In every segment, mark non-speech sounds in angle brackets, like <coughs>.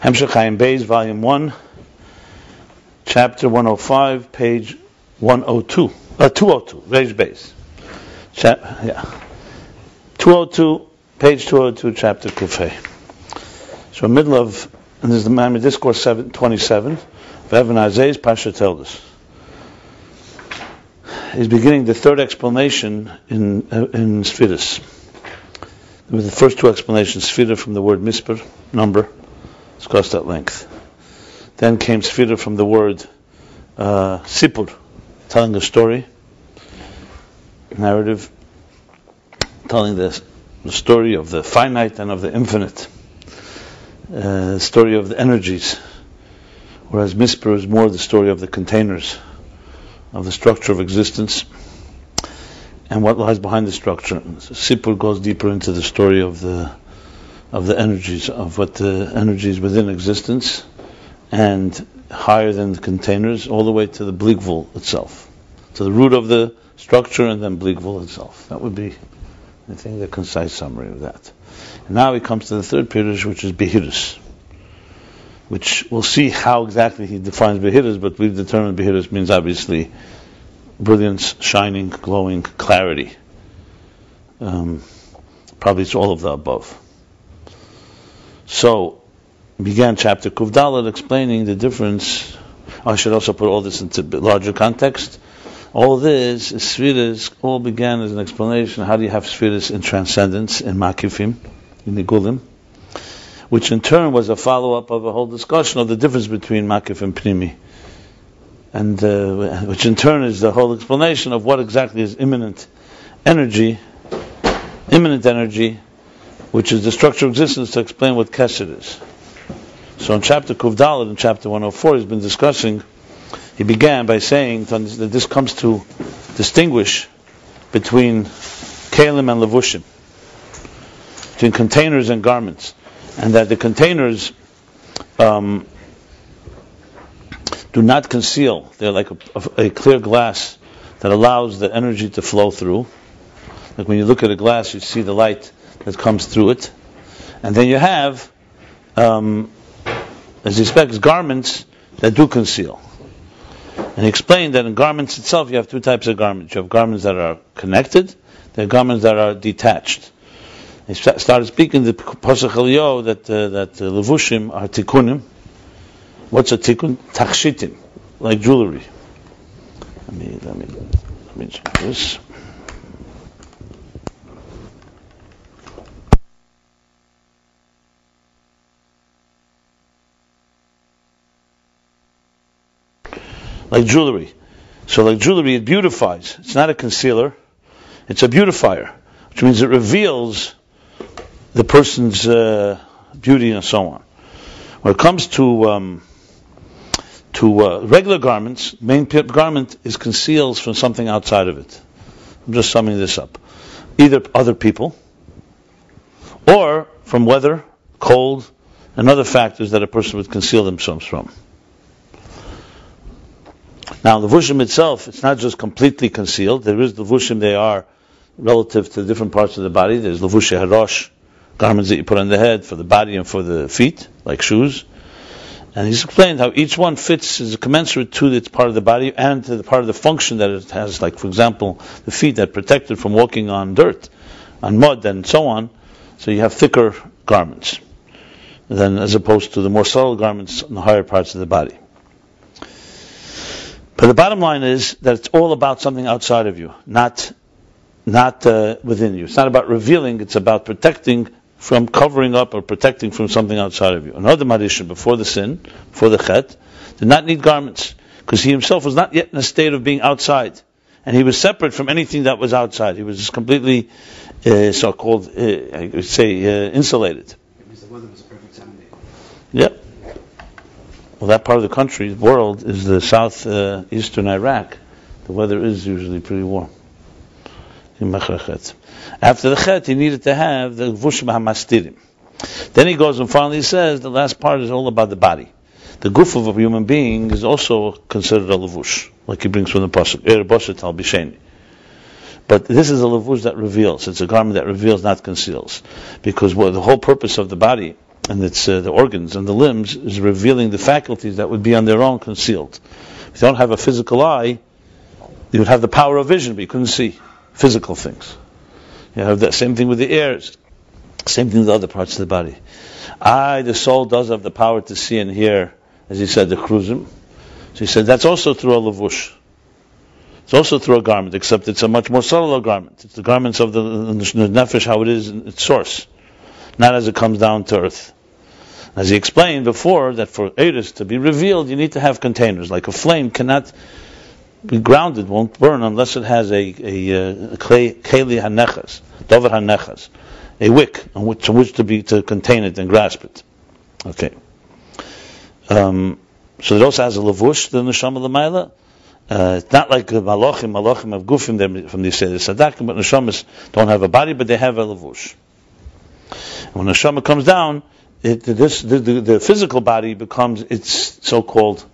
Hemshech Chaim Beis, Volume 1, Chapter 105, page 102, uh, 202, Reish Beis. Chap, yeah. 202, page 202, chapter Kufay. So middle of, and this is the Maimonides Discourse 7, 27, Vevan Azay's Pasha told us. He's beginning the third explanation in uh, in Sfiris. With the first two explanations, Sfira from the word misper, number, discussed at length. Then came Sfira from the word uh, sipur, telling a story, narrative, telling the, the story of the finite and of the infinite, uh, story of the energies, whereas Mispur is more the story of the containers, of the structure of existence, and what lies behind the structure. Sipur goes deeper into the story of the of the energies, of what the energies within existence, and higher than the containers, all the way to the Bligvul itself, to the root of the structure, and then Bligvul itself. That would be, I think, the concise summary of that. And now he comes to the third pirush, which is Behirus, which we'll see how exactly he defines Behirus, but we've determined Behirus means obviously brilliance, shining, glowing, clarity. Um, probably it's all of the above. So, began chapter Kuvdalat explaining the difference. I should also put all this into larger context. All this, Sfiras, all began as an explanation. How do you have Sfiras in transcendence, in Makifim, in Nigulim? Which in turn was a follow up of a whole discussion of the difference between Makif and Pnimi and uh, which in turn is the whole explanation of what exactly is immanent energy, immanent energy, which is the structure of existence to explain what Kesed is. So in chapter Kuvdalit, in chapter 104, he's been discussing, he began by saying that this comes to distinguish between Kalim and Levushim, between containers and garments, and that the containers um, do not conceal. They're like a, a, clear glass that allows the energy to flow through. Like when you look at a glass, you see the light that comes through it. And then you have, um, as he speaks, garments that do conceal. And he explained that in garments itself, you have two types of garments. You have garments that are connected, there are garments that are detached. He started speaking the Pasach that uh, that uh, levushim are tikkunim, What's a tikkun? Takshitim, like jewelry. Let me let me let me check this. Like jewelry. So like jewelry, it beautifies. It's not a concealer. It's a beautifier, which means it reveals the person's uh, beauty and so on. When it comes to um, to uh, regular garments, main garment is conceals from something outside of it. I'm just summing this up. Either other people, or from weather, cold, and other factors that a person would conceal themselves from. Now, the vushim itself, it's not just completely concealed. There is the vushim, they are relative to different parts of the body. There's levushi harosh, garments that you put on the head for the body and for the feet, like shoes. And he's explained how each one fits is commensurate to its part of the body and to the part of the function that it has. Like, for example, the feet that protect it from walking on dirt, on mud, and so on. So you have thicker garments than as opposed to the more subtle garments in the higher parts of the body. But the bottom line is that it's all about something outside of you, not not uh, within you. It's not about revealing; it's about protecting from covering up or protecting from something outside of you. Adam HaRishon, before the sin, before the Chet, did not need garments, because he himself was not yet in a state of being outside. And he was separate from anything that was outside. He was just completely, uh, so called, uh, I would say, uh, insulated. Because the weather was perfect Sunday. Yep. Well, that part of the country, the world, is the south uh, Iraq. The weather is usually pretty warm. After the chet, he needed to have the vushim hamastirim. Then he goes and finally says the last part is all about the body. The goof of a human being is also considered a levush, like he brings from the pasuk, er. But this is a levush that reveals. It's a garment that reveals, not conceals, because well, the whole purpose of the body and it's uh, the organs and the limbs is revealing the faculties that would be on their own concealed. If you don't have a physical eye, you would have the power of vision, but you couldn't see physical things. You have the same thing with the ears, same thing with other parts of the body. I, the soul, does have the power to see and hear, as he said, the chruzim. So he said that's also through a lavush. It's also through a garment, except it's a much more subtle garment. It's the garments of the, the nefesh, how it is in its source, not as it comes down to earth. As he explained before, that for Eris to be revealed, you need to have containers. Like a flame cannot be grounded, won't burn unless it has a, a, a keli hanechas, dover hanechas, a wick on which, on which to be to contain it and grasp it. Okay. Um, so it also has a lavush, the neshama lemaila. Uh, it's not like the malachim, malachim have gufim from the Yisrael Sadakim, but neshamas don't have a body, but they have a lavush. When the neshama comes down, it, this, the, the, the, physical body becomes its so-called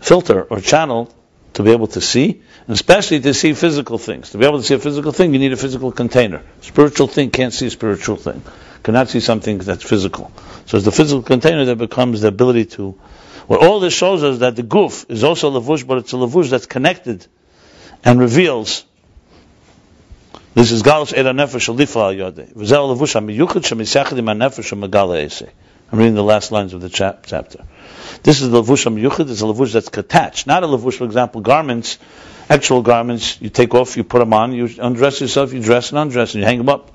filter or channel to be able to see, and especially to see physical things. To be able to see a physical thing, you need a physical container. Spiritual thing can't see a spiritual thing. Cannot see something that's physical. So it's the physical container that becomes the ability to. Well, all this shows us that the goof is also a lavush, but it's a lavush that's connected and reveals this is Galus Eda Nefesh Alifa Al Yodei. V'zel Levush HaMiyuchad Shemisachad Im HaNefesh. I'm reading the last lines of the chap- chapter. This is the Levush HaMiyuchad, it's a Levush that's attached. Not a Levush, for example, garments, actual garments, you take off, you put them on, you undress yourself, you dress and undress, and you hang them up.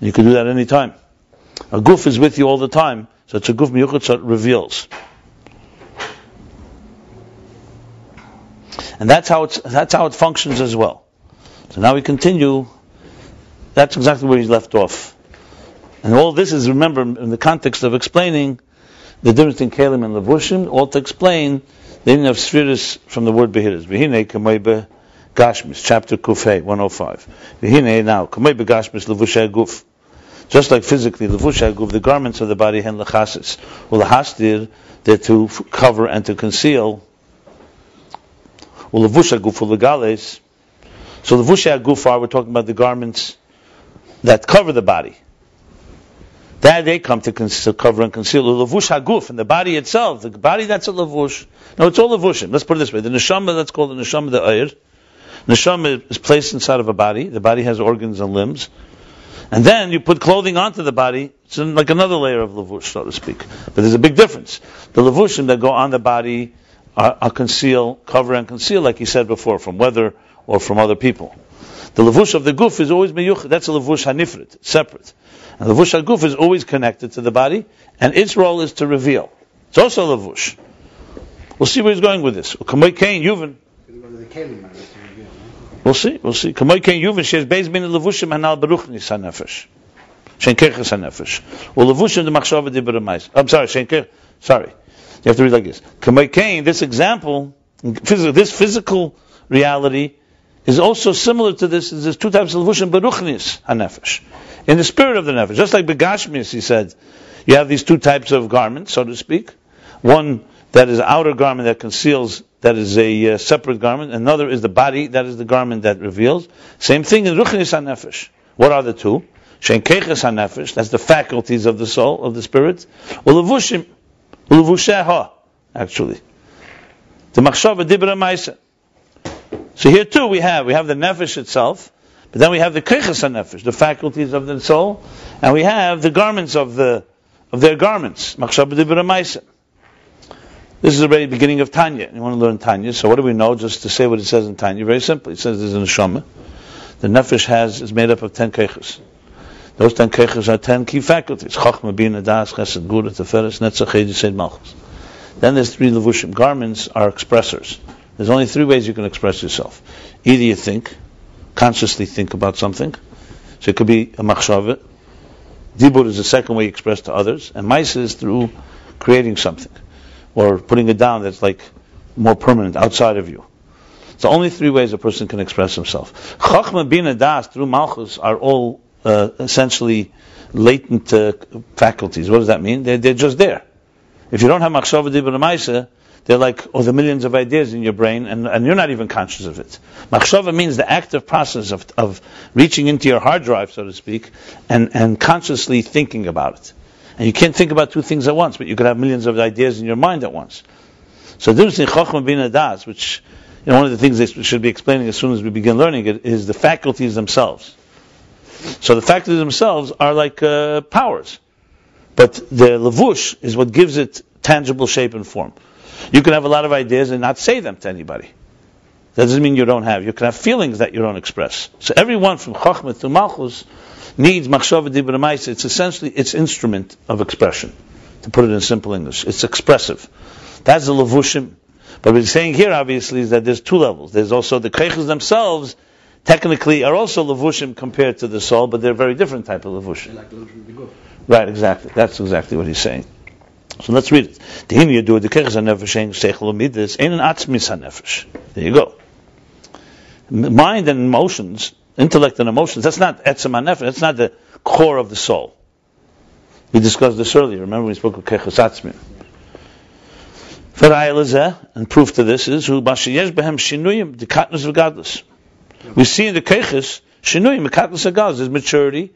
You can do that any time. A goof is with you all the time, so it's a goof miyuchad, so it reveals. And that's how, it's, that's how it functions as well. So now we continue. That's exactly where he's left off. And all this is, remember, in the context of explaining the difference in Kalim and Levushim, all to explain the meaning of Sfiras from the word Behiris. Vihine kamei Gashmis, chapter Kufay, 105. Vihine now, kamei Gashmis Levushay Guf. Just like physically, Levushay Guf, the garments of the body, hen lechasis. The they're to cover and to conceal. Well, Levushay Guf, legales, so the vusha gufar, we're talking about the garments that cover the body. That they come to, to cover and conceal. The lavush haguf, and the body itself, the body that's a lavush. No, it's all lavushim. Let's put it this way: the neshama that's called the neshama the ayr. Neshama is placed inside of a body. The body has organs and limbs, and then you put clothing onto the body. It's like another layer of lavush, so to speak. But there's a big difference. The lavushim that go on the body are, are conceal, cover and conceal, like he said before, from weather or from other people. The levush of the guf is always meyuch. That's a levush hanifrit, separate. And the levush guf is always connected to the body, and its role is to reveal. It's also a levush. We'll see where he's going with this. Kamoy kain yuvin. We'll see. We'll see. Kamoy kain yuvin. She has beis min levushim hanal beruchnis hanefesh. Kerches hanefesh. The machshava I'm sorry. Shen Sorry. You have to read like this. Kamoy kain. This example, this physical reality is also similar to this. There's two types of levushim, beruchnis hanefesh, in the spirit of the nefesh. Just like begashmis, he said, you have these two types of garments, so to speak. One that is outer garment that conceals, that is a uh, separate garment. Another is the body, that is the garment that reveals. Same thing in ruchnis hanefesh. What are the two? Shen keches hanefesh, that's the faculties of the soul, of the spirit. Ulevushim, ulevusheha, actually. The machshava dibra ma'isa. So here too we have we have the nefesh itself, but then we have the krichas nefesh, the faculties of the soul, and we have the garments of the of their garments. This is already the beginning of Tanya. You want to learn Tanya, so what do we know? Just to say what it says in Tanya, very simply. It says there's a neshama. The nefesh has is made up of ten kechas. Those ten kechas are ten key faculties: chachma, bina, das, chesed, gevura, teferes, netzach, malchus. Then there's three levushim. Garments are expressors. There's only three ways you can express yourself. Either you think, consciously think about something. So it could be a machshava. Dibur is the second way you express to others. And maisa is through creating something. Or putting it down that's like more permanent, outside of you. It's the only three ways a person can express himself. Chachma, bina, das, through malchus are all uh, essentially latent uh, faculties. What does that mean? They're, they're just there. If you don't have machshava, dibur, and they're like oh, the millions of ideas in your brain, and, and you're not even conscious of it. Machshava means the active process of, of reaching into your hard drive, so to speak, and, and consciously thinking about it. And you can't think about two things at once, but you could have millions of ideas in your mind at once. So the difference in Chochmah Bina das, which you know, one of the things they should be explaining as soon as we begin learning it, is the faculties themselves. So the faculties themselves are like uh, powers. But the levush is what gives it tangible shape and form. You can have a lot of ideas and not say them to anybody. That doesn't mean you don't have. You can have feelings that you don't express. So everyone from Chochmah to Malchus needs machshava dibra It's essentially its instrument of expression. To put it in simple English, it's expressive. That's the levushim. But what he's saying here, obviously, is that there's two levels. There's also the keiches themselves, technically, are also levushim compared to the soul, but they're a very different type of levushim. Like right, exactly. That's exactly what he's saying. So let's read it. There you go. Mind and emotions, intellect and emotions, that's not etzem nefesh, that's not the core of the soul. We discussed this earlier. Remember we spoke of keches atzmin. And proof to this is who bashiyesh behem shinuyim dekatnus v'gadlus. We see in the keches shinuyim dekatnus v'gadlus. There's maturity,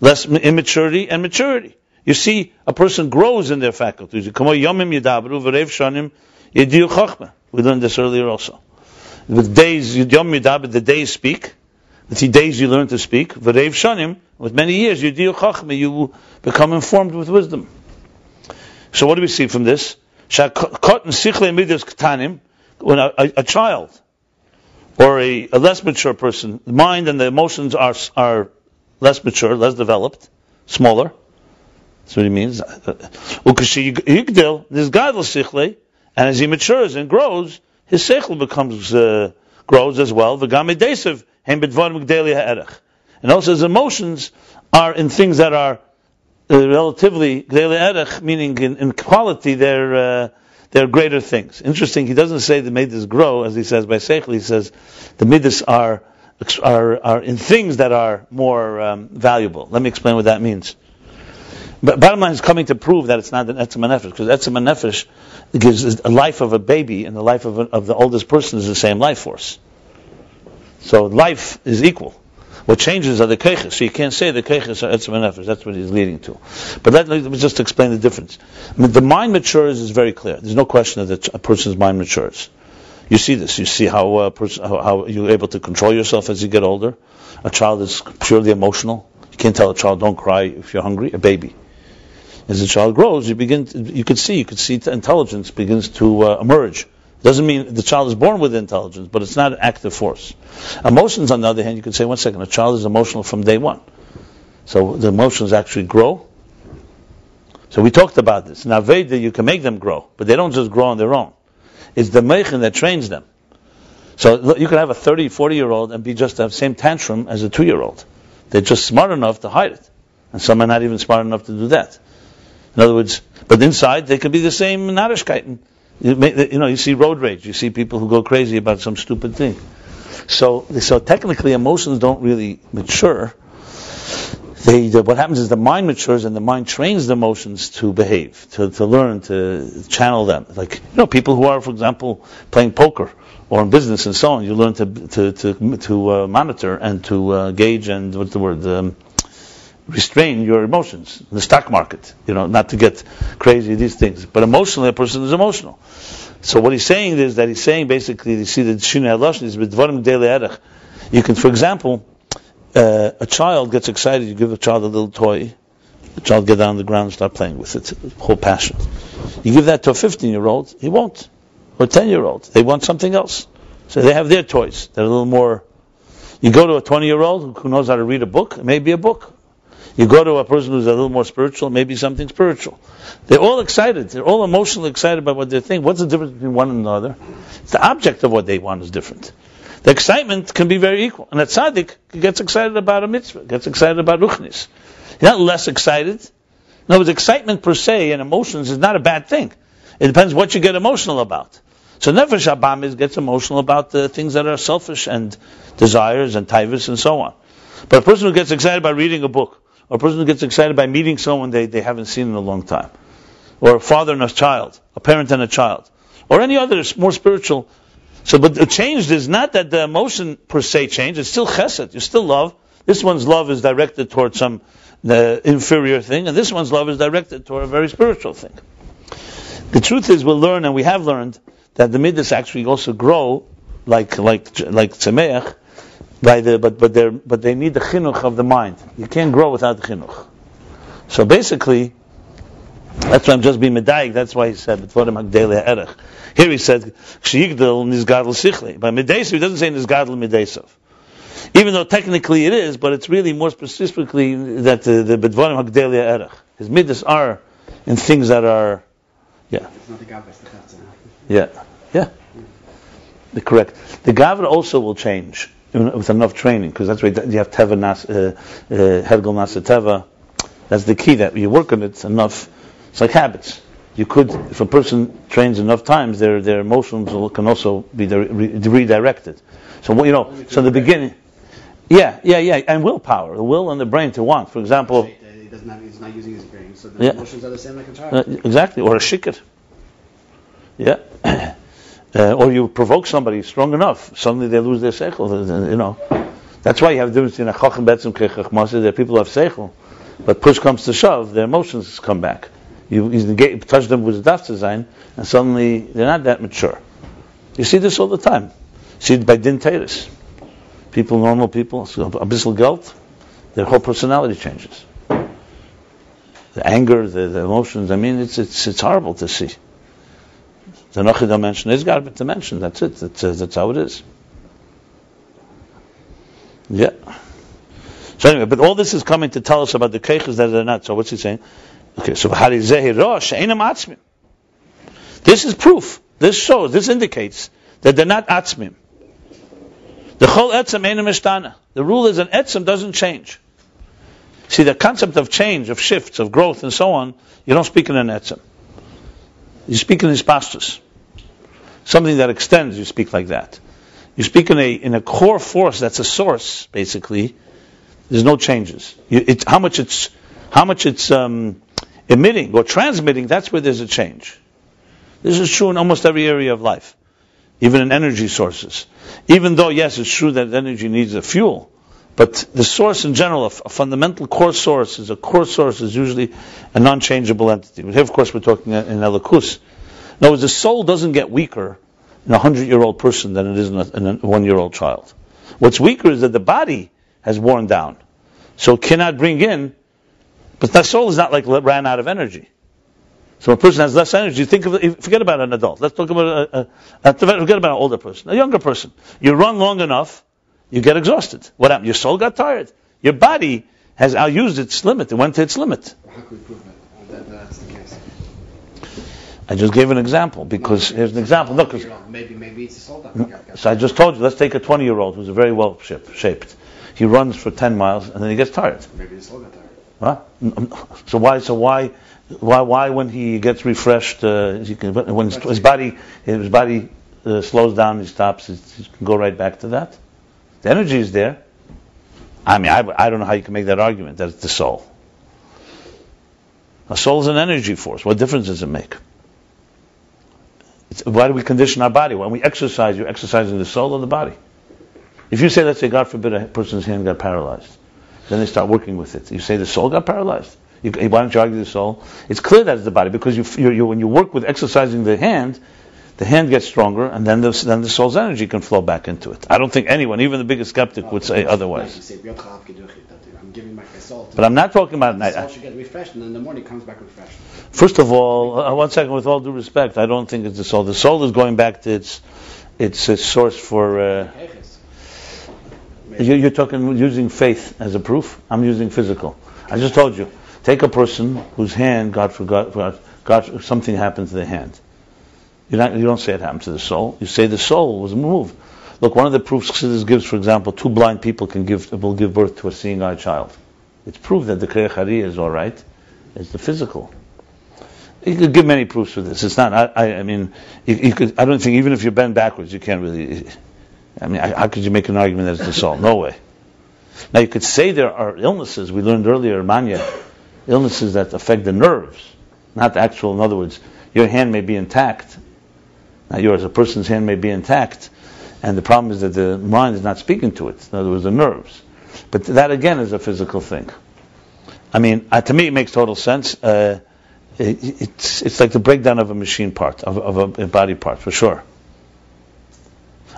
less immaturity, and maturity. You see, a person grows in their faculties. We learned this earlier also. With days, yom the days speak. With the days you learn to speak. With many years, you become informed with wisdom. So what do we see from this? When a, a, a child or a, a, less mature person, the mind and the emotions are, are less mature, less developed, smaller. That's what he means. This gadol sichle, and as he matures and grows, his seichel becomes uh, grows as well. And also his emotions are in things that are uh, relatively meaning in, in, quality they're uh, they're greater things. Interesting. He doesn't say the midas grow as he says by seichel. He says the midas are are are in things that are more um, valuable. Let me explain what that means. But bottom line is coming to prove that it's not an etzem nefesh, because etzem nefesh gives a life of a baby and the life of, a, of the oldest person is the same life force. So life is equal. What changes are the keiches. So you can't say the keiches are etzem nefesh. That's what he's leading to. But let, let me just explain the difference. The mind matures is very clear. There's no question that a person's mind matures. You see this. You see how, uh, person, how, how you're able to control yourself as you get older. A child is purely emotional. You can't tell a child don't cry if you're hungry. A baby as the child grows, you begin, to, you could see, you could see intelligence begins to uh, emerge. Doesn't mean the child is born with intelligence, but it's not an active force. Emotions, on the other hand, you could say, one second, a child is emotional from day one. So the emotions actually grow. So we talked about this. Now, Veda, you can make them grow, but they don't just grow on their own. It's the Mechin that trains them. So you can have a 30, 40 year old and be just the same tantrum as a two year old. They're just smart enough to hide it. And some are not even smart enough to do that. In other words, but inside they can be the same narishkeiten. You, you know, you see road rage. You see people who go crazy about some stupid thing. So, so technically, emotions don't really mature. They, the, what happens is the mind matures and the mind trains the emotions to behave, to, to learn, to channel them. Like, you know, people who are, for example, playing poker or in business and so on, you learn to, to, to, to uh, monitor and to uh, gauge and, what's the word, um, restrain your emotions in the stock market, you know, not to get crazy, these things. But emotionally, a person is emotional. So what he's saying is that he's saying basically, you see the Shinei Halosh is B'dvarim Dele You can, for example, uh, a child gets excited, you give a child a little toy, the child get down on the ground and start playing with it, whole passion. You give that to a 15 year old, he won't. Or a 10 year old, they want something else. So they have their toys, they're a little more you go to a 20 year old who knows how to read a book, maybe a book. You go to a person who's a little more spiritual, maybe something spiritual. They're all excited. They're all emotionally excited about what they're thinking. What's the difference between one and another? The object of what they want is different. The excitement can be very equal. And a tzaddik gets excited about a mitzvah, gets excited about ruchnis. He's not less excited. In other words, excitement per se and emotions is not a bad thing. It depends what you get emotional about. So Nefesh HaBehamis gets emotional about the things that are selfish and desires and tivus and so on. But a person who gets excited by reading a book, a person who gets excited by meeting someone they, they haven't seen in a long time, or a father and a child, a parent and a child, or any other more spiritual. So, but the change is not that the emotion per se changed; it's still chesed. You still love. This one's love is directed towards some uh, inferior thing, and this one's love is directed toward a very spiritual thing. The truth is, we'll learn, and we have learned, that the midas actually also grow like like like tzemeach, by the but but they but they need the chinuch of the mind. You can't grow without the chinuch. So basically, that's why I'm just being medayik. That's why he said b'tvorim hagdele erech. Here he said kshiyigdel nizgadl sichli. By midesav, he doesn't say nizgadl midesav. Even though technically it is, but it's really more specifically that the the b'tvorim hagdele erech. His midas are in things that are, yeah, It's not the Gavra, it's the yeah, yeah. The correct. The gavra also will change with enough training because that's why you have teva nas, uh, uh, hergel nasa teva. That's the key that you work on it enough. It's like habits. You could, if a person trains enough times, their their emotions will, can also be re- redirected. So what you know, so in the beginning, yeah, yeah, yeah, and willpower, the will and the brain to want. For example, He doesn't have, he's not using his brain, so the Yeah. emotions are the same like a child. Uh, exactly, or a shikr. Yeah. <clears throat> Uh, or you provoke somebody strong enough, suddenly they lose their seichel. uh, You know, that's why you have the difference between a chacham betzim kechachmasa. There are people who have seichel, but push comes to shove, their emotions come back. You, you touch them with a daf design, and suddenly they're not that mature. You see this all the time. see it by din teres. People, normal people, so a bissel gelt, their whole personality changes. The anger, the, the emotions. I mean, it's it's it's horrible to see. The Nochi dimension is a dimension. That's it. That's, uh, that's how it is. Yeah. So anyway, but all this is coming to tell us about the keiches that are not. So what's he saying? Okay, so harizehi rosh einam atzmim. This is proof. This shows. This indicates that they're not atzmim. The whole etzem einam ishtana. The rule is an etzem doesn't change. See, the concept of change, of shifts, of growth, and so on, you don't speak in an etzem. You speak in hispastus. Something that extends, you speak like that. You speak in a in a core force that's a source, basically. There's no changes. You, it's how much it's how much it's um, emitting or transmitting. That's where there's a change. This is true in almost every area of life, even in energy sources. Even though yes, it's true that energy needs a fuel, but the source in general, a, f- a fundamental core source, is a core source is usually a non-changeable entity. But here, of course, we're talking in Elokus. In other words, the soul doesn't get weaker in a hundred-year-old person than it is in a, in a one-year-old child. What's weaker is that the body has worn down, so it cannot bring in. But the soul is not like ran out of energy. So a person has less energy. Think of forget about an adult. Let's talk about a, a forget about an older person, a younger person. You run long enough, you get exhausted. What happened? Your soul got tired. Your body has outused its limit. It went to its limit. How can we prove that? that that's the case? I just gave an example because here's an example. Look, maybe maybe it's a soul that got, got so I just told you. Let's take a 20-year-old who's very well shaped. shaped. He runs for 10 miles and then he gets tired. maybe the soul got tired. Huh? <laughs> So why? So why? Why? Why when he gets refreshed, uh, he can, when his, his body his body uh, slows down, he stops. He, he can go right back to that. The energy is there. I mean, I, I don't know how you can make that argument that it's the soul. A soul is an energy force. What difference does it make? It's, why do we condition our body? When we exercise, you're exercising the soul or the body. If you say, let's say, God forbid, a person's hand got paralyzed, then they start working with it. You say the soul got paralyzed. You, why don't you argue the soul? It's clear that it's the body because you, you, you, when you work with exercising the hand, the hand gets stronger, and then the, then the soul's energy can flow back into it. I don't think anyone, even the biggest skeptic, would say otherwise. say, "B'yod chalav keduchi," that I'm giving back my soul. To But I'm not talking about the soul night. should get refreshed, and then the morning it comes back refreshed. First of all, uh, one second, with all due respect, I don't think it's the soul. The soul is going back to its its, its source for. Uh, You- You're talking using faith as a proof. I'm using physical. I just told you. Take a person whose hand, God forgot, God, God something happened to the hand. Not, you don't say it happened to the soul. You say the soul was moved. Look, one of the proofs Chassidus gives, for example, two blind people can give will give birth to a seeing eye child. It's proof that the Kriyachari is all right. It's the physical. You could give many proofs for this. It's not. I, I, mean, you, you could. I don't think even if you bend backwards, you can't really. I mean, how could you make an argument that it's the soul? No way. Now you could say there are illnesses we learned earlier, mania, illnesses that affect the nerves, not the actual. In other words, your hand may be intact. Now yours, a person's hand may be intact, and the problem is that the mind is not speaking to it. In other words, the nerves. But that again is a physical thing. I mean, uh, to me, it makes total sense. Uh, it, it's it's like the breakdown of a machine part, of, of a, a body part, for sure.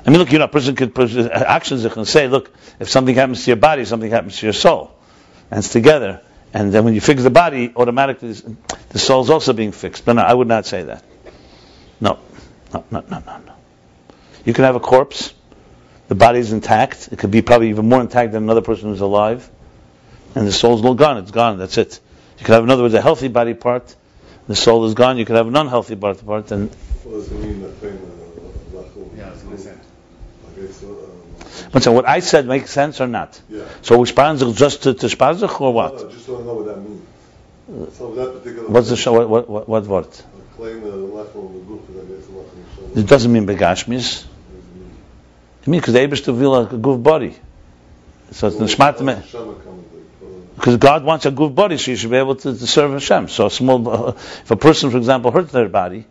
I mean, look, you know, a person could person, actions that can say, look, if something happens to your body, something happens to your soul, and it's together. And then when you fix the body, automatically the soul is also being fixed. But no, I would not say that. No, no, no, no, no, no. You can have a corpse, the body is intact. It could be probably even more intact than another person who's alive, and the soul's all gone. It's gone. That's it. You could have, in other words, a healthy body part. The soul is gone. You could have an unhealthy body part, and What does it mean that thing? uh, Yeah, I was going to say. Okay, so, um, but so what I said makes sense or not? yeah. So we spanzig just to, to spanzig or what? No, I just want to know what that means. So that particular. What's the show? What what what, what word? Claim the Lachum of the group, I guess, Lachum It doesn't mean begashmis. It means because the Abish to will a good body. So it's nishmat me. Because God wants a good body, so you should be able to, to serve Hashem. So a small, uh, if a person, for example, hurts their body,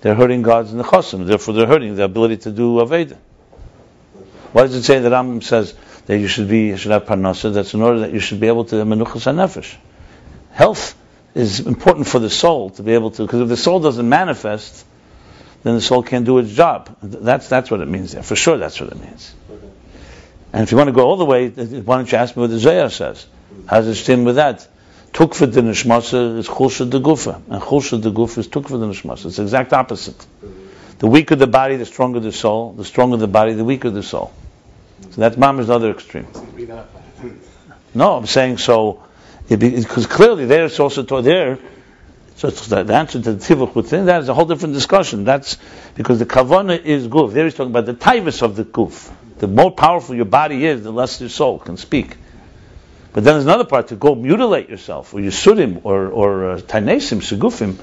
they're hurting God's nechosim. Therefore, they're hurting the ability to do aveda. Why does it say that Rambam says that you should be, you should have parnasa? That's in order that you should be able to menuchas hanefesh. Health is important for the soul to be able to, because if the soul doesn't manifest, then the soul can't do its job. That's that's what it means there. For sure, that's what it means. And if you want to go all the way, why don't you ask me what the Zohar says? How's it stand with that? Tukva de nishmasa is chulsha de gufa, and chulsha de gufa is tukva de nishmasa. It's the exact opposite. The weaker the body, the stronger the soul. The stronger the body, the weaker the soul. So that's mama's other extreme. No, I'm saying so because clearly there it's also taught there. So the answer to the tivuch within that is a whole different discussion. That's because the kavana is guf. There he's talking about the taivus of the guf. The more powerful your body is, the less your soul can speak. But then there's another part to go mutilate yourself, or yisurim, or or uh, segufim.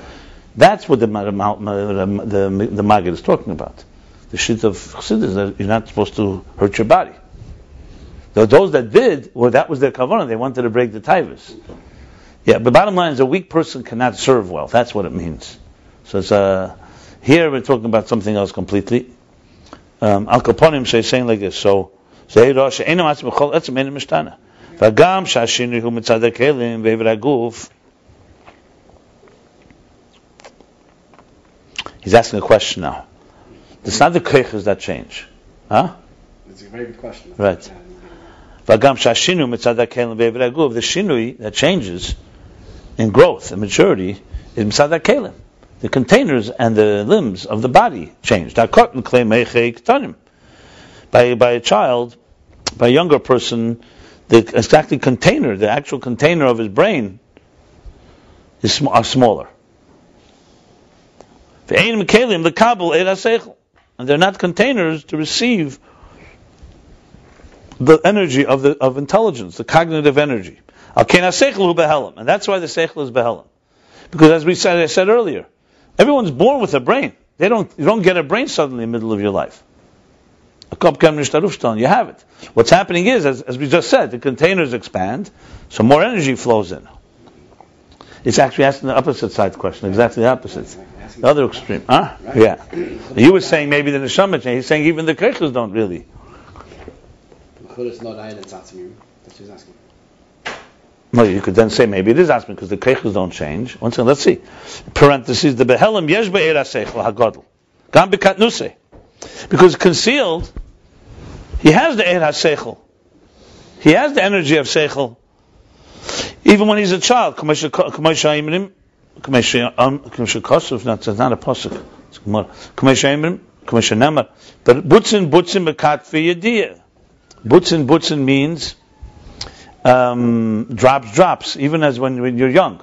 That's what the the the, Maggid is talking about. The shit of chassidus that you're not supposed to hurt your body. Though those that did, well, that was their kavanah. They wanted to break the taivus. Yeah, but bottom line is a weak person cannot serve well. That's what it means. So it's uh, here we're talking about something else completely. Um, Al Kaponim say saying like this. So זעירו שאינו עצמו בכל עצם אינו משתנה. וגם שהשינוי הוא מצד הכלים ועבר הגוף. He's asking a question now. It's not the keiches that change. Huh? It's a very good question. Right. וגם שהשינוי מצד הכלים ועבר הגוף, the shinui that changes in growth and maturity in Misadak Kalim. The containers and the limbs of the body change. By, by a child, by a younger person, the exactly container, the actual container of his brain, is are smaller. And they're not containers to receive the energy of the of intelligence, the cognitive energy. Al ken ha-seichel hu behelam. And that's why the seichel is behelam. Because as we said, I said earlier, everyone's born with a brain. They don't, you don't get a brain suddenly in the middle of your life. You have it. What's happening is, as, as we just said, the containers expand, so more energy flows in. It's actually asking the opposite side question, exactly the opposite. The other extreme. Huh? Right. Yeah. You were saying maybe the neshama change. He's saying even the kreichels don't really. Chudas not ayin and tzatzimim. That's what he's asking. Well, you could then say maybe it is asking because the kreichels don't change. Once again, let's see. Parentheses, the behelim yesh be'er ha-seichel ha-godel. Gam bekatnuse. Because concealed, he has the er ha-seichel. He has the energy of seichel. Even when he's a child. Um, not, it's not a posuk. It's Gemara. But butzin, butzin, bekat fi Butzin, butzin means um, drops, drops, even as when, when you're young.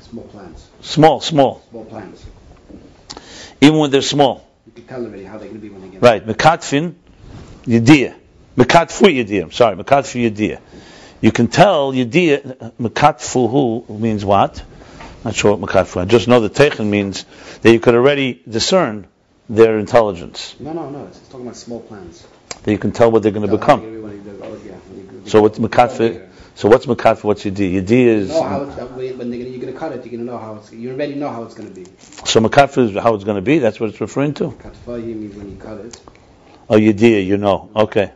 Small plants. Small, small. Small plants. Even when they're small. You can tell already how they're going to be when they get Right, mekatfin, yediyah. Mekatfu yediyah, I'm sorry, mekatfu yediyah. You can tell yediyah, mekatfuhu means what? Not sure what mekatfu, I just know the techen means that you could already discern their intelligence. No, no, no. It's, it's talking about small plants. That you can tell what they're going to become. be yeah, when So what's you- mekatfu? So what's mekatfu, what's yediyah? Yediyah You is, know how it's, when gonna, you're going to cut it, you're going to know how it's, you already know how it's going to be. so mekatfu is how it's going to be, that's what it's referring to? Katfayi means when you cut it. Oh, yediyah, you know, okay.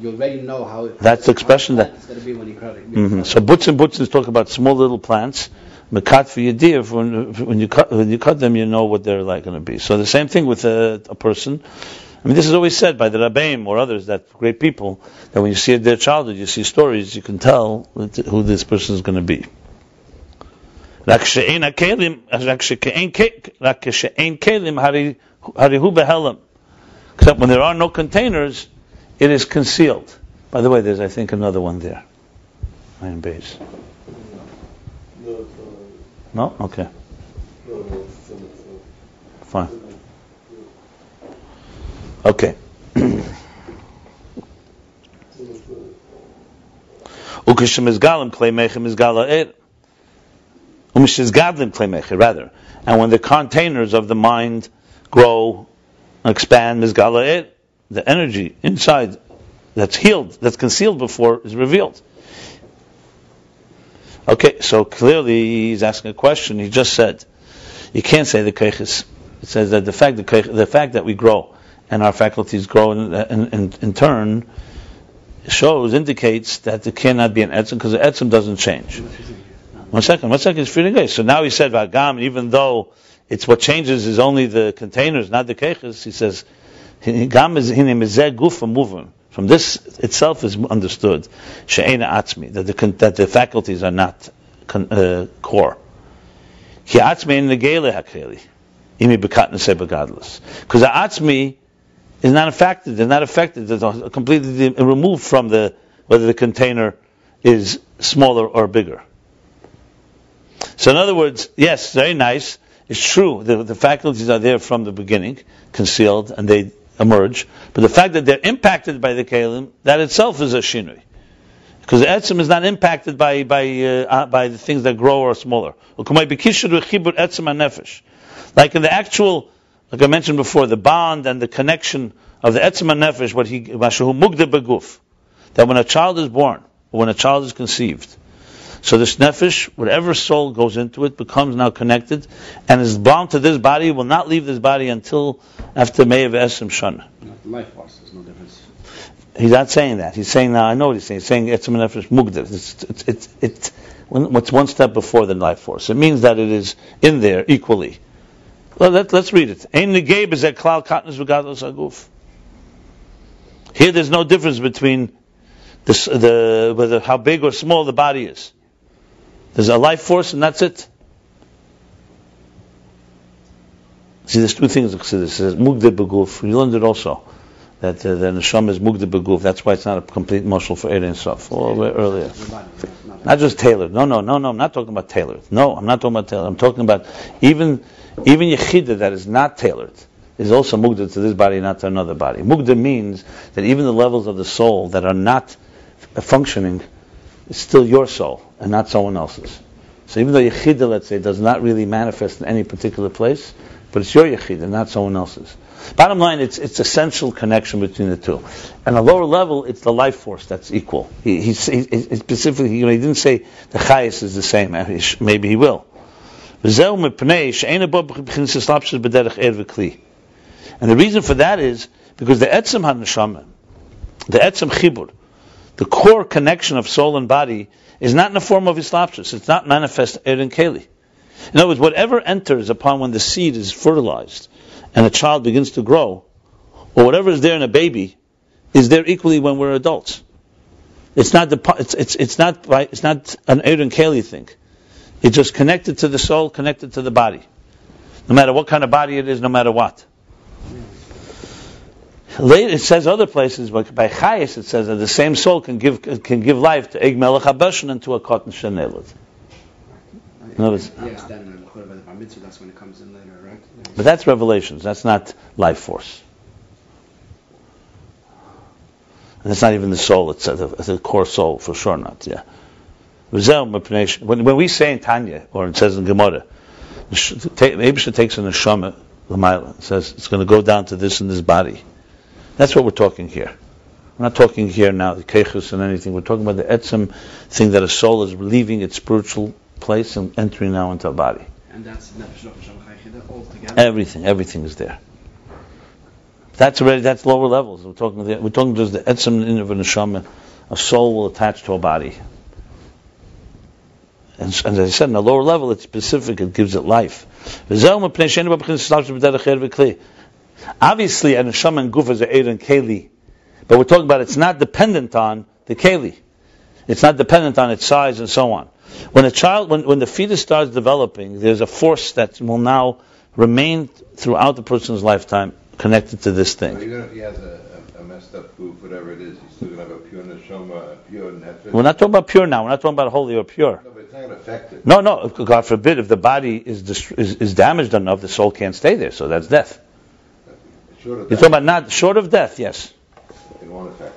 You already know how. It, That's the expression that- it's going to be when you cut it. hmm So butz and butz is talk about small little plants. Mekat for yadir, when, when you cut when you cut them, you know what they're like going to be. So the same thing with a, a person. I mean, this is always said by the Rabbeim or others that great people that when you see their childhood, you see stories, you can tell who this person is going to be. רק שאין הכלים, רק שכאין כ- רק כשאין כלים, הרי הרי הוא בהלם. Except when there are no containers, it is concealed. By the way, there's I think another one there. Iron base. No, it's, No? Okay, uh, no, no, it's, uh, fine. Okay. it's, Ukishemizgalim klei mechem izgala er. Umishizgadlim klei mecher, rather. And when the containers of the mind grow, expand, mizgala er, the energy inside that's healed, that's concealed before, is revealed. Okay, so clearly he's asking a question. He just said, you can't say the keiches. It says that the fact keich- the fact that we grow and our faculties grow in, in, in, in turn shows indicates that there cannot be an etzim because the etzim doesn't change. One second, one second. It's freely So now he said vagam, even though it's what changes is only the containers, not the keches. He says gam is gufa. From this itself is understood she'ena atzmi that the that the faculties are not uh, core. Ki atzmi in the gele hakeli imi bekat neseh begadlus because the atzmi is not affected. They're not affected. They're completely removed from the whether the container is smaller or bigger. So in other words, yes, very nice. It's true. The, the faculties are there from the beginning, concealed, and they emerge. But the fact that they're impacted by the kalim, that itself is a shinui. Because the etzim is not impacted by by uh, uh, by the things that grow or smaller. Like in the actual like I mentioned before, the bond and the connection of the etzma nefesh, what he mashahu mugde beguf, that when a child is born or when a child is conceived, so this nefesh, whatever soul goes into it, becomes now connected and is bound to this body, will not leave this body until after Me'ev Esem Shana. Life force, there's no difference. He's not saying that. He's saying now. I know what he's saying. He's saying etzem nefesh mugde. It's it's it's, it's what's one step before the life force. It means that it is in there equally. Let, us read it. Ein negeb is a klal katnus v'gadlos aguf. Here, there's no difference between the, the whether how big or small the body is. There's a life force, and that's it. See, there's two things. It says mugde beguf. You learned it also that uh, the neshama is mugde beguf. That's why it's not a complete muscle for and Sof. All the way earlier. Not just tailored. No, no, no, no. I'm not talking about tailored. No, I'm not talking about tailored. I'm talking about even even yechida that is not tailored is also mugda to this body, not to another body. Mugda means that even the levels of the soul that are not functioning is still your soul and not someone else's. So even though yechida, let's say, does not really manifest in any particular place, but it's your yechida, not someone else's. Bottom line, it's it's essential connection between the two. And a lower level, it's the life force that's equal. He, he, he specifically, you know, he didn't say the chayas is the same. Uh, maybe he will. Er and the reason for that is because the etzem haneshama, the etzem chibur, the core connection of soul and body is not in the form of islapsus. It's not manifest erin keli. In other words, whatever enters upon when the seed is fertilized, and a child begins to grow, or whatever is there in a baby, is there equally when we're adults. It's not the it's it's, it's not by, it's not an and keli thing. It's just connected to the soul, connected to the body. No matter what kind of body it is, no matter what. Later, it says other places, but by Chayas it says that the same soul can give can give life to Og Melech HaBashan and to a cotton Shanelot. In other words- Yes, then by the Bar Mitzvah, that's when it comes in later, But that's revelations. That's not life force. And that's not even the soul. It's the, the core soul for sure. Not yeah. When, when we say in Tanya or it says in Gemara, Abisha takes an neshama l'mayla. It says it's going to go down to this and this body. That's what we're talking here. We're not talking here now the kechus and anything. We're talking about the etzem thing that a soul is leaving its spiritual place and entering now into a body. And that's Nefesh Nefesh Shabbat Chaychida Everything, everything is there. That's already that's lower levels. We're talking the, we're talking just the etzem of neshama. A soul will attach to a body. And, and as I said, in a lower level, it's specific. It gives it life. Er Obviously, a neshama and guf is a and keli, but we're talking about it's not dependent on the keli. It's not dependent on its size and so on. When a child, when, when the fetus starts developing, there's a force that will now remain throughout the person's lifetime connected to this thing. even if he has a, a, a messed up guf, whatever it is, he's still going to have a pure neshama, a pure nefesh. We're not talking about pure now. We're not talking about holy or pure. No, but it's not going to affect it. No, no. God forbid, if the body is, dist- is is damaged enough, the soul can't stay there. So that's death. Short You're that, talking about not short of death. Yes. it won't affect.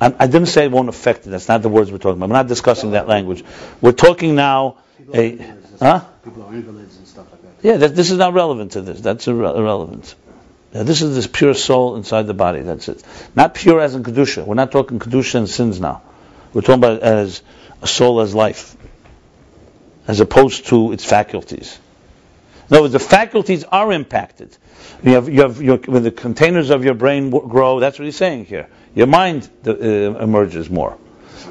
I, I didn't say it won't affect it. That's not the words we're talking about. We're not discussing that language. We're talking now. People are A, invalids huh? People are invalids and stuff like that. Yeah, that, this is not relevant to this. That's irre- irrelevant. Now, this is this pure soul inside the body. That's it. Not pure as in kedusha. We're not talking kedusha and sins now. We're talking about as a soul as life, as opposed to its faculties. In other words, the faculties are impacted. You have, you have your, when the containers of your brain grow. That's what he's saying here. Your mind uh, emerges more.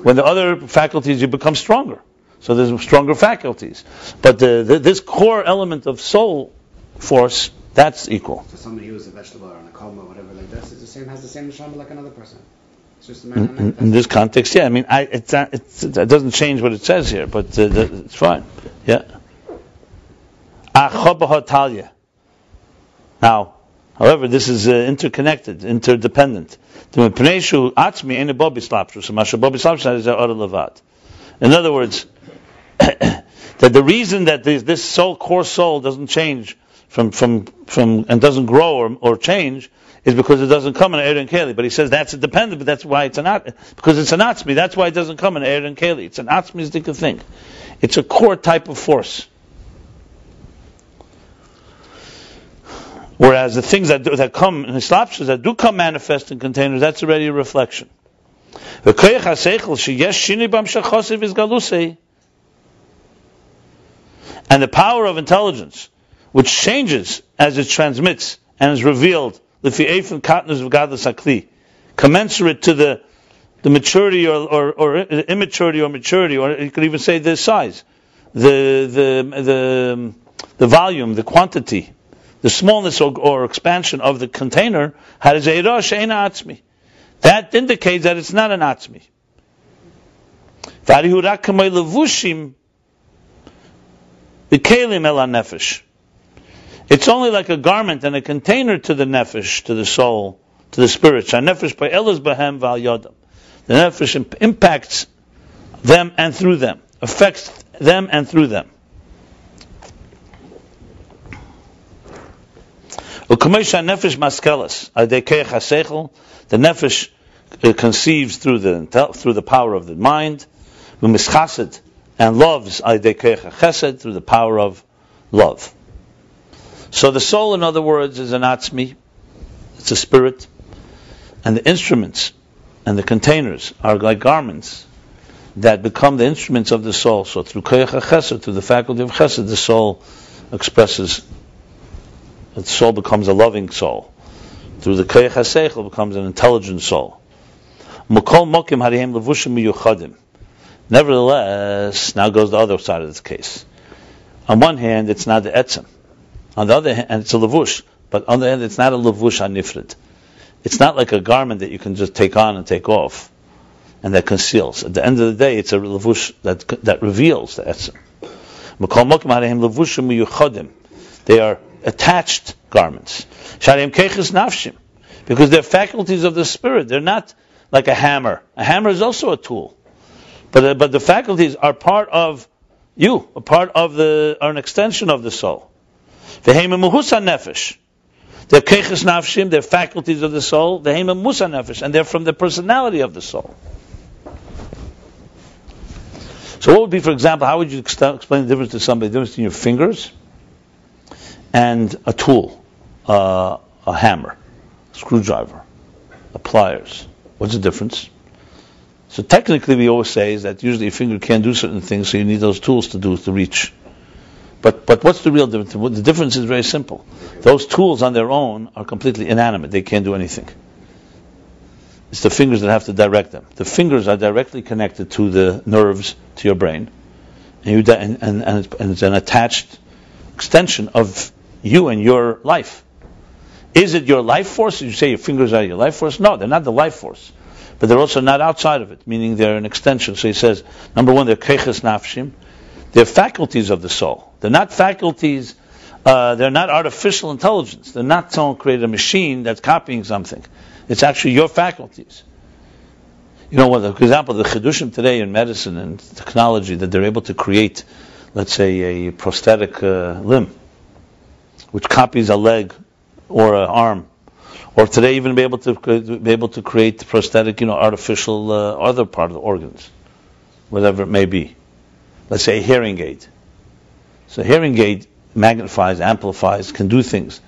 When the other faculties, you become stronger. So there's stronger faculties. But the, the, this core element of soul force, that's equal. So somebody who is a vegetable or in a coma or whatever like this is the same has the same neshama like another person. It's just a matter In, in, in this context, yeah. I mean, I, it's, not, it's, it doesn't change what it says here, but uh, the, it's fine. Yeah. Now, however, this is uh, interconnected, interdependent. The Mepneshu Atzmi ain't a Bobby Slapshu, so Masha Bobby Slapshu is a Ora In other words, <coughs> that the reason that this, this soul, core soul, doesn't change from, from, from, and doesn't grow or, or change is because it doesn't come in Aaron Keli. But he says that's a dependent, but that's why it's an at, because it's an atzmi. That's why it doesn't come in Aaron Keli. It's an atzmistic thing. It's a core type of force. Whereas the things that do, that come in Islapshas that do come manifest in containers, that's already a reflection. And the power of intelligence, which changes as it transmits and is revealed, l'fi eifin katnus v'gadlus akli, commensurate to the the maturity or, or, or immaturity or maturity, or you could even say the size, the the the the volume, the quantity, the smallness or, or expansion of the container. That indicates that it's not an atzmi. Rak kamei el nefesh. It's only like a garment and a container to the nefesh, to the soul, to the spirit. Nefesh by elas bahem val yodam. The nefesh impacts them and through them, affects them and through them. The nefesh uh, conceives through the through the power of the mind. And loves Chesed through the power of love. So the soul, in other words, is an atzmi, it's a spirit, and the instruments and the containers are like garments that become the instruments of the soul. So through Kecha Chesed, through the faculty of Chesed, the soul expresses, the soul becomes a loving soul. Through the Seichel, becomes an intelligent soul. Mukol Mokim Levushim Miyuchadim. Nevertheless, now goes the other side of this case. On one hand, it's not the etzem. On the other hand, and it's a levush. But on the other hand, it's not a levush anifrid. It's not like a garment that you can just take on and take off, and that conceals. At the end of the day, it's a levush that that reveals the levushim. They are attached garments. Because they're faculties of the spirit. They're not like a hammer. A hammer is also a tool. But uh, but the faculties are part of you, a part of the, are an extension of the soul. They're keches nafshim, they're faculties of the soul. V'heim musa nefesh, and they're from the personality of the soul. So what would be, for example, how would you ex- explain the difference to somebody, the difference between your fingers and a tool, uh, a hammer, a screwdriver, a pliers? What's the difference? So technically, we always say is that usually your finger can't do certain things, so you need those tools to do to reach But but what's the real difference? The difference is very simple. Those tools on their own are completely inanimate. They can't do anything. It's the fingers that have to direct them. The fingers are directly connected to the nerves to your brain, and you di- and, and, and, it's, and it's an attached extension of you and your life. Is it your life force? You say your fingers are your life force? No, they're not the life force. But they're also not outside of it, meaning they're an extension. So he says, number one, they're keches nafshim. They're faculties of the soul. They're not faculties, uh, they're not artificial intelligence. They're not someone created a machine that's copying something. It's actually your faculties. You know, for example, the chidushim today in medicine and technology that they're able to create, let's say, a prosthetic uh, limb, which copies a leg or an arm, or today even be able to be able to create prosthetic, you know, artificial uh, other part of the organs, whatever it may be. Let's say hearing aid. So hearing aid magnifies, amplifies, can do things.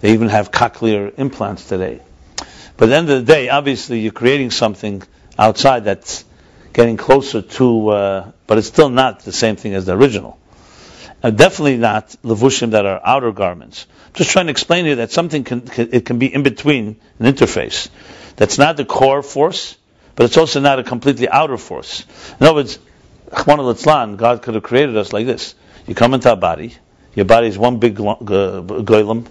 They even have cochlear implants today. But at the end of the day, obviously, you're creating something outside that's getting closer to, uh, but it's still not the same thing as the original. Uh, definitely not levushim that are outer garments. Just trying to explain here that something can, can it can be in between an interface. That's not the core force, but it's also not a completely outer force. In other words, God could have created us like this. You come into our body, your body is one big lo- g- goylem,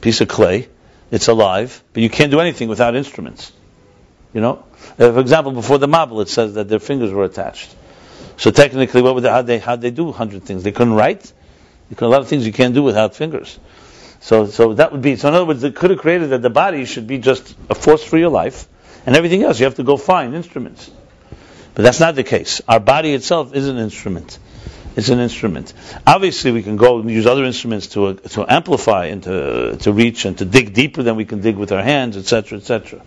piece of clay, it's alive, but you can't do anything without instruments. You know? Uh, for example, before the Mabel, it says that their fingers were attached. So technically, what would they, how'd they, how'd they do hundred things? They couldn't write? You could, a lot of things you can't do without fingers. So, so that would be, so in other words, it could have created that the body should be just a force for your life, and everything else, you have to go find instruments. But that's not the case. Our body itself is an instrument. It's an instrument. Obviously, we can go and use other instruments to uh, to amplify and to to reach and to dig deeper than we can dig with our hands, etc., etc.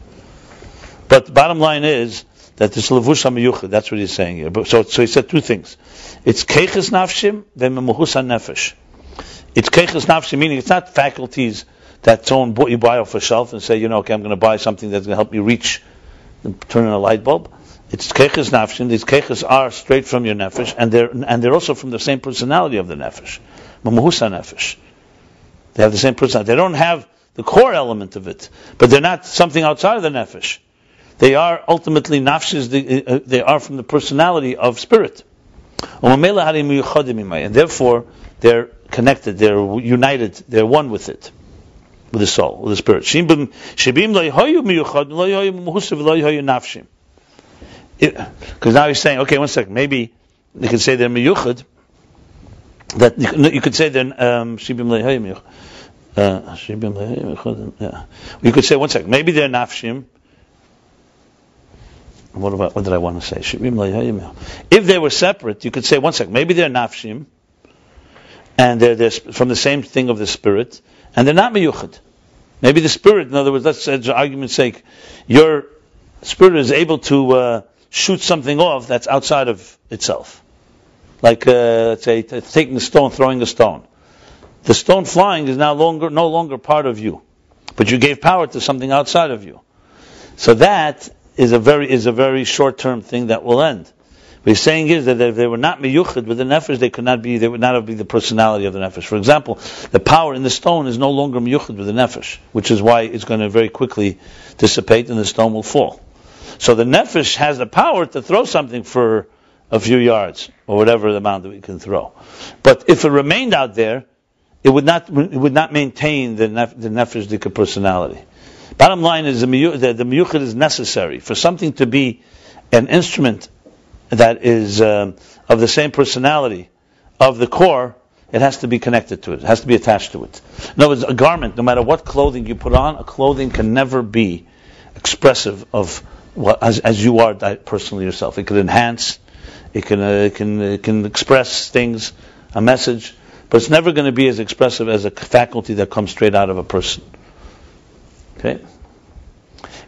But the bottom line is that this levush. That's what he's saying here. But, so, so he said two things. It's keches nafshim v'memuhus nefesh. It's keches nafshim, meaning it's not faculties that someone bought you buy off a shelf and say, you know, okay, I'm going to buy something that's going to help me reach, turn on a light bulb. It's keches nafshim. These keches are straight from your nefesh, and they're and they're also from the same personality of the nefesh, mamuhusa nefesh. They have the same personality. They don't have the core element of it, but they're not something outside of the nefesh. They are ultimately nafshis. They, uh, they are from the personality of spirit, and therefore they're connected. They're united. They're one with it, with the soul, with the spirit. Because now he's saying, okay, one second, maybe you could say they're miyuchad, that you could- say they're um, shibim. Uh, yeah. You could say, one second, maybe they're nafshim. What about, what did I want to say? If they were separate, you could say, one second, maybe they're nafshim, and they're, they're from the same thing of the spirit, and they're not miyuchad. Maybe the spirit, in other words, let's say, for argument's sake, your spirit is able to uh, shoot something off that's outside of itself. Like, uh, let's say, taking a stone, throwing a stone. The stone flying is now longer, no longer part of you, but you gave power to something outside of you. So that is a very is a very short term thing that will end. What he's saying is that if they were not miyuchid with the nefesh, they could not be, they would not have be the personality of the nefesh. For example, the power in the stone is no longer miyuchid with the nefesh, which is why it's going to very quickly dissipate and the stone will fall. So the nefesh has the power to throw something for a few yards or whatever the amount that we can throw. But if it remained out there, it would not it would not maintain the nef, the nefesh personality. Bottom line is the miyu- the, the miyuchid is necessary for something to be an instrument that is um, of the same personality of the core. It has to be connected to it. It has to be attached to it. In other words, a garment, no matter what clothing you put on, a clothing can never be expressive of what, as, as you are personally yourself. It can enhance, it can, uh, it can, it can express things, a message, but it's never going to be as expressive as a faculty that comes straight out of a person. Okay?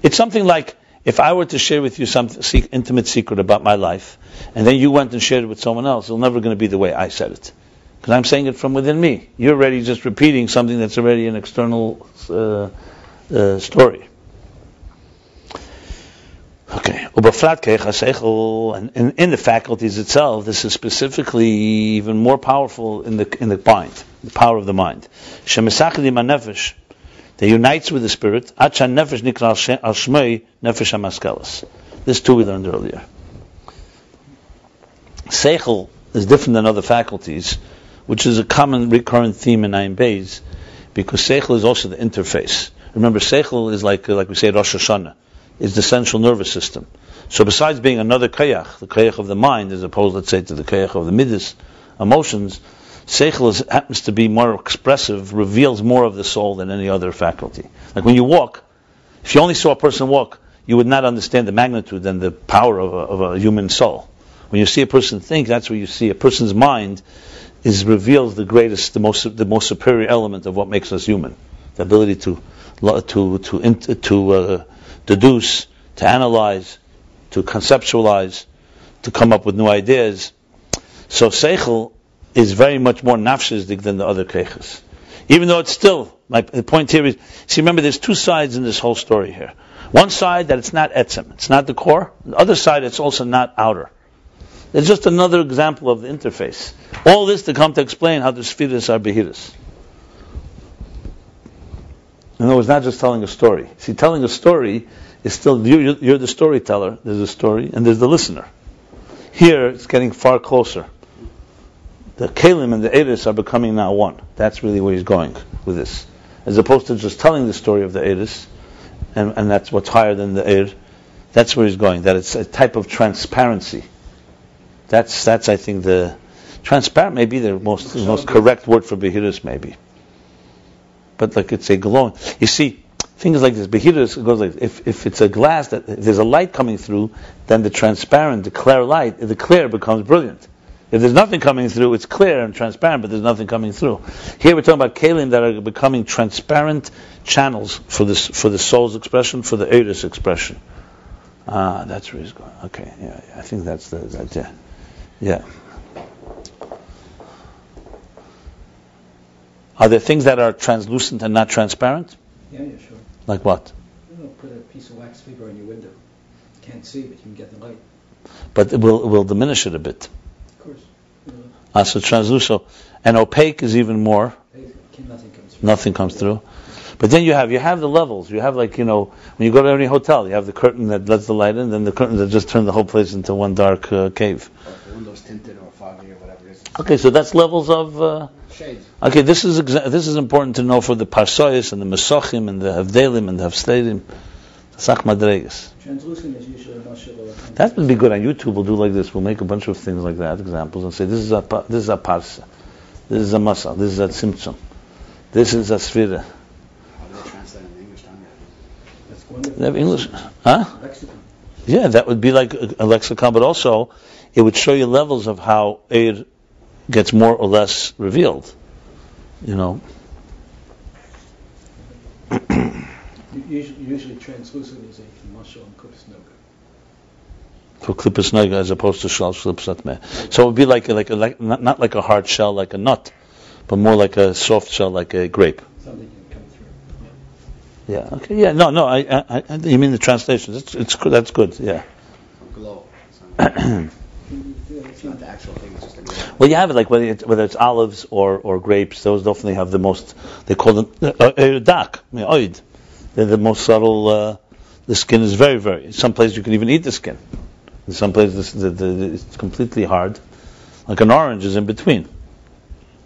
It's something like if I were to share with you some intimate secret about my life, and then you went and shared it with someone else, it's never going to be the way I said it. Because I'm saying it from within me. You're already just repeating something that's already an external uh, uh, story. Okay. And in, in the faculties itself, this is specifically even more powerful in the in the mind, the power of the mind. That unites with the spirit. This too we learned earlier. Seichel is different than other faculties, which is a common recurrent theme in Nine Bays, because Seichel is also the interface. Remember, Seichel is like like we say Rosh Hashanah is the central nervous system. So besides being another kayach, the kayach of the mind, as opposed, let's say, to the kayach of the midas, emotions, seichel is, happens to be more expressive, reveals more of the soul than any other faculty. Like when you walk, if you only saw a person walk, you would not understand the magnitude and the power of a, of a human soul. When you see a person think, that's where you see a person's mind is reveals the greatest, the most, the most superior element of what makes us human, the ability to to to to uh, deduce, to analyze, to conceptualize, to come up with new ideas. So Seichel is very much more nafshizdik than the other keiches. Even though it's still, my the point here is, see remember there's two sides in this whole story here. One side that it's not etzem, it's not the core. The other side it's also not outer. It's just another example of the interface. All this to come to explain how the spheres are behiras. In other words, not just telling a story. See, telling a story is still, you're, you're the storyteller, there's a story, and there's the listener. Here, it's getting far closer. The Kalim and the Eris are becoming now one. That's really where he's going with this. As opposed to just telling the story of the Eris, and, and that's what's higher than the Er. That's where he's going. That it's a type of transparency. That's, that's I think, the transparent may be the most, the most correct word for Behiris, maybe but like it's a glowing. You see, things like this, Behirus goes like if, if it's a glass that if there's a light coming through, then the transparent, the clear light, the clear becomes brilliant. If there's nothing coming through, it's clear and transparent, but there's nothing coming through. Here we're talking about kalim that are becoming transparent channels for this for the soul's expression, for the eris expression. Ah, that's where he's going. Okay, yeah, yeah I think that's the that, yeah. yeah. Are there things that are translucent and not transparent? Yeah, yeah, sure. Like what? You know, put a piece of wax paper on your window. You can't see, but you can get the light. But it will, it will diminish it a bit. Of course. You know, Ah, so translucent. And opaque is even more. nothing comes through. Nothing comes through. But then you have you have the levels. You have like you know when you go to any hotel, you have the curtain that lets the light in, then the curtain that just turn the whole place into one dark uh, cave. Or window's tinted or foggy or whatever it is. Okay, so that's levels of. Uh, Shades. okay, this is exa- this is important to know for the parsois and the mesachim and the havdelim and the havstedim, sach madregas. Translucent is usually a mushroom or a kind That would be good on YouTube. We'll do like this. We'll make a bunch of things like that, examples, and say this is a pa- this is a parsa, this is a masa, this is a tzimtzum, this is a sfira. They translate in English? Don't they? That's wonderful. They have English, huh? Lexicon. Yeah, that would be like a, a lexicon, but also it would show you levels of how aid gets more or less revealed. You know, <clears throat> Usually, usually translucent is a mushroom and kupas noga. for klippus nega as opposed to shal klippus meh. So it would be like like like not, not like a hard shell like a nut, but more like a soft shell like a grape. Something can come through. Yeah. Okay. Yeah. No. No. I. I, I you mean the translation? It's. It's. That's good. Yeah. Glow. It's not, <clears throat> Yeah, it's it's not not the actual thing. It's just a. Well, you have it like whether it's, whether it's olives or, or grapes. Those definitely have the most. They call them uh, uh, dak. I mean, oid. They're the most subtle. Uh, the skin is very very. In some places you can even eat the skin. In some places the, the, the, it's completely hard. Like an orange is in between.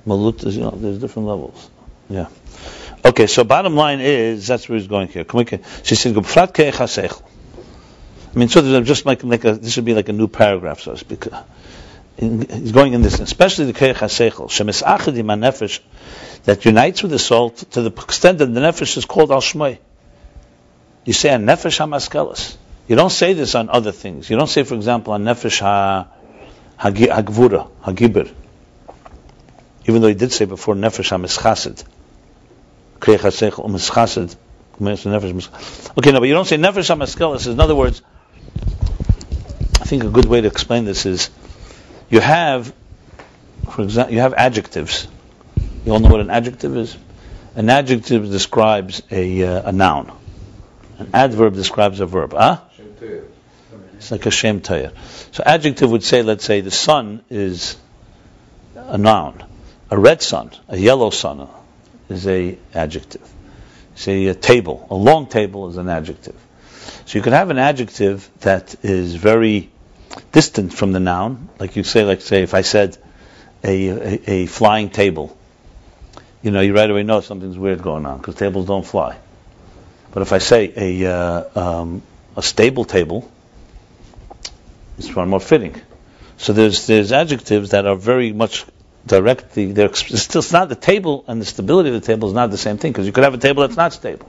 Malut is you know there's different levels. Yeah. Okay. So bottom line is that's where he's going here. She said. I mean, so just like, like a, this would be like a new paragraph, so to speak. In, he's going in this, especially the Keich HaSeichel, Shemes Achadim HaNefesh, that unites with the soul to, the extent that the Nefesh is called Al. You say a Nefesh HaMaskelis. You don't say this on other things. You don't say, for example, a Nefesh Ha, Hagvura, Hagibir. Even though he did say before Nefesh HaMischasid. Okay, no, but you don't say Nefesh HaMaskelis. In other words, I think a good way to explain this is you have, for example, you have adjectives. You all know what an adjective is? An adjective describes a, uh, a noun. An adverb describes a verb. Ah? It's like a shem tayr. So adjective would say, let's say, the sun is a noun. A red sun, a yellow sun is a adjective. Say a table, a long table is an adjective. So you could have an adjective that is very distant from the noun, like you say, like say, if I said a, a, a flying table, you know, you right away know something's weird going on because tables don't fly. But if I say a uh, um, a stable table, it's far more fitting. So there's there's adjectives that are very much directly. They're it's still it's not the table and the stability of the table is not the same thing because you could have a table that's not stable.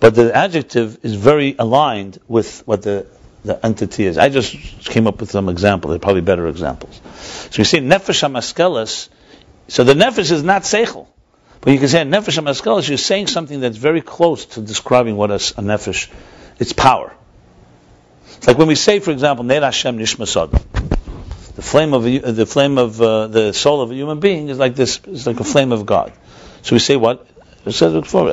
But the adjective is very aligned with what the the entity is. I just came up with some examples. They're probably better examples. So you see, nefesh hamaskelis. So the nefesh is not seichel, but you can say nefesh hamaskelis. You're saying something that's very close to describing what a nefesh. It's power. Like when we say, for example, Ner Hashem Nishmasad. The flame of a, the flame of uh, the soul of a human being is like this. It's like a flame of God. So we say what? It says before.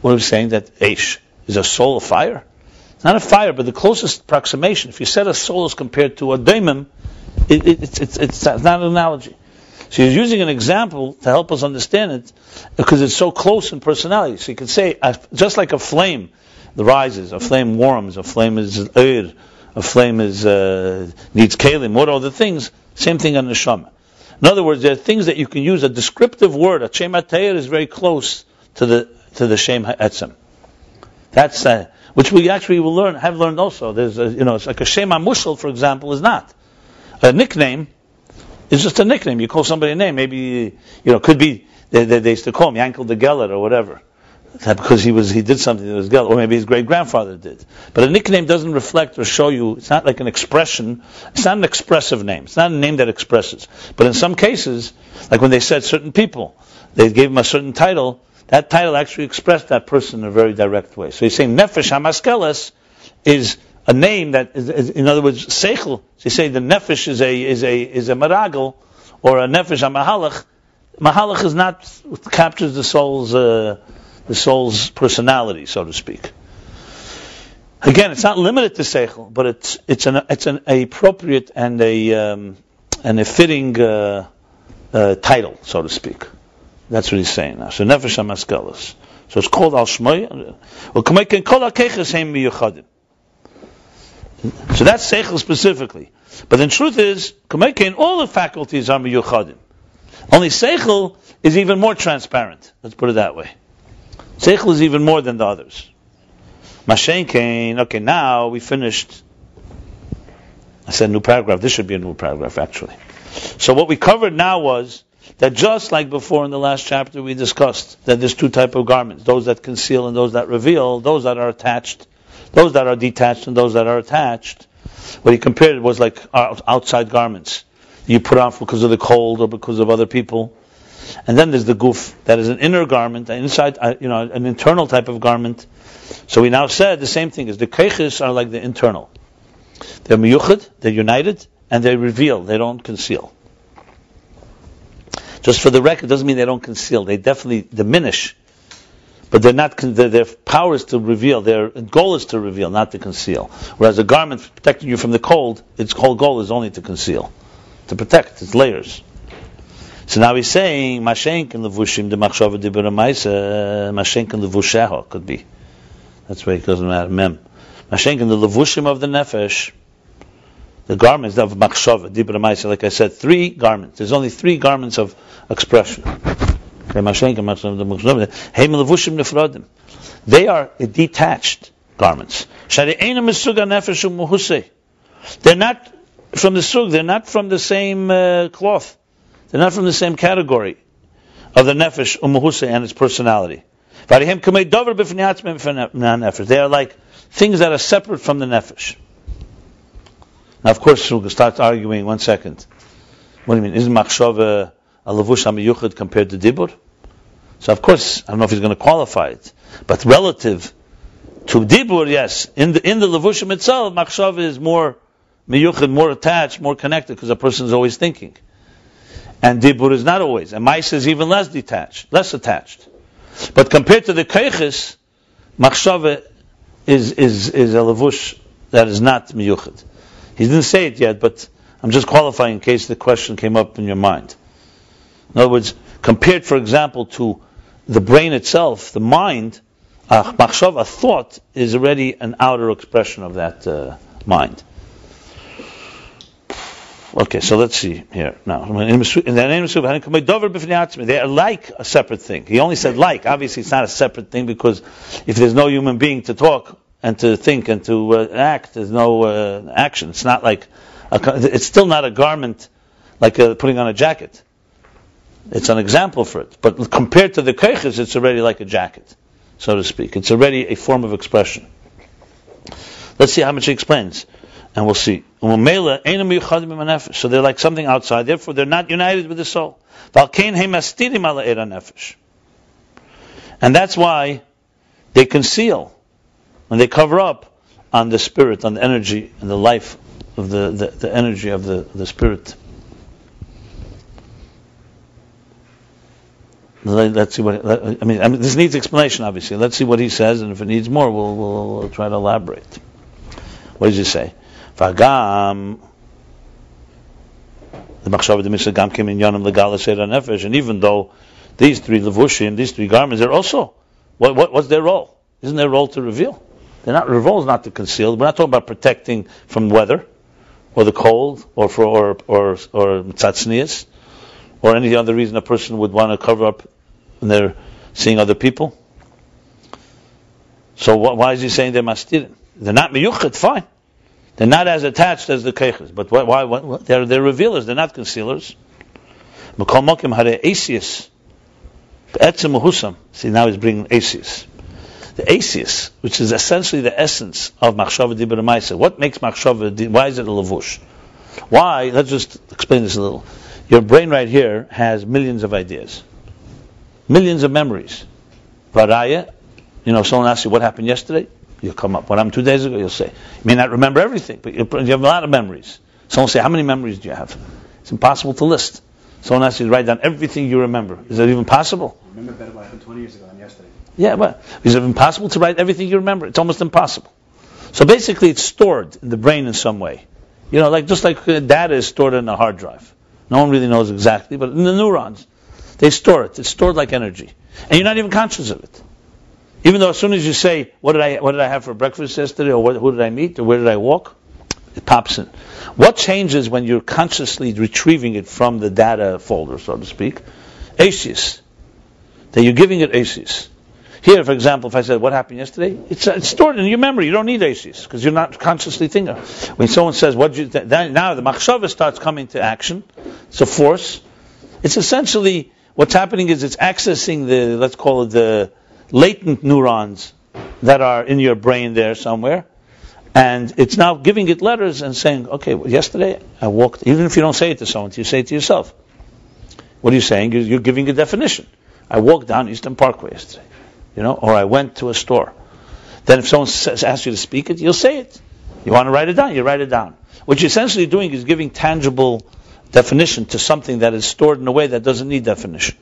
What are we saying? That Eish is a soul of fire? It's not a fire, but the closest approximation. If you said a soul is compared to a daimon, it, it, it's, it's, it's not an analogy. So he's using an example to help us understand it because it's so close in personality. So you can say, just like a flame rises, a flame warms, a flame is ur, a flame is uh, needs kalim, what are the things? Same thing on the neshama. In other words, there are things that you can use. A descriptive word, a shem is very close to the to the shem ha'etzem. That's uh, which we actually will learn, have learned also. There's, a, you know, it's like a shem mushal, for example, is not a nickname. Is just a nickname. You call somebody a name. Maybe you know, could be they, they, they used to call him Yankel the Geller or whatever because he was he did something that was gel, or maybe his great grandfather did. But a nickname doesn't reflect or show you. It's not like an expression. It's not an expressive name. It's not a name that expresses. But in some cases, like when they said certain people, they gave him a certain title. That title actually expressed that person in a very direct way. So he's saying Nefesh Hamaskeles is a name that is, is in other words, Seichel. You say the Nefesh is a is a is a Maragel or a Nefesh Hamahalach. Mahalach is not captures the soul's. Uh, the soul's personality, so to speak. Again, it's not limited to seichel, but it's it's an it's an appropriate and a um, and a fitting uh, uh, title, so to speak. That's what he's saying now. So nefesh hamaskelis. So it's called al shmoy. Well, hakeches heim miyuchadim. So that's seichel specifically. But the truth is, kamekin, all the faculties are miyuchadim. Only seichel is even more transparent. Let's put it that way. Seichel is even more than the others. Mashenkein, okay, now we finished. I said new paragraph. This should be a new paragraph, actually. So what we covered now was that just like before in the last chapter we discussed that there's two type of garments: those that conceal and those that reveal, those that are attached, those that are detached and those that are attached. What he compared it was like outside garments you put on because of the cold or because of other people. And then there's the guf, that is an inner garment, an inside, uh, you know, an internal type of garment. So we now said the same thing is the keiches are like the internal. They're miyuchad, they're united, and they reveal, they don't conceal. Just for the record, doesn't mean they don't conceal. They definitely diminish, but they're not. Their, their power is to reveal. Their goal is to reveal, not to conceal. Whereas a garment protecting you from the cold, its whole goal is only to conceal, to protect. It's layers. So now he's saying Mashenk and Levushim the Machshava Dibur Maisa Mashenk and Levusheho could be. That's why it doesn't matter. Mem. Mashenk and the Levushim of the Nefesh, the garments of Machshava Dibur Maisa. Like I said, three garments. There's only three garments of expression. They are detached garments. They're not from the sug. They're not from the same uh, cloth. They're not from the same category of the nefesh umuhusa and its personality. They are like things that are separate from the nefesh. Now, of course, we'll start arguing. One second. What do you mean? Isn't machshava a hamiyuchad compared to dibur? So, of course, I don't know if he's going to qualify it, but relative to dibur, yes. In the in the levushim itself, machshava is more miyuchad, more attached, more connected, because a person is always thinking. And dibur is not always. And mais is even less detached, less attached. But compared to the keiches, machshava is is is a levush that is not miyuchad. He didn't say it yet, but I'm just qualifying in case the question came up in your mind. In other words, compared, for example, to the brain itself, the mind, a thought, is already an outer expression of that uh, mind. Okay, so let's see here now. They are like a separate thing. He only said like. Obviously, it's not a separate thing because if there's no human being to talk and to think and to uh, act, there's no uh, action. It's not like a, it's still not a garment like uh, putting on a jacket. It's an example for it, but compared to the keiches, it's already like a jacket, so to speak. It's already a form of expression. Let's see how much he explains and we'll see. So they're like something outside, therefore they're not united with the soul. And that's why they conceal and they cover up on the spirit, on the energy and the life of the, the, the energy of the, the spirit. Let's see what. I mean, I mean, this needs explanation, obviously. Let's see what he says, and if it needs more, we'll, we'll, we'll try to elaborate. What does he say? Vagam, the Machshava the Mishnah Gam came in Yonim Legala Nefesh, and even though these three levushim, these three garments, they're also what, what, what's their role? Isn't their role to reveal? They're not their role is not to conceal. We're not talking about protecting from weather or the cold or for or or or tzatznias or any other reason a person would want to cover up when they're seeing other people. So why is he saying they're mastirin? They're not miyuchet, fine. They're not as attached as the keiches, but why? why, they're, they're revealers. They're not concealers. See, now he's bringing asius. The asius, which is essentially the essence of machshava dibra What makes machshava? Why is it a lavush? Why? Let's just explain this a little. Your brain right here has millions of ideas, millions of memories. Varaya, you know, someone asks you what happened yesterday you'll come up. What happened two days ago, you'll say. You may not remember everything, but you have a lot of memories. Someone will say, how many memories do you have? It's impossible to list. Someone asks you to write down everything you remember. Is that even possible? I remember better what happened 20 years ago than yesterday. Yeah, but is it impossible to write everything you remember? It's almost impossible. So basically, it's stored in the brain in some way. You know, like just like data is stored in a hard drive. No one really knows exactly, but in the neurons, they store it. It's stored like energy, and you're not even conscious of it. Even though as soon as you say, what did I, what did I have for breakfast yesterday, or what, who did I meet, or where did I walk, it pops in. What changes when you're consciously retrieving it from the data folder, so to speak? ACES. That you're giving it ACES. Here, for example, if I said, what happened yesterday? It's, uh, it's stored in your memory. You don't need ACES because you're not consciously thinking. When someone says, what you th-? now the machshava starts coming to action. It's a force. It's essentially, what's happening is it's accessing the, let's call it the, latent neurons that are in your brain there somewhere. And it's now giving it letters and saying, okay, well, yesterday I walked, even if you don't say it to someone, you say it to yourself. What are you saying? You're giving a definition. I walked down Eastern Parkway yesterday, you know, or I went to a store. Then if someone says, asks you to speak it, you'll say it. You want to write it down, you write it down. What you're essentially doing is giving tangible definition to something that is stored in a way that doesn't need definition.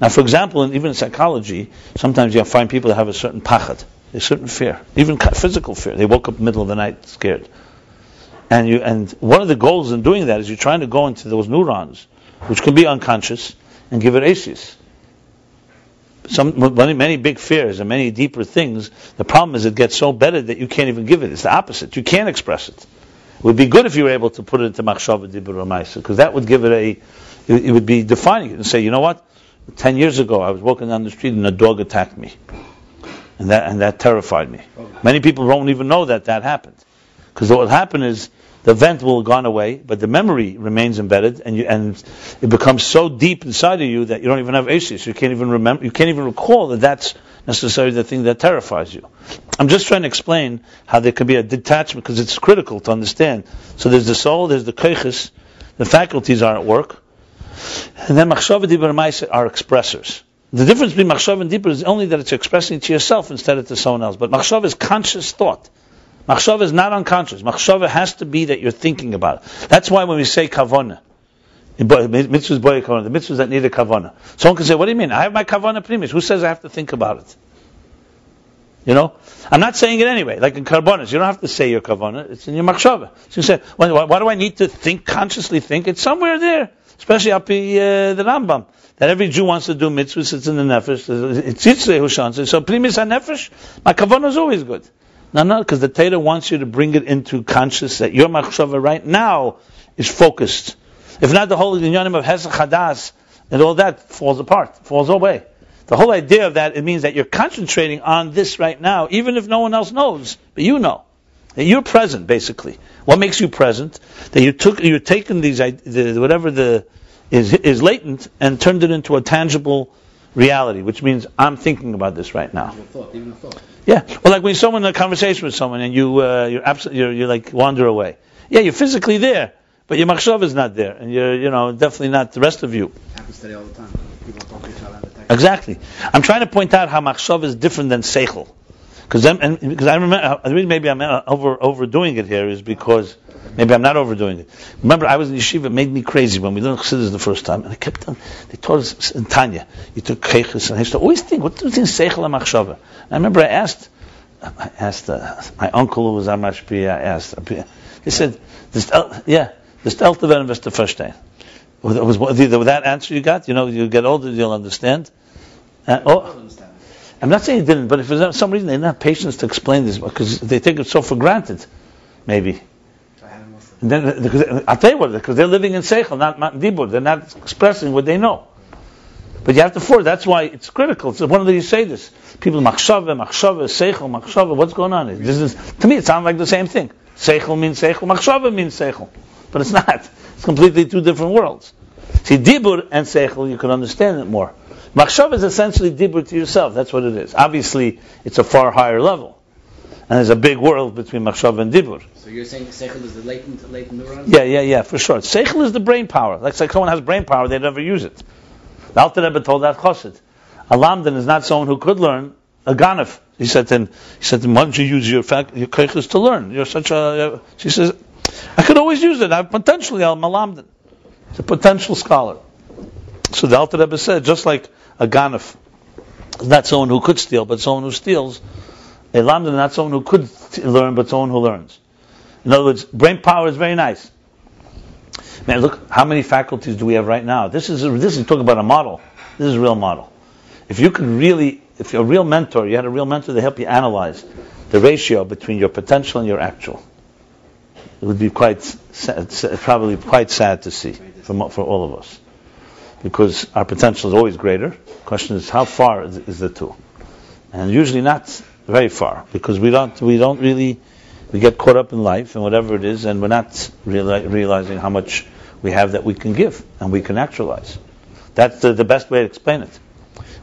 Now, for example, in, even in psychology, sometimes you'll find people that have a certain pachad, a certain fear, even physical fear. They woke up in the middle of the night scared. And, you, and one of the goals in doing that is you're trying to go into those neurons, which can be unconscious, and give it aces. Some many, many big fears and many deeper things. The problem is it gets so bedded that you can't even give it. It's the opposite. You can't express it. It would be good if you were able to put it into machshava dibur because that would give it a. It, it would be defining it and say, you know what? Ten years ago, I was walking down the street and a dog attacked me, and that and that terrified me. Many people don't even know that that happened, because what happened is the event will have gone away, but the memory remains embedded, and you, and it becomes so deep inside of you that you don't even have ACEs. You can't even remember. You can't even recall that that's necessarily the thing that terrifies you. I'm just trying to explain how there can be a detachment because it's critical to understand. So there's the soul, there's the keiches, the faculties are at work, and then machshava dibur are expressors. The difference between machshava and dibur is only that it's expressing to yourself instead of to someone else. But machshava is conscious thought. Machshava is not unconscious. Machshava has to be that you're thinking about it. That's why when we say kavona, mitzvahs boy kavona, the mitzvahs that need a kavona. Someone can say, "What do you mean? I have my kavona primis. Who says I have to think about it?" You know, I'm not saying it anyway. Like in karbonis, you don't have to say your kavana; it's in your machshava. So you say, why, why, do I need to think consciously? Think it's somewhere there, especially up uh, the Rambam that every Jew wants to do mitzvahs. It's in the nefesh. It's Yitzrei Hushan. So primis nefesh, my kavana is always good. No, no, because the Torah wants you to bring it into conscious that your machshava right now is focused. If not, the whole inyanim of hesach hadas and all that falls apart, falls away. The whole idea of that, it means that you're concentrating on this right now, even if no one else knows, but you know. That you're present, basically. What makes you present? That you took, you're taking these, the, whatever the, is, is latent and turned it into a tangible reality, which means I'm thinking about this right now. Even a thought, even a thought. Yeah. Well, like when someone in a conversation with someone and you, uh, you're absolutely, you're, you're like wander away. Yeah, you're physically there, but your machshav is not there, and you're, you know, definitely not the rest of you. Happens today all the time. People talk to each other on. Exactly. I'm trying to point out how machshav is different than seichel. Because because I remember the reason maybe I'm uh, over overdoing it here is because maybe I'm not overdoing it. Remember, I was in yeshiva. It made me crazy when we learned chassidus the first time, and I kept on. They taught us in Tanya. You took keiches, and I used to always think, what does in seichel and machshava? I remember I asked, I asked uh, my uncle who was Amashpi. I asked. He said, "This, yeah, Elta was the first day." Was, was, with that answer you got? You know, you get older, you'll understand. Uh, oh. I'm not saying he didn't, but if for some reason they didn't have patience to explain this because they take it so for granted, maybe. I had most of And then, because, I'll tell you what, because they're living in Seichel, not, not in Dibur. They're not expressing what they know. But you have to force. That's why it's critical. It's one of the you say this. People machshava, machshava, seichel, machshava. What's going on? This is to me. It sounds like the same thing. Seichel means seichel. Machshava means seichel, but it's <laughs> not. It's completely two different worlds. See, dibur and seichel, you can understand it more. Machshava is essentially dibur to yourself. That's what it is. Obviously, it's a far higher level, and there's a big world between machshava and dibur. So you're saying seichel is the latent, latent neuron? Yeah, yeah, yeah, for sure. Seichel is the brain power. Like, like someone has brain power, they never use it. The Alter Rebbe told that chassid. A lamdan is not someone who could learn a ganef. He said to him, he said to him, why don't you use your fac- your keiches to learn? You're such a, uh, she says, I could always use it. I potentially, I'm a lamdan. A potential scholar. So the Alter Rebbe said, just like a ganef is not someone who could steal, but someone who steals, a lamdan not someone who could learn, but someone who learns. In other words, brain power is very nice. Man, look how many faculties do we have right now? This is this is talking about a model. This is a real model. If you could really, if you're a real mentor, you had a real mentor to help you analyze the ratio between your potential and your actual. It would be quite sad, probably quite sad to see for for all of us, because our potential is always greater. The question is how far is, the two, and usually not very far, because we don't we don't really we get caught up in life and whatever it is, and we're not reali- realizing how much we have that we can give and we can actualize. That's the, the best way to explain it.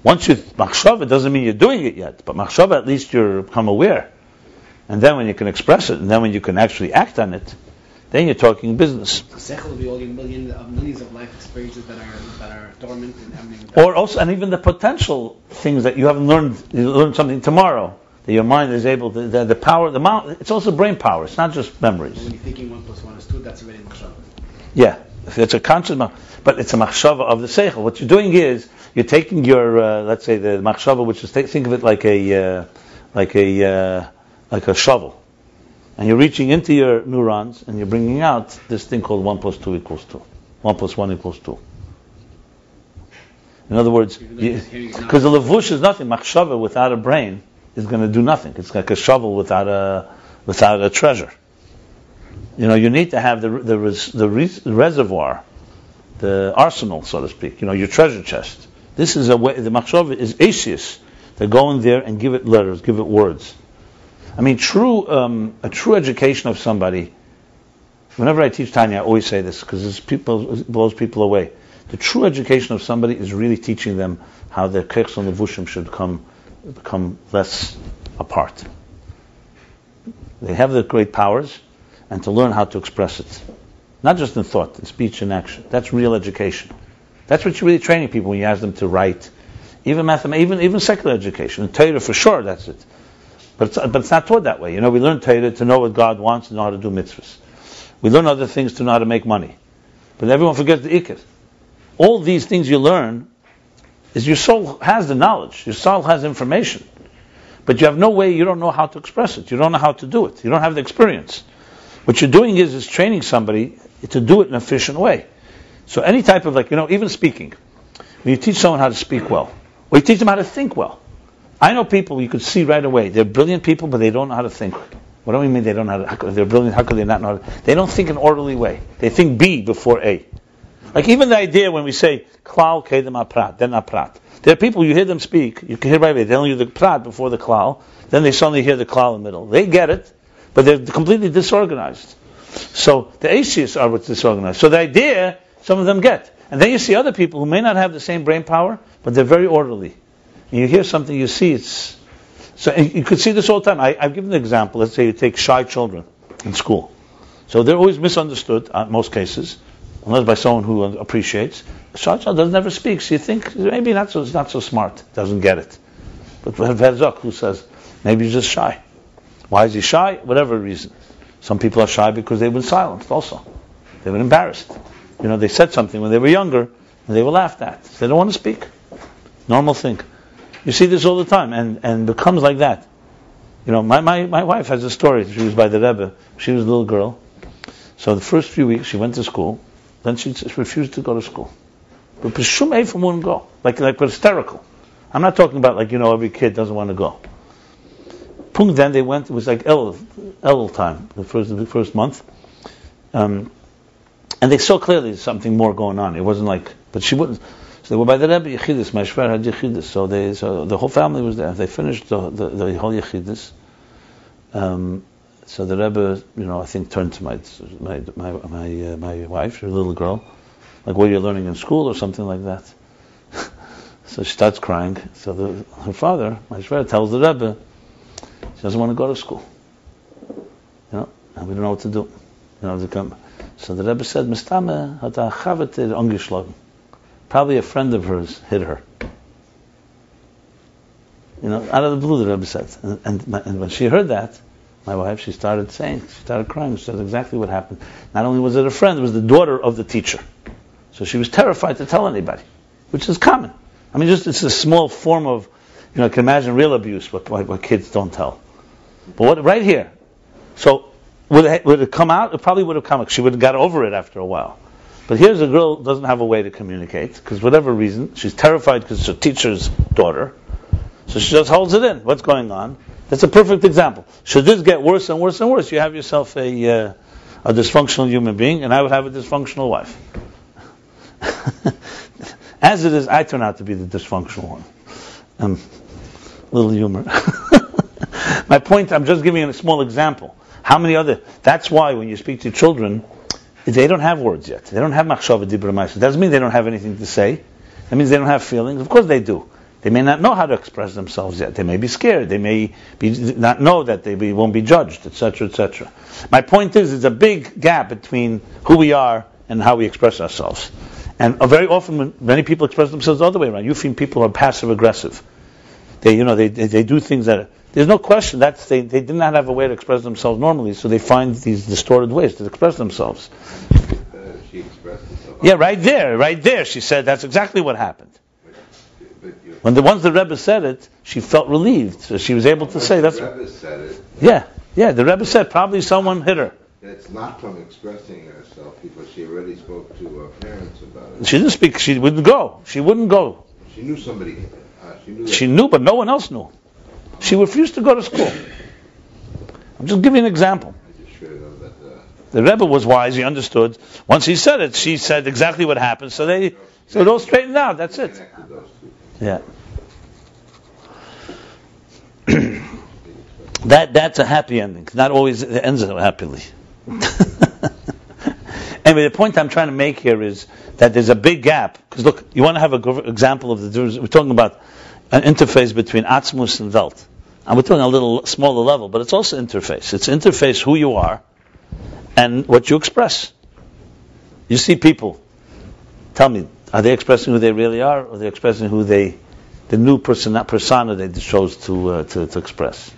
Once you machshava, it doesn't mean you're doing it yet, but machshava at least you become aware, and then when you can express it, and then when you can actually act on it, then you're talking business. Will be all your million, of millions of life experiences that are that are dormant and I mean, Or also, and even the potential things that you haven't learned, you learn something tomorrow, that your mind is able to, the, the power, the amount, it's also brain power, it's not just memories. when you're thinking one plus one is two, that's already machshava. Yeah, if it's a conscious, but it's a machshava of the seichel. What you're doing is you're taking your, uh, let's say, the machshava, which is think think of it like a, uh, like a, uh, like a shovel, and you're reaching into your neurons and you're bringing out this thing called one plus two equals two, one plus one equals two. In other words, Even though you're hearing it now. because the levush is nothing. Machshava without a brain is going to do nothing. It's like a shovel without a without a treasure. You know, you need to have the the, res, the, res, the reservoir, the arsenal, so to speak. You know, your treasure chest. This is a way. The machshava is asius. They go in there and give it letters, give it words. I mean, true um, a true education of somebody. Whenever I teach Tanya, I always say this because it blows people away. The true education of somebody is really teaching them how their kechs and levushim should come become less apart. They have the great powers, and to learn how to express it, not just in thought, in speech and action. That's real education. That's what you're really training people when you ask them to write, even mathematics, even even secular education. In Torah, for sure, that's it. But it's, but it's not taught that way. You know, we learn Torah to know what God wants and know how to do mitzvahs. We learn other things to know how to make money. But everyone forgets the ikr. All these things you learn is your soul has the knowledge. Your soul has information. but you have no way, you don't know how to express it. You don't know how to do it. You don't have the experience. What you're doing is, is training somebody to do it in an efficient way. So any type of like, you know, even speaking. When you teach someone how to speak well, or you teach them how to think well. I know people you could see right away. They're brilliant people, but they don't know how to think. What do we mean they don't know how to, they're brilliant, how could they not know how to, they don't think in orderly way. They think B before A. Like even the idea when we say, klal kedem aprat, then aprat. There are people, you hear them speak, you can hear right away, they tell you the prat before the klal, then they suddenly hear the klal in the middle. They get it, but they're completely disorganized. So the atheists are what's disorganized. So the idea, some of them get. And then you see other people who may not have the same brain power, but they're very orderly. You hear something, you see it's. So you could see this all the time. I, I've given an example. Let's say you take shy children in school. So they're always misunderstood, uh, in most cases, unless by someone who appreciates. Shy child doesn't never speaks. You think maybe not so, not so smart, doesn't get it. But Verzok, who says maybe he's just shy. Why is he shy? Whatever reason. Some people are shy because they've been silenced also. They've been embarrassed. You know, they said something when they were younger and they were laughed at. They don't want to speak. Normal thing. You see this all the time and, and becomes like that. You know, my, my, my wife has a story. She was by the Rebbe. She was a little girl. So the first few weeks she went to school. Then she just refused to go to school. But Peshum Ephraim wouldn't go. Like, like hysterical. I'm not talking about like, you know, every kid doesn't want to go. Pung then they went, it was like El, El time, the first, the first month. Um, and they saw clearly something more going on. It wasn't like, but she wouldn't. So they were by the Rebbe Yechidus, my Shver had Yechidus. So they, so the whole family was there. They finished the, the, the whole Yechidus. Um, so the Rebbe, you know, I think turned to my my my my, uh, my wife, her little girl, like, what are you learning in school or something like that? <laughs> so she starts crying. So the, her father, my Shver, tells the Rebbe, she doesn't want to go to school. You know, and we don't know what to do. You know, to come. So the Rebbe said, Mistame hat a chavetir angeschlagen. Probably a friend of hers hit her. You know, out of the blue, the Rebbe said. And, and, my, and when she heard that, my wife, she started saying, she started crying. She said exactly what happened. Not only was it a friend, it was the daughter of the teacher. So she was terrified to tell anybody, which is common. I mean, just it's a small form of, you know, I can imagine real abuse, what, what, what kids don't tell. But what, right here, so would it, would it come out? It probably would have come. She would have got over it after a while. But here's a girl doesn't have a way to communicate because whatever reason she's terrified because it's her teacher's daughter. So she just holds it in. What's going on? That's a perfect example. Should this get worse and worse and worse, you have yourself a uh, a dysfunctional human being, and I would have a dysfunctional wife. <laughs> As it is, I turn out to be the dysfunctional one. Um, little humor. <laughs> My point, I'm just giving a small example. How many other? That's why when you speak to children, they don't have words yet. They don't have machshava dibra. Doesn't mean they don't have anything to say. That means they don't have feelings. Of course they do. They may not know how to express themselves yet. They may be scared. They may be, not know that they be, won't be judged, etc., etc. My point is, there's a big gap between who we are and how we express ourselves. And uh, very often, many people express themselves the other way around. You find people are passive aggressive. They, you know, they, they, they do things that there's no question that's they, they did not have a way to express themselves normally, so they find these distorted ways to express themselves. She expressed herself. Yeah, right there, right there. She said that's exactly what happened. When the once the Rebbe said it, she felt relieved, so she was able to say that's The Rebbe said it. yeah, yeah. The Rebbe said probably someone hit her. It's not from expressing herself because she already spoke to her parents about it. She didn't speak. She wouldn't go. She wouldn't go. She knew somebody. Uh, she knew. She knew, but no one else knew. She refused to go to school. I'm just giving an example. The Rebbe was wise. He understood. Once he said it, she said exactly what happened. So they, so it all straightened out. That's it. Yeah. <clears throat> that that's a happy ending. Not always it ends happily. <laughs> anyway, the point I'm trying to make here is that there's a big gap. Because look, you want to have a gr- example of the difference. We're talking about an interface between Atzmus and Welt. And we're talking a little smaller level, but it's also interface. It's interface who you are and what you express. You see people. Tell me, are they expressing who they really are, or are they expressing who they, the new persona, persona they chose to, uh, to to express?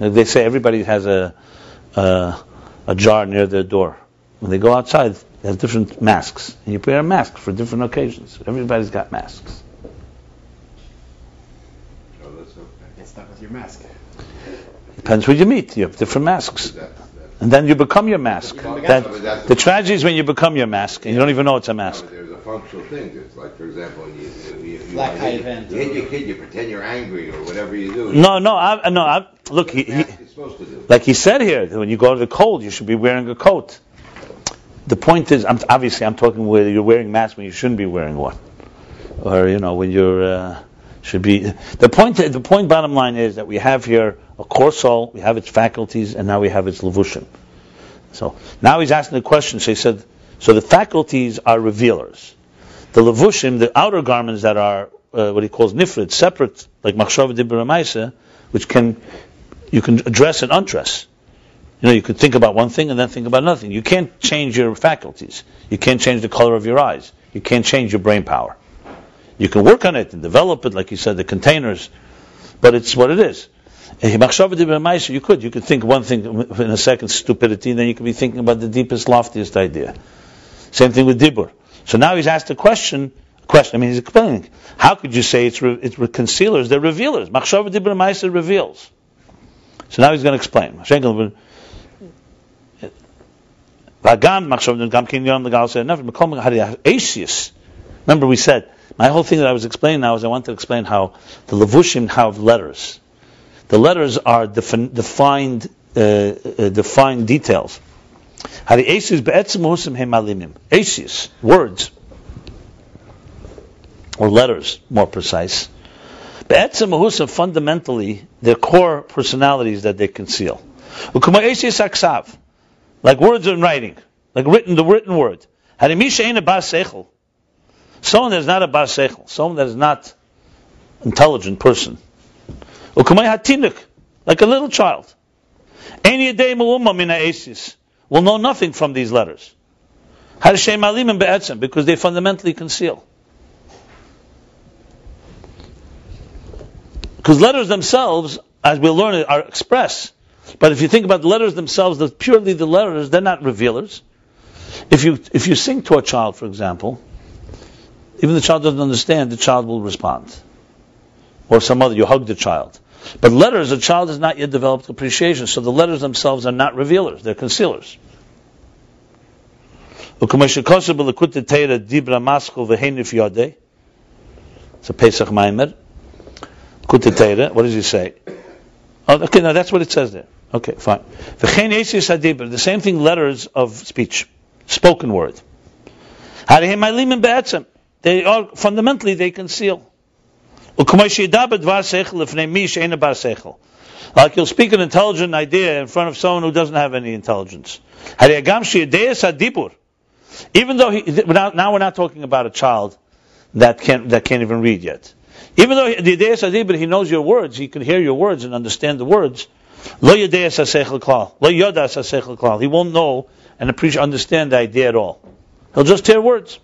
Like They say everybody has a, a a jar near their door. When they go outside, they have different masks, and you wear a mask for different occasions. Everybody's got masks. Oh, that's okay. Get stuck with your mask. Depends who you meet. You have different masks. That- that- And then you become your mask. That, the tragedy is when you become your mask and you don't even know it's a mask. but there's a functional thing. It's like, for example, when you, you, you, Black you, hit, event you hit your kid, you pretend you're angry or whatever you do. No, no, I, no. I, look, he, he, you're supposed to do. like he said here, that when you go to the cold, you should be wearing a coat. The point is, I'm, obviously, I'm talking where you're wearing masks when you shouldn't be wearing one, or you know, when you're uh, should be. The point, the point, bottom line is that we have here a core soul, we have its faculties, and now we have its levushim. So now he's asking the question. So he said, so the faculties are revealers. The levushim, the outer garments that are uh, what he calls nifrid, separate, like machshava dibra which can you can address and undress. You know, you could think about one thing and then think about nothing. You can't change your faculties. You can't change the color of your eyes. You can't change your brain power. You can work on it and develop it, like you said, the containers, but it's what it is. You could. You could think one thing in a second, stupidity, and then you could be thinking about the deepest, loftiest idea. Same thing with dibur. So now he's asked a question. Question. I mean, he's explaining. How could you say it's re, it's re- concealers? They're revealers. Machshava dibra ma'aser reveals. So now he's going to explain. V'agam machshava gam kin yom legal never mekom hari asius. Remember we said my whole thing that I was explaining now is I want to explain how the levushim have letters. The letters are defin, defined uh, uh, defined details. Hari asius be'etzim husim hemalimim. Asius words or letters, more precise. Be'etzim husim fundamentally their core personalities that they conceal. Ukuma asius aksav like words in writing, like written, the written word. Harimisha ain't a bas seichel. Someone that is not a bas seichel, someone that is not intelligent person. Like a little child. Will know nothing from these letters. Because they fundamentally conceal. Because letters themselves, as we'll learn, are express. But if you think about the letters themselves, the purely the letters, they're not revealers. If you if you sing to a child, for example, even the child doesn't understand, the child will respond. Or some other, you hug the child. But letters, a child has not yet developed appreciation, so the letters themselves are not revealers, they're concealers. It's a Pesach Maimer. Kutetera, what does he say? Oh, okay, now that's what it says there. Okay, fine. The same thing, letters of speech, spoken word. They are, fundamentally, they conceal. Like you'll speak an intelligent idea in front of someone who doesn't have any intelligence. Even though he, now we're not talking about a child that can't, that can't even read yet. Even though the Yedei Sadibur, he knows your words, he can hear your words and understand the words. He won't know and appreciate, understand the idea at all. He'll just hear words.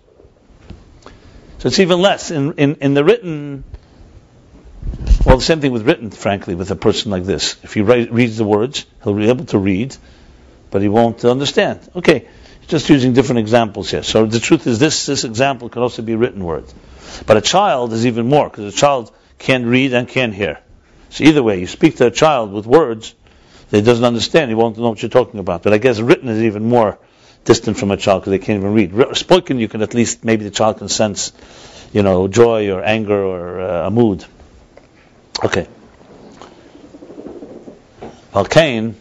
So it's even less. In, in, in the written, well, the same thing with written, frankly, with a person like this. If he write, reads the words, he'll be able to read, but he won't understand. Okay, just using different examples here. So the truth is, this, this example can also be written word. But a child is even more, because a child can read and can hear. So either way, you speak to a child with words he doesn't understand, he won't know what you're talking about. But I guess written is even more distant from a child because they can't even read. Re- Spoken, you can at least, maybe the child can sense, you know, joy or anger or uh, a mood. Okay. Valkain,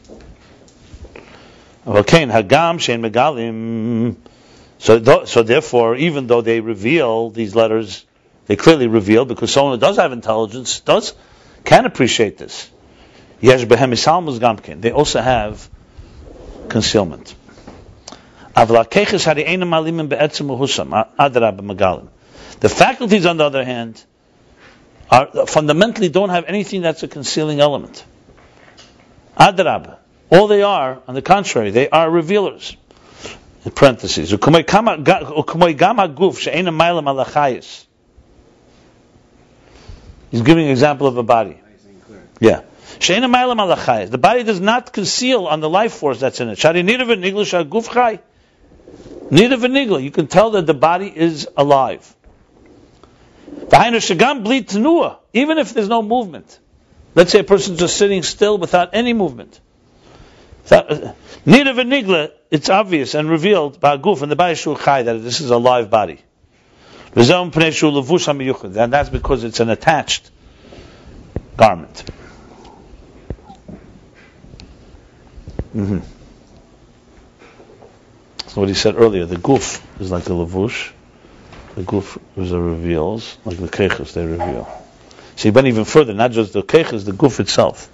Hagam, Shein Megalim, so, th- so therefore, even though they reveal these letters, they clearly reveal because someone who does have intelligence does can appreciate this. Yesh behem gamkin. They also have concealment. The faculties, on the other hand, are fundamentally don't have anything that's a concealing element. Adrab. All they are, on the contrary, they are revealers in parentheses. He's giving an example of a body. Yeah. The body does not conceal on the life force that's in it v'nigla shah guf chay. Nida v'nigla. You can tell that the body is alive. Even if there's no movement. Let's say a person's just sitting still without any movement. uh, Need of a nigla, it's obvious and revealed by Guf and the Bayeshu Chai that this is a live body. And that's because it's an attached garment. Mm-hmm. So what he said earlier, the guf is like a lavush, the guf is a reveals, like the kechas they reveal. So he went even further, not just the kechas, the guf itself.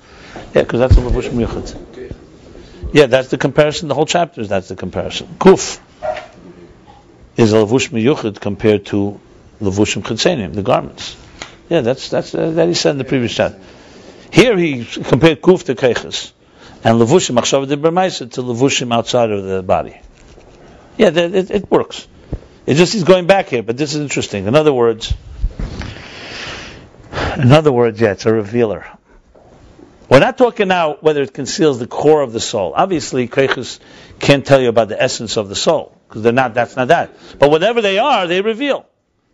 Yeah, because that's a lavush miyuchat. Yeah, that's the comparison. The whole chapter is that's the comparison. Guf is a lavush miyuchat compared to lavushim chitzenim, the garments. Yeah, that's that's uh, that he said in the previous chapter. Here he compared guf to kechas and levushim achshav de to levushim outside of the body. Yeah, it, it works. It just he's going back here, but this is interesting. In other words, in other words, yeah, it's a revealer. We're not talking now whether it conceals the core of the soul. Obviously, Kreichus can't tell you about the essence of the soul because they're not. That's not that. But whatever they are, they reveal.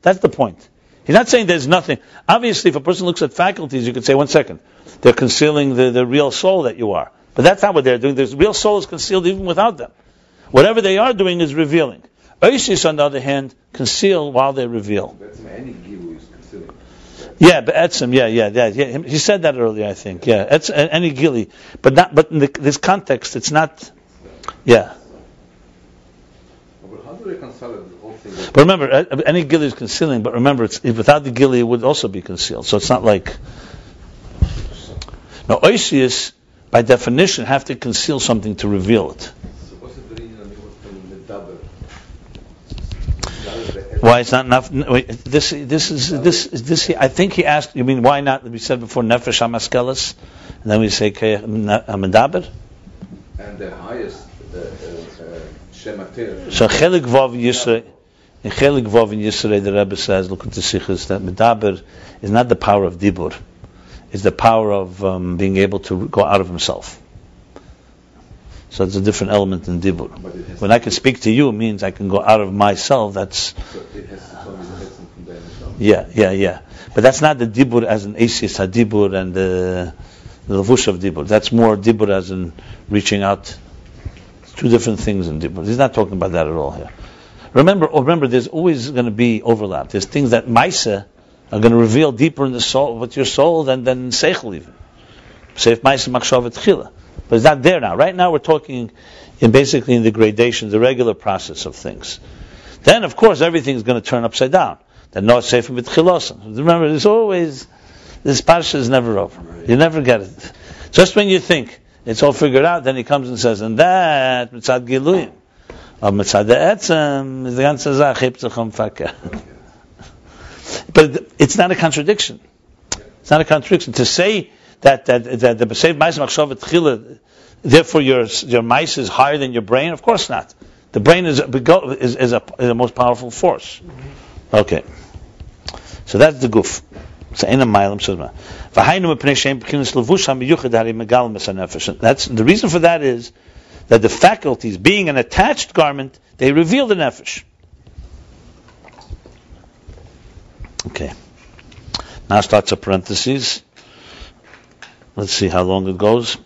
That's the point. He's not saying there's nothing. Obviously, if a person looks at faculties, you could say, one second, they're concealing the, the real soul that you are. But that's not what they're doing. The real soul is concealed even without them. Whatever they are doing is revealing. Oishis, on the other hand, conceal while they reveal. Yeah, but etzim, yeah, yeah, yeah, yeah. He said that earlier, I think. Yeah, etz, any gili, but not. But in the, this context, it's not. Yeah. But remember, any gili is concealing. But remember, it's, without the gili, it would also be concealed. So it's not like. Now, oisius by definition, have to conceal something to reveal it. Why it's not enough? This, this is this this. I think he asked. You mean why not? We said before nefesh hamaskelis, and then we say medaber. And the highest uh, uh, shematir. So chelik vav yisrei. In chelik vav in Yisrei, the Rebbe says, look at the sikhs that medaber is not the power of dibur is the power of um, being able to go out of himself. So it's a different element in dibur. When I can speak to you, it means I can go out of myself. That's yeah, yeah, yeah. But that's not the dibur as an asis hadibur and the, the lavush of dibur. That's more dibur as in reaching out. It's two different things in dibur. He's not talking about that at all here. Remember, oh, remember, there's always going to be overlap. There's things that Maisa are going to reveal deeper in the soul, with your soul than, than Seichel even. Seif Maisa Machshav Chila. But it's not there now. Right now we're talking in basically in the gradation, the regular process of things. Then of course everything's going to turn upside down. Then no safe with Chilosim. Remember, there's always, this parsha is never over. You never get it. Just when you think it's all figured out, then he comes and says, and that, mitzad giluyim. Of mitzad etzem, is the Sache, fakeh. <laughs> But it's not a contradiction. It's not a contradiction. To say that that, that the Besev Mais Machshav Tchila, therefore your your mice is higher than your brain, of course not. The brain is is, is, a, is a most powerful force. Mm-hmm. Okay, so that's the guf. So in a milam That's the reason for that is that the faculties, being an attached garment, they reveal the nefesh. Okay. Now starts a parenthesis. Let's see how long it goes.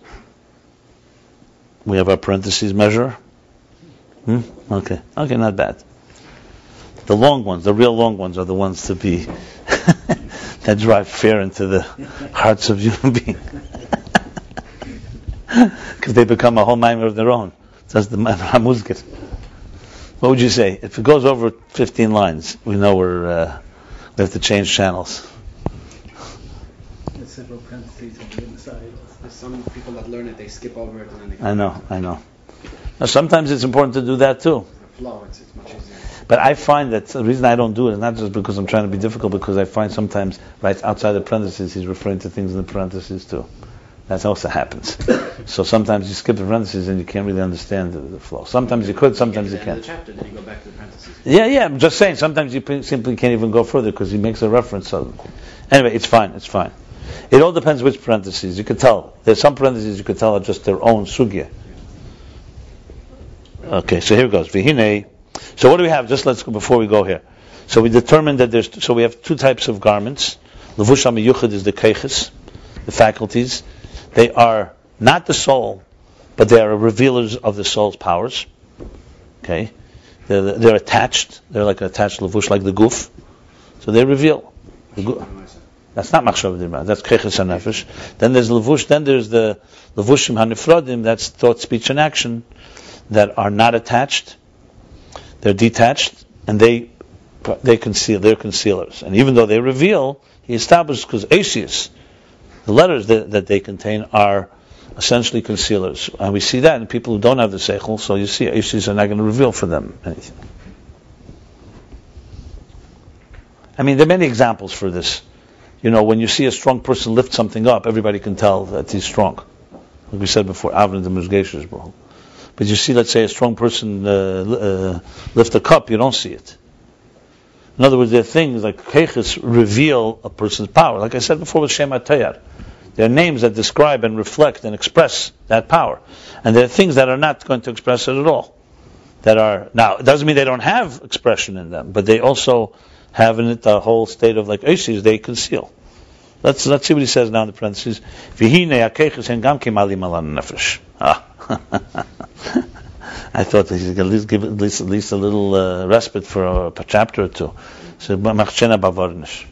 We have our parentheses measure. Hmm? Okay. Okay, not bad. The long ones, the real long ones, are the ones to be <laughs> that drive fear into the hearts of human <laughs> beings. <laughs> Because they become a whole mimer of their own. That's the Hamuzgit. What would you say? If it goes over 15 lines, we know we're uh, they have to change channels. There's several parentheses on the inside. There's some people that learn it, they skip over it and then they I know, I know. Now, sometimes it's important to do that too. Flow, it's, it's much easier. But I find that the reason I don't do it is not just because I'm trying to be difficult, because I find sometimes right outside the parentheses he's referring to things in the parentheses too. That also happens. <laughs> so sometimes you skip the parentheses and you can't really understand the, the flow. Sometimes you could, sometimes you can't. Chapter, then you go back to the parentheses. Yeah, yeah. I'm just saying. Sometimes you simply can't even go further because he makes a reference. So anyway, it's fine. It's fine. It all depends which parentheses. You could tell. There's some parentheses you could tell are just their own sugya. Okay, so here it goes. Vihine. So what do we have? Just let's go before we go here. So we determined that there's. So we have two types of garments. Levush yuchad is the keiches the faculties, they are not the soul, but they are revealers of the soul's powers. Okay, they're, they're attached. They're like an attached levush, like the guf. So they reveal. The gu- that's not machshav dirma. That's keches hanefesh. Then there's levush. Then there's the levushim hanifradim. That's thought, speech, and action that are not attached. They're detached, and they they conceal. They're concealers. And even though they reveal, he established because Asius, the letters that, that they contain are essentially concealers. And we see that in people who don't have the seichel. So you see, Asius are not going to reveal for them anything. I mean, there are many examples for this. You know, when you see a strong person lift something up, everybody can tell that he's strong. Like we said before, Avram the Muzgeshes, bro. But you see, let's say, a strong person uh, uh, lift a cup, you don't see it. In other words, there are things like keches reveal a person's power. Like I said before with Shem HaTayar. There are names that describe and reflect and express that power. And there are things that are not going to express it at all. That are, now, it doesn't mean they don't have expression in them, but they also have in it a whole state of like Oishis, they conceal. Let's, let's see what he says now in the parentheses. Ah. <laughs> I thought he's going to give at least, at least a little uh, respite for a, a chapter or two. So, machchena bavarnish.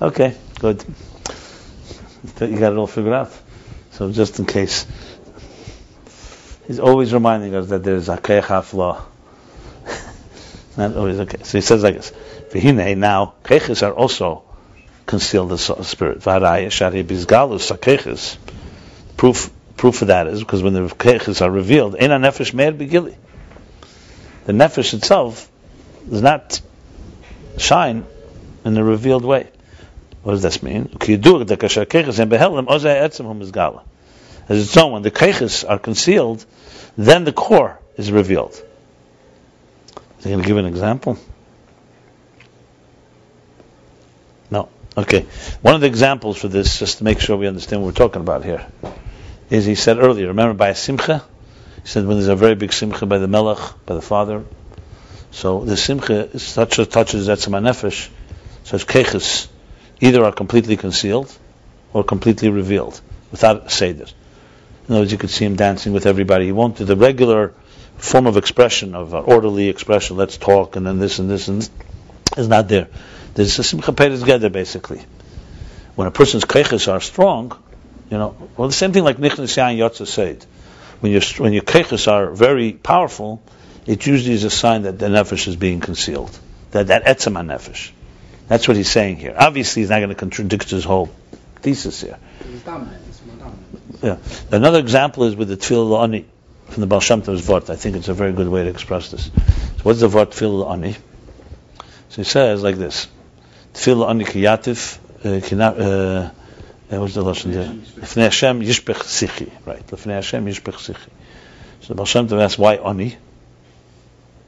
Okay, good. You got it all figured out. So just in case. He's always reminding us that there's a keichaf law. <laughs> Not always okay. So he says like this. V'hine now, keches are also concealed the spirit. V'haraya shari bizgalus keches. Proof proof of that is because when the keches are revealed, ena nefesh meir begili. The nefesh itself does not shine in a revealed way. What does this mean? As it's known, when the keches are concealed, then the core is revealed. Is he going to give an example? Okay. One of the examples for this, just to make sure we understand what we're talking about here, is he said earlier, remember by a simcha? He said when there's a very big simcha by the melech, by the father. So the simcha is touch, touches Etzem HaNefesh, so it's keches, either are completely concealed or completely revealed without seder. In other words, you could see him dancing with everybody. He won't do the regular form of expression, of uh, orderly expression, let's talk, and then this and this and this, is not there. There's a simcha peiris together, basically. When a person's keches are strong, you know, well, the same thing like nichnas yain yotza said. When your when your keches are very powerful, it usually is a sign that the nefesh is being concealed. That that etzem nefesh. That's what he's saying here. Obviously, he's not going to contradict his whole thesis here. It's dominant. It's more dominant. Yeah. Another example is with the tefillah ani from the Baal Shem Tov's Vort. I think it's a very good way to express this. So what's the Vort tefillah ani? So he says like this: Tefillah ani kiyatif uh, uh, what's the lashon there? Lefnei Hashem yishpech sichi. Right. Lefnei Hashem yishpech sichi. So the Baal Shem Tov asks why ani?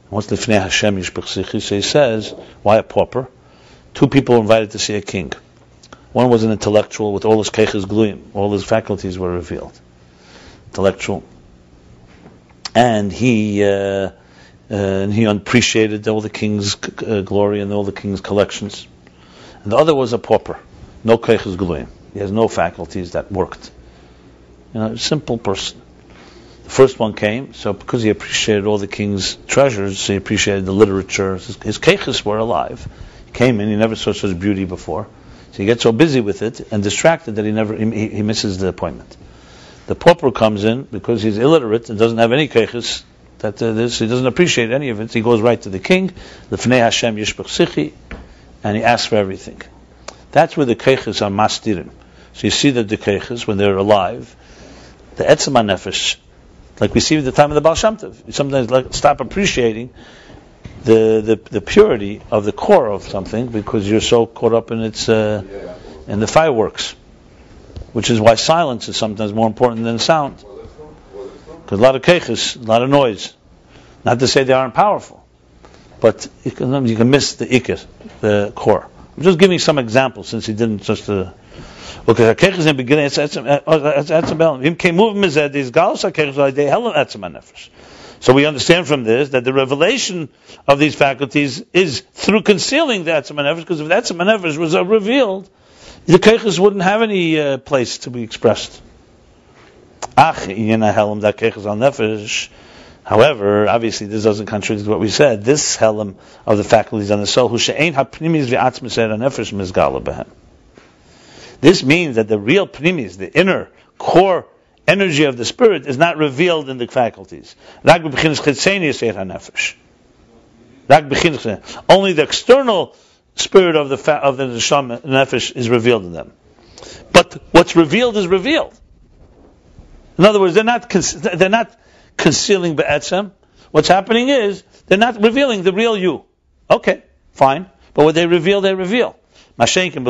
What's Lefnei Hashem yishpech sichi? So he says why a pauper? Two people were invited to see a king. One was an intellectual with all his keches gluyim, all his faculties were revealed. Intellectual. And he uh, uh, and he appreciated all the king's uh, glory and all the king's collections. And the other was a pauper, no keches gluyim. He has no faculties that worked. You know, a simple person. The first one came, so because he appreciated all the king's treasures, he appreciated the literature. His, his keches were alive. He came in, he never saw such beauty before. So he gets so busy with it and distracted that he never he, he misses the appointment. The pauper comes in because he's illiterate and doesn't have any keches. That uh, this he doesn't appreciate any of it. He goes right to the king, the Hashem Yishpech Sichi, and he asks for everything. That's where the keches are mastirim. So you see that the keches, when they're alive, the etzem nefesh, like we see at the time of the Baal Shem Tov, you sometimes like, stop appreciating the, the the purity of the core of something because you're so caught up in its uh, in the fireworks, which is why silence is sometimes more important than sound. Because a lot of keches, a lot of noise. Not to say they aren't powerful, but you can, you can miss the ikir, the core. I'm just giving some examples since he didn't just. Uh, Okay, keches in the beginning, it's etzem, it's etzem. Him came moving mized, these galos keches are they helen etzem nefesh. So we understand from this that the revelation of these faculties is through concealing the etzem nefesh, because if the etzem nefesh was uh, revealed, the keiches wouldn't have any uh, place to be expressed. Ach, inyan helam that keiches al nefesh. However, obviously this doesn't contradict what we said. This helam of the faculties on the soul, who. This means that the real pnimis, the inner core energy of the spirit, is not revealed in the faculties. Only the external spirit of the fa- of the neshama nefesh is revealed in them. But what's revealed is revealed. In other words, they're not they're not concealing be'etzem. What's happening is they're not revealing the real you. Okay, fine. But what they reveal, they reveal. Contrast,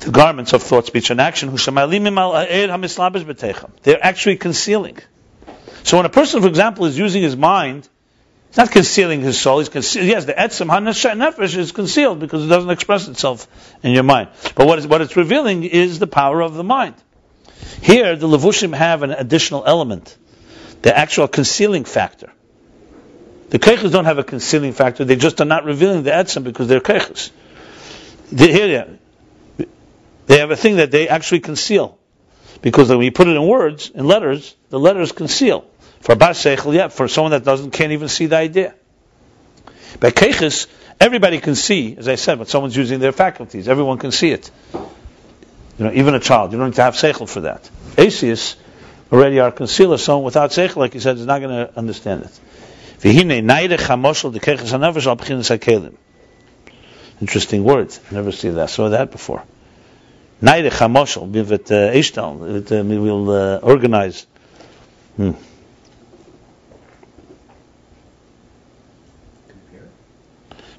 the garments of thought, speech, and action. They're actually concealing. So when a person, for example, is using his mind, he's not concealing his soul. He's concealing. Yes, the etzem nefesh is concealed because it doesn't express itself in your mind. But what, is, what it's revealing is the power of the mind. Here, the levushim have an additional element, the actual concealing factor. The keiches don't have a concealing factor; they just are not revealing the etzem because they're keiches. They, here, they have a thing that they actually conceal, because when you put it in words, in letters, the letters conceal. For for someone that doesn't can't even see the idea. By keiches, everybody can see, as I said, but someone's using their faculties. Everyone can see it. You know, even a child, you don't need to have seichel for that. Asius already are concealer, someone without seichel, like he said, is not going to understand it. Interesting word. Never see that. Saw that before. Neidech hamoshel. With Ishtal. We will uh, organize. Hmm.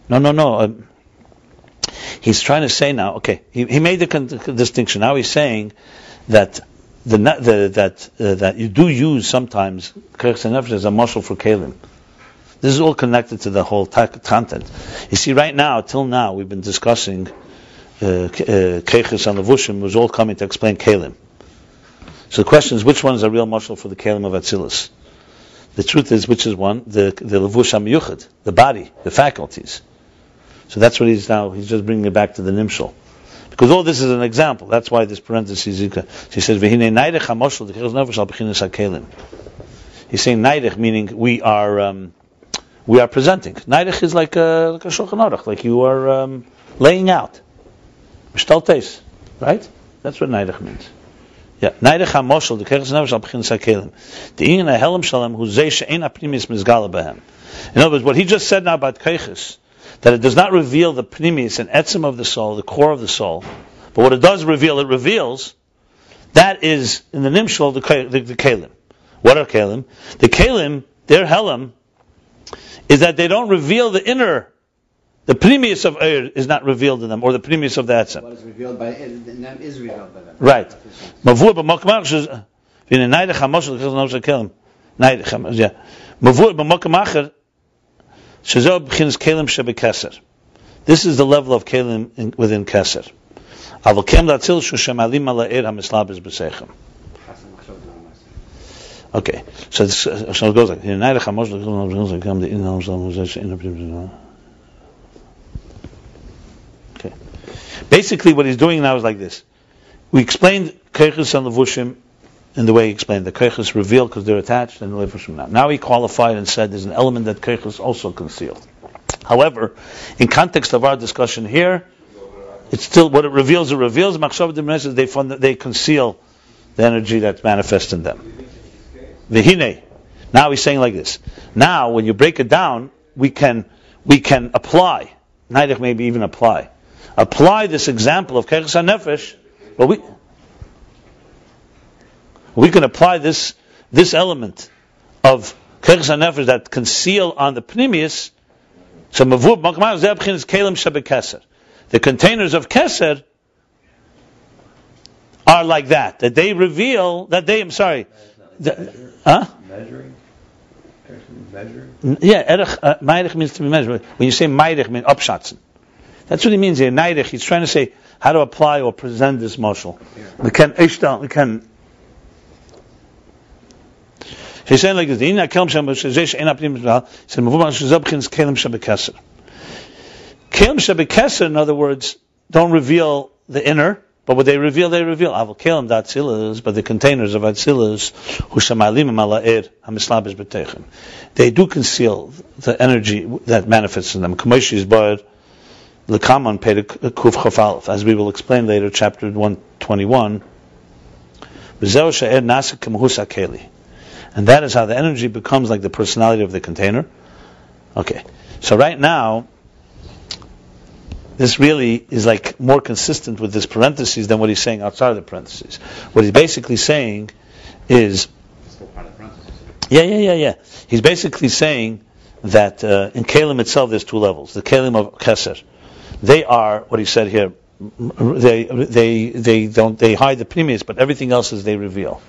No, no, no. Um, he's trying to say now. Okay, he, he made the con- distinction. Now he's saying that the, the that uh, that you do use sometimes kirchs and as a muscle for kalim. This is all connected to the whole ta- content. You see, right now, till now, we've been discussing keches uh, and levushim was all coming to explain kalim. So the question is, which one is a real muscle for the kalim of Atzilus? The truth is, which is one? The the levush yuchad, the body, the faculties. So that's what he's now. He's just bringing it back to the nimshal. Because all this is an example. That's why this parenthesis. He says, "V'hinei naidech hamoshel dechilas nefesh al bechinas hakelim." He's saying naidech, meaning we are um, we are presenting. Naidech is like a like a shulchan aruch, like you are um, laying out. Mishtaltes, right? That's what naidech means. Yeah, naidech hamoshel dechilas nefesh al bechinas hakelim. The inyan hahelem shalem hu zeh she'en apnimis mizgala behem. In other words, what he just said now about keiches that it does not reveal the pnimis and etzim of the soul, the core of the soul, but what it does reveal, it reveals, that is in the nimshal, the, the, the kalim. What are kalim? The kalim, their helam, is that they don't reveal the inner, the pnimius of Eir is not revealed in them, or the pnimius of the etzim. What is revealed by in them is revealed by them. Right. Mavur is, uh, v'ine naidech hamoshel k'chel nom shekelim. Naidech, yeah. Mavur this is the level of kelim in, within keser. Er okay, so, this, uh, so it goes like Okay, basically what he's doing now is like this. We explained Keichus and Levushim in the way he explained. The keiches revealed because they're attached and live from now. Now he qualified and said there's an element that keiches also concealed. However, in context of our discussion here, it's still what it reveals. It reveals machshav they fund, they conceal the energy that manifests in them. Vihine. Now he's saying like this. Now, when you break it down, we can we can apply. Neidich maybe even apply. Apply this example of keiches nefesh. But we we can apply this this element of keches nefesh that conceal on the pnimius. So mavur makmar zebchin is kelim keser. The containers of keser are like that. That they reveal that they. I'm sorry. The, huh? Measuring? Measuring? Yeah, erech, uh, means to be measured. When you say meidich, mean upshatzen. That's what he means here. Neidich, he's trying to say how to apply or present this mashal. We can, we can He's saying like this: "Ina kelm shem b'shezesh ein apnim b'al." He said, "Mavum al shezab chins kelem shem b'keser." Kelim Shebekesser, in other words, don't reveal the inner, but what they reveal, they reveal. Avol Kelim Datzilas, but the containers of Atzilas, Hushamalim Mala'ir, Hamislabish Betechem. They do conceal the energy that manifests in them. Kamosh is Bar Lekaman Kuf Chafalef, as we will explain later, chapter 121. V'zeu She'er Nasik Kemhus Akeli. And that is how the energy becomes like the personality of the container. Okay. So right now, this really is like more consistent with this parentheses than what he's saying outside of the parentheses. What he's basically saying is, yeah, yeah, yeah, yeah. He's basically saying that uh, in Kalim itself there's two levels. The Kalim of Keser, they are what he said here. They they they don't they hide the previous, but everything else is they reveal.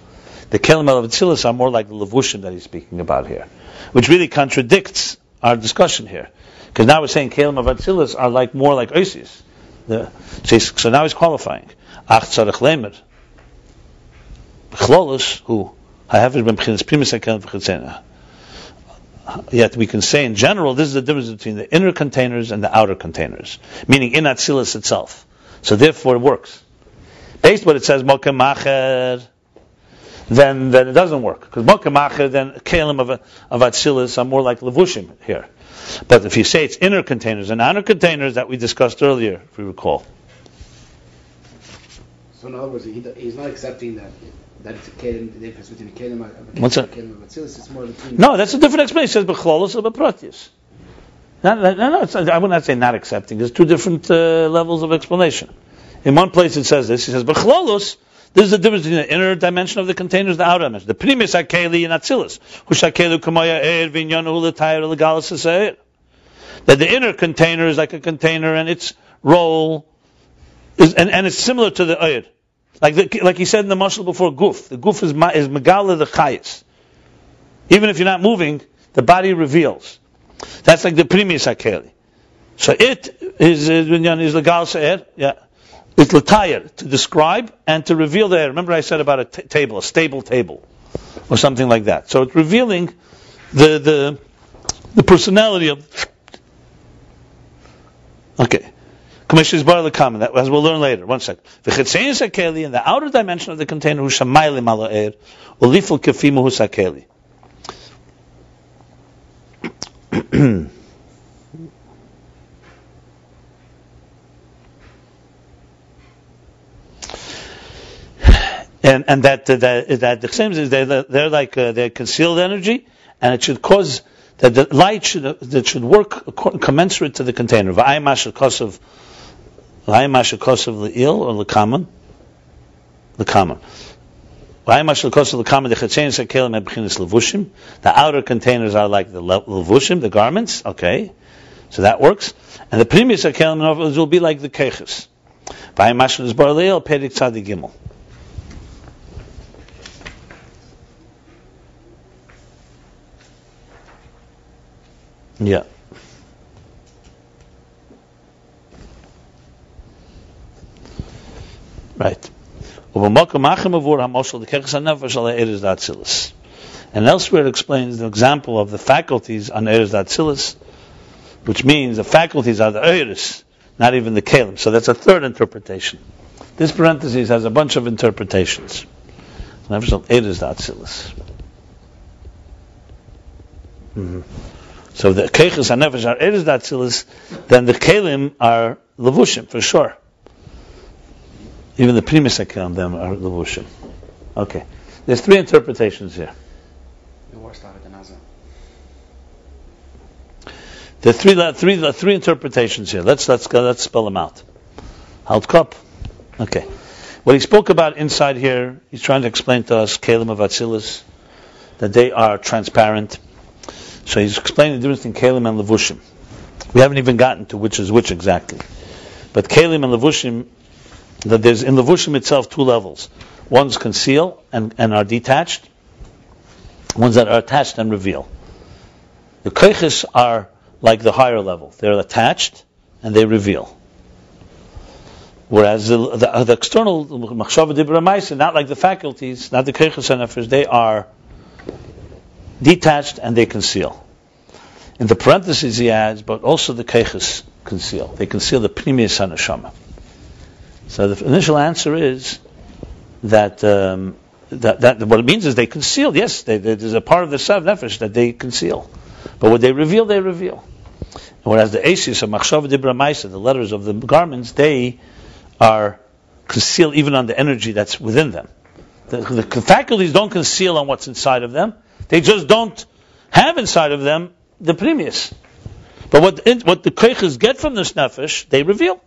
The Kalim of Atzilus are more like the Levushim that he's speaking about here, which really contradicts our discussion here. Because now we're saying Kalim of Atzilus are like more like Oisius. The, so, so now he's qualifying. Ach tzarech lemer. Chlolus, who havesh ben b'chinas primus hakelim v'chitzena. Yet we can say in general, this is the difference between the inner containers and the outer containers, meaning in Atzilus itself. So therefore it works. Based on what it says, Mokem then, then it doesn't work. Because Mokem Macher, then Kalim of, of Atzilus are more like Levushim here. But if you say it's inner containers and outer containers that we discussed earlier, if we recall. So in other words, he, he's not accepting that that it's a kelim, the difference between a kelim What's that? kelim of Atzilus. It's more between. No, that's a different explanation. It says Bechlolos or Beprotius. No, no, no, I would not say not accepting. There's two different uh, levels of explanation. In one place it says this. He says Bechlolos. This is the difference between the inner dimension of the containers, the outer dimension. The primus akeli and atzilus. Hushakelu kamaya er vinyanu l'tayr legalis aseir. That the inner container is like a container and its role is, and, and it's similar to the oir. Like the, like he said in the mashal before, guf. The guf is is megala the chayis. Even if you're not moving, the body reveals. That's like the primus akeli. So it is is is legal se'er, yeah. It's latayr to describe and to reveal the. Remember I said about a t- table, a stable table, or something like that. So it's revealing the the the personality of. Okay. Commissioners bar the common, that as we'll learn later. One second. V'chetzein sakeli in the outer dimension of the container kefimu sakeli. <clears throat> and and that that that the same is they're, they're like uh, they're concealed energy, and it should cause that the light should that should work commensurate to the container. V'ayim kosov v'ayim kosov le'il or le'kaman le'kaman. The outer containers are like the levushim, the garments. Okay, so that works. And the previous sekelim will be like the keches. V'ayim mashal bar le'il perik Yeah. Right. And elsewhere it explains the example of the faculties on Eres Datzilis, which means the faculties are the Eres, not even the Kalim. So that's a third interpretation. This parenthesis has a bunch of interpretations. Eres Datzilis. Mm-hmm. So the keches and nefesh are eres datzilis, then the kelim are levushim for sure. Even the primus on them are levushim. Okay, there's three interpretations here. The worst of it, the Nazar. Are three, three, three interpretations here. Let's let's go, let's spell them out. Halt cup. Okay. What he spoke about inside here, he's trying to explain to us kelim of atzilis, that they are transparent. So he's explaining the difference between Kalim and Levushim. We haven't even gotten to which is which exactly. But Kalim and Levushim, that there's in Levushim itself two levels. One's conceal and, and are detached. Ones that are attached and reveal. The Keiches are like the higher level. They're attached and they reveal. Whereas the, the, the external Machshava Dibra not like the faculties, not the Keiches they are detached and they conceal. In the parentheses he adds, but also the keches conceal? They conceal the Pnimius HaNeshama. So the initial answer is that, um, that, that what it means is they conceal. Yes, they, they, there's a part of the Sav Nefesh that they conceal. But what they reveal, they reveal. Whereas the Asis of Machshav Dibra the letters of the garments, they are concealed even on the energy that's within them. The, the faculties don't conceal on what's inside of them. They just don't have inside of them the premius. But what, what the koiches get from this nefesh, they reveal.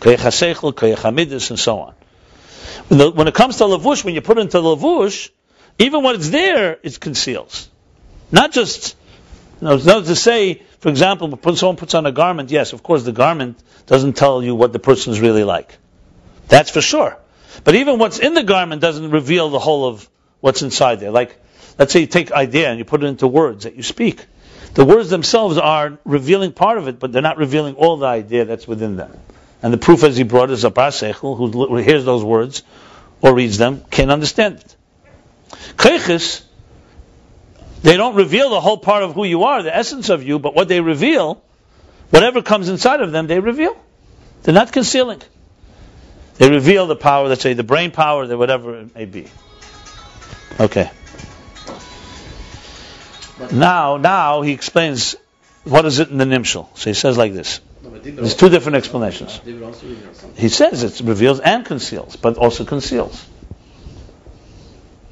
Koich HaSeichel, Koich and so on. When, the, when, it comes to lavush, when you put into lavush, even what is there, it conceals. Not just, you know, it's not to say, for example, when someone puts on a garment, yes, of course the garment doesn't tell you what the person is really like. That's for sure. But even what's in the garment doesn't reveal the whole of what's inside there. Like, let's say you take idea and you put it into words that you speak. The words themselves are revealing part of it, but they're not revealing all the idea that's within them. And the proof, as he brought, is a Seichel, who hears those words or reads them, can understand it. Keiches, they don't reveal the whole part of who you are, the essence of you, but what they reveal, whatever comes inside of them, they reveal. They're not concealing. They reveal the power, let's say the brain power, the whatever it may be. Okay. Now, now he explains what is it in the Nimshal. So he says like this. There's two different explanations. He says it reveals and conceals, but also conceals.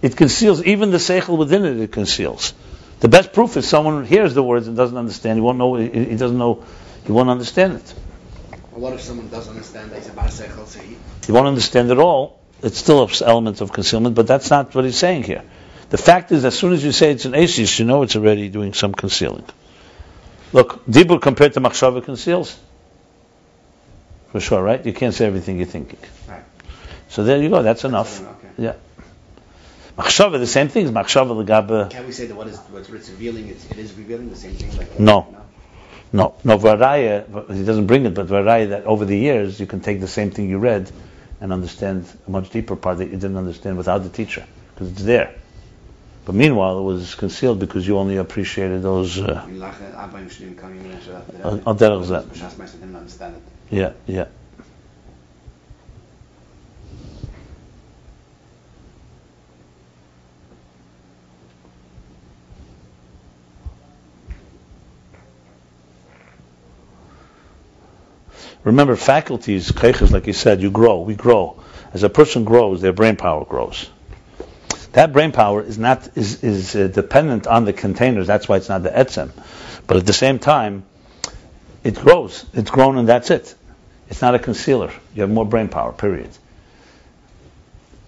It conceals even the seichel within it. It conceals. The best proof is someone hears the words and doesn't understand. He won't know. He doesn't know. He won't understand it. What if someone does understand? Say bar seichel. He won't understand at all. It's still an element of concealment, but that's not what he's saying here. The fact is, as soon as you say it's an asis, you know it's already doing some concealing. Look, dibur compared to machshava conceals. For sure, right? You can't say everything you're thinking. Right. So there you go. That's enough. Okay. Yeah. Machshava, the same thing as machshava legabe. Can we say that what is what it's revealing? It's, it is revealing the same thing. Like No. No, no, Varaya, he doesn't bring it, but Varaya, that over the years, you can take the same thing you read and understand a much deeper part that you didn't understand without the teacher, because it's there. But meanwhile, it was concealed because you only appreciated those. Uh, Al derech zeh. didn't understand it. yeah, yeah. Remember, faculties, like you said, you grow, we grow. As a person grows, their brain power grows. That brain power is not is, is uh, dependent on the containers. That's why it's not the etzem. But at the same time, it grows. It's grown, and that's it. It's not a concealer. You have more brain power. Period.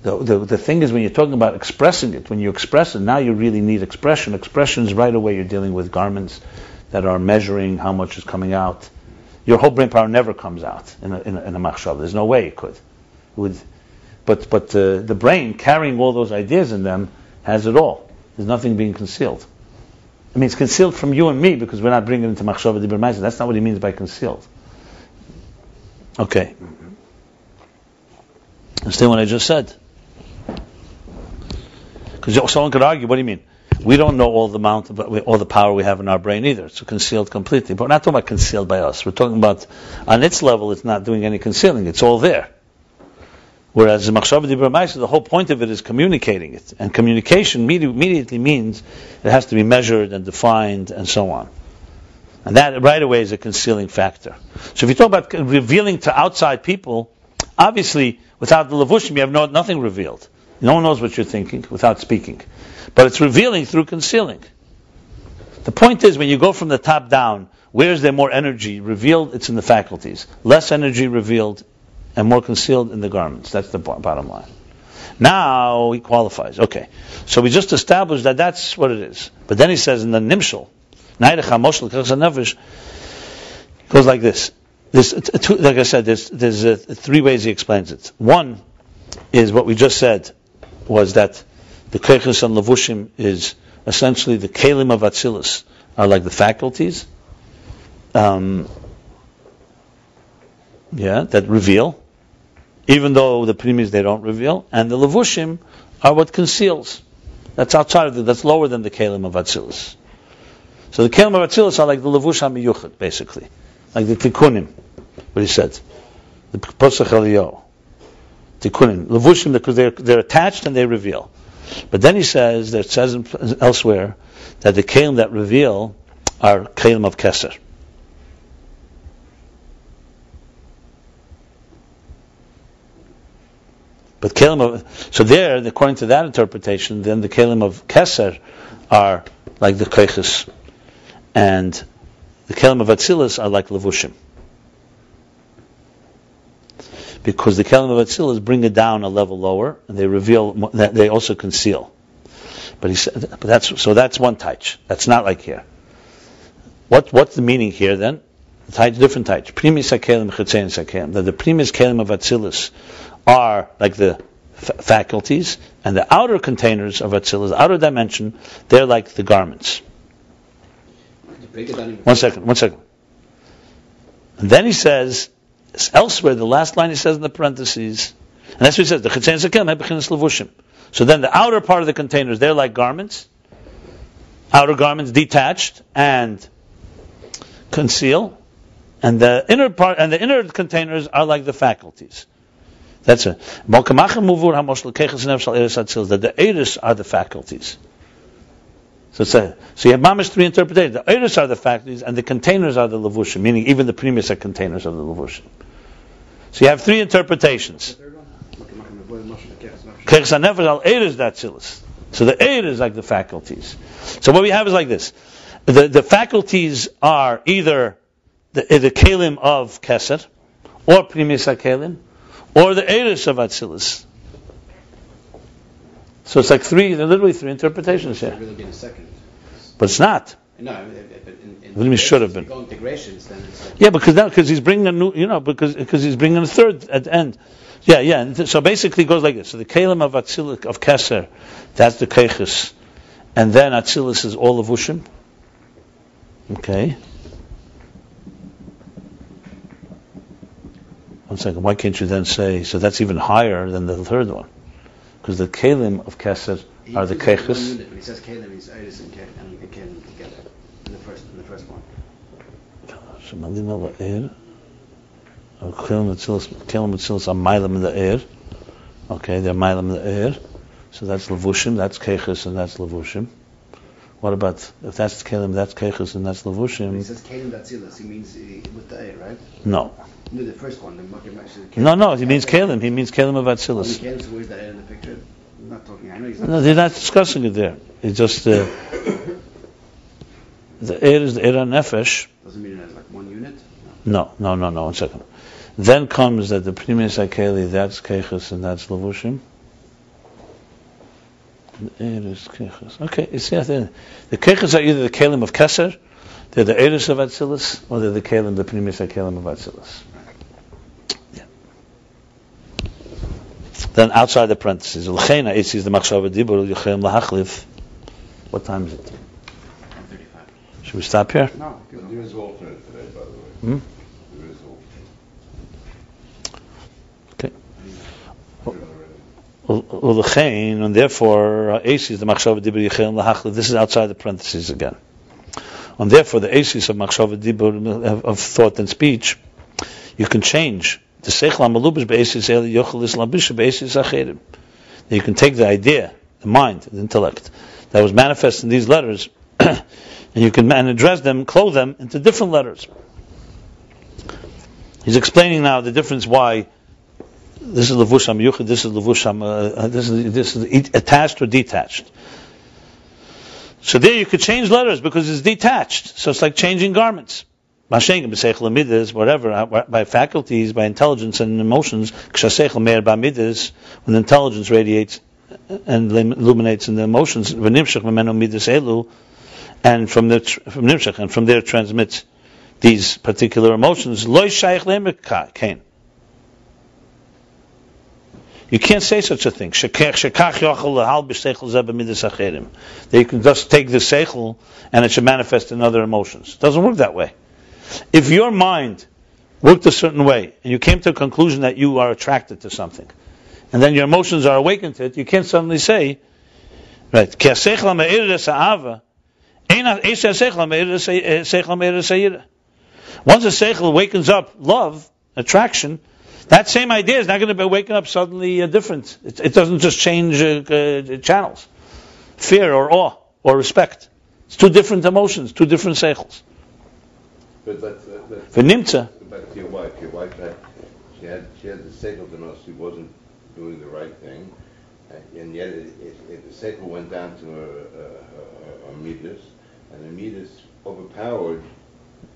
The, the, the thing is, when you're talking about expressing it, when you express it, now you really need expression. Expression is right away. You're dealing with garments that are measuring how much is coming out your whole brain power never comes out in a, in a, in a. There's no way it could. It would, but but uh, the brain carrying all those ideas in them has it all. There's nothing being concealed. I mean, it's concealed from you and me because we're not bringing it into machshava dibur. That's not what he means by concealed. Okay. Understand what I just said? Because someone could argue, what do you mean? We don't know all the amount, of, all the power we have in our brain either. It's concealed completely. But we're not talking about concealed by us. We're talking about on its level, it's not doing any concealing. It's all there. Whereas the Machshav Dibra the whole point of it is communicating it. And communication immediately means it has to be measured and defined and so on. And that right away is a concealing factor. So if you talk about revealing to outside people, obviously without the levushim you have no, nothing revealed. No one knows what you're thinking without speaking. But it's revealing through concealing. The point is, when you go from the top down, where is there more energy revealed? It's in the faculties. Less energy revealed and more concealed in the garments. That's the bottom line. Now he qualifies. Okay. So we just established that that's what it is. But then he says in the Nimshal, goes like this. Two, like I said, there's, there's uh, three ways he explains it. One is what we just said was that the Keiches and Lavushim is essentially the Kalim of Atzilus, are like the faculties, um, yeah, that reveal, even though the Primis they don't reveal, and the Lavushim are what conceals. That's outside of the, that's lower than the kelim of Atzilus. So the kelim of Atzilus are like the Lavush HaMiyuchat, basically. like the tikkunim, what he said, the Patach Eliyahu, tikkunim, levushim, because they're, they're attached and they reveal. But then he says, that it says elsewhere, that the kelim that reveal are kelim of keser. But kelim of, so there, according to that interpretation, then the kelim of keser are like the keiches, and the kelim of atzilus are like levushim. Because the kelim of atzilus bring it down a level lower, and they reveal, that they also conceal. But he said, but that's so that's one taich. That's not like here. What what's the meaning here then? Taich, different taich. Primis hakelim, chetzein hakelim. That the primis kelim of atzilus are like the f- faculties, and the outer containers of atzilus, outer dimension, they're like the garments. One second, one second. And then he says, elsewhere, the last line he says in the parentheses, and that's what he says, the chetzein hebechinas levushim. So then the outer part of the containers, they're like garments, outer garments detached and conceal, and the inner part and the inner containers are like the faculties. That's it. That the eris are the faculties. So a, so you have mamish three interpretations. The eris are the faculties, and the containers are the levushim, meaning even the premise are containers of the levushim. So you have three interpretations. So the Eir is like the faculties. So what we have is like this. The, the faculties are either the, the Kalim of Keser, or Primis HaKalim, or the Eiris of Atzilus. So it's like three, literally three interpretations here. really be a second. But it's not. No, I mean, if- if- in, in What do you mean should have been? Then like. Yeah, because now, because he's bringing a new, you know, because because he's bringing a third at the end. Yeah, yeah. and So basically, it goes like this. So the kalim of Atzilus of Keser, that's the keiches, and then Atzilus is all of Ushim. Okay. One second. Why can't you then say so? That's even higher than the third one, because the kalim of Keser are the uses one keiches. unit. When he says Kalim, he's Iris and Kalim Kalim together in the first in the first one. Shemalina la'er. Kelim Kelim Atzilus are Mailam in the air. Okay, they're Mailam in the air. So that's Levushim, that's Keiches, and that's Levushim. What about, if that's Kelim, that's Keiches, and that's When he says Kalim Datzilas, he means with the A, right? No. No, the first one. The No, no, he means Kelim, he means Kelim of Atzilus. Kalim, so where's that A in the picture? I'm not talking. I know he's not. No, they're not discussing it there. It's just, uh, <coughs> the air is the air nefesh. Doesn't mean it has like one unit. No, no, no, no, one second. Then comes that the Primis Akeli, that's Keiches, and that's Levushim. The air is Keiches. Okay, you see, I think the Keiches are either the Kelim of Keser, they're the Eris of Atzilus, or they're the Kelim, the Primis Akelim of Atzilus. Then outside the parentheses, L'cheina, it says the Machshava Dibur, Yochem Lahachlif. What time is it? 135. Should we stop here? No. There is alternate today, by the way. Hmm? There is alternate. Okay. Put it on the ready. Ulechein, and therefore, uh, Aces, the Machshava Dibur Yechem Lahachlif, this is outside the parentheses again. And therefore, the Aces of Machshava Dibur, of, of thought and speech, you can change. The Seichel HaMalubish Be'aces El Yochel Islabisha Be'aces Acherim. You can take the idea, the mind, the intellect, that was manifest in these letters, <clears throat> and you can and address them, clothe them into different letters. He's explaining now the difference why this is levusham yuchid, this is levusham, uh, this is this is attached or detached. So there you could change letters because it's detached. So it's like changing garments. Mashengim b'seichel amidas, whatever, uh, by faculties, by intelligence and emotions. K'shaseichel meir b'amidas, when intelligence radiates and illuminates in the emotions. V'nimshach memenu midas elu, and from the from nimshach and from there transmits these particular emotions. Loy shaykh kain. You can't say such a thing. B'midas you can just take the seichel and it should manifest in other emotions. It doesn't work that way. If your mind worked a certain way and you came to a conclusion that you are attracted to something, and then your emotions are awakened to it, you can't suddenly say, right. Once a seichel wakens up love, attraction, that same idea is not going to be waking up suddenly uh, different. It, it doesn't just change uh, uh, channels. Fear or awe or respect. It's two different emotions, two different seichels. But let's, uh, let's V'nimtza, go back to your wife. Your wife had, she had, she had the seichel to know she wasn't doing the right thing, and- and yet it, it, it, the seichel went down to her, uh, her, her midas, and the midas overpowered.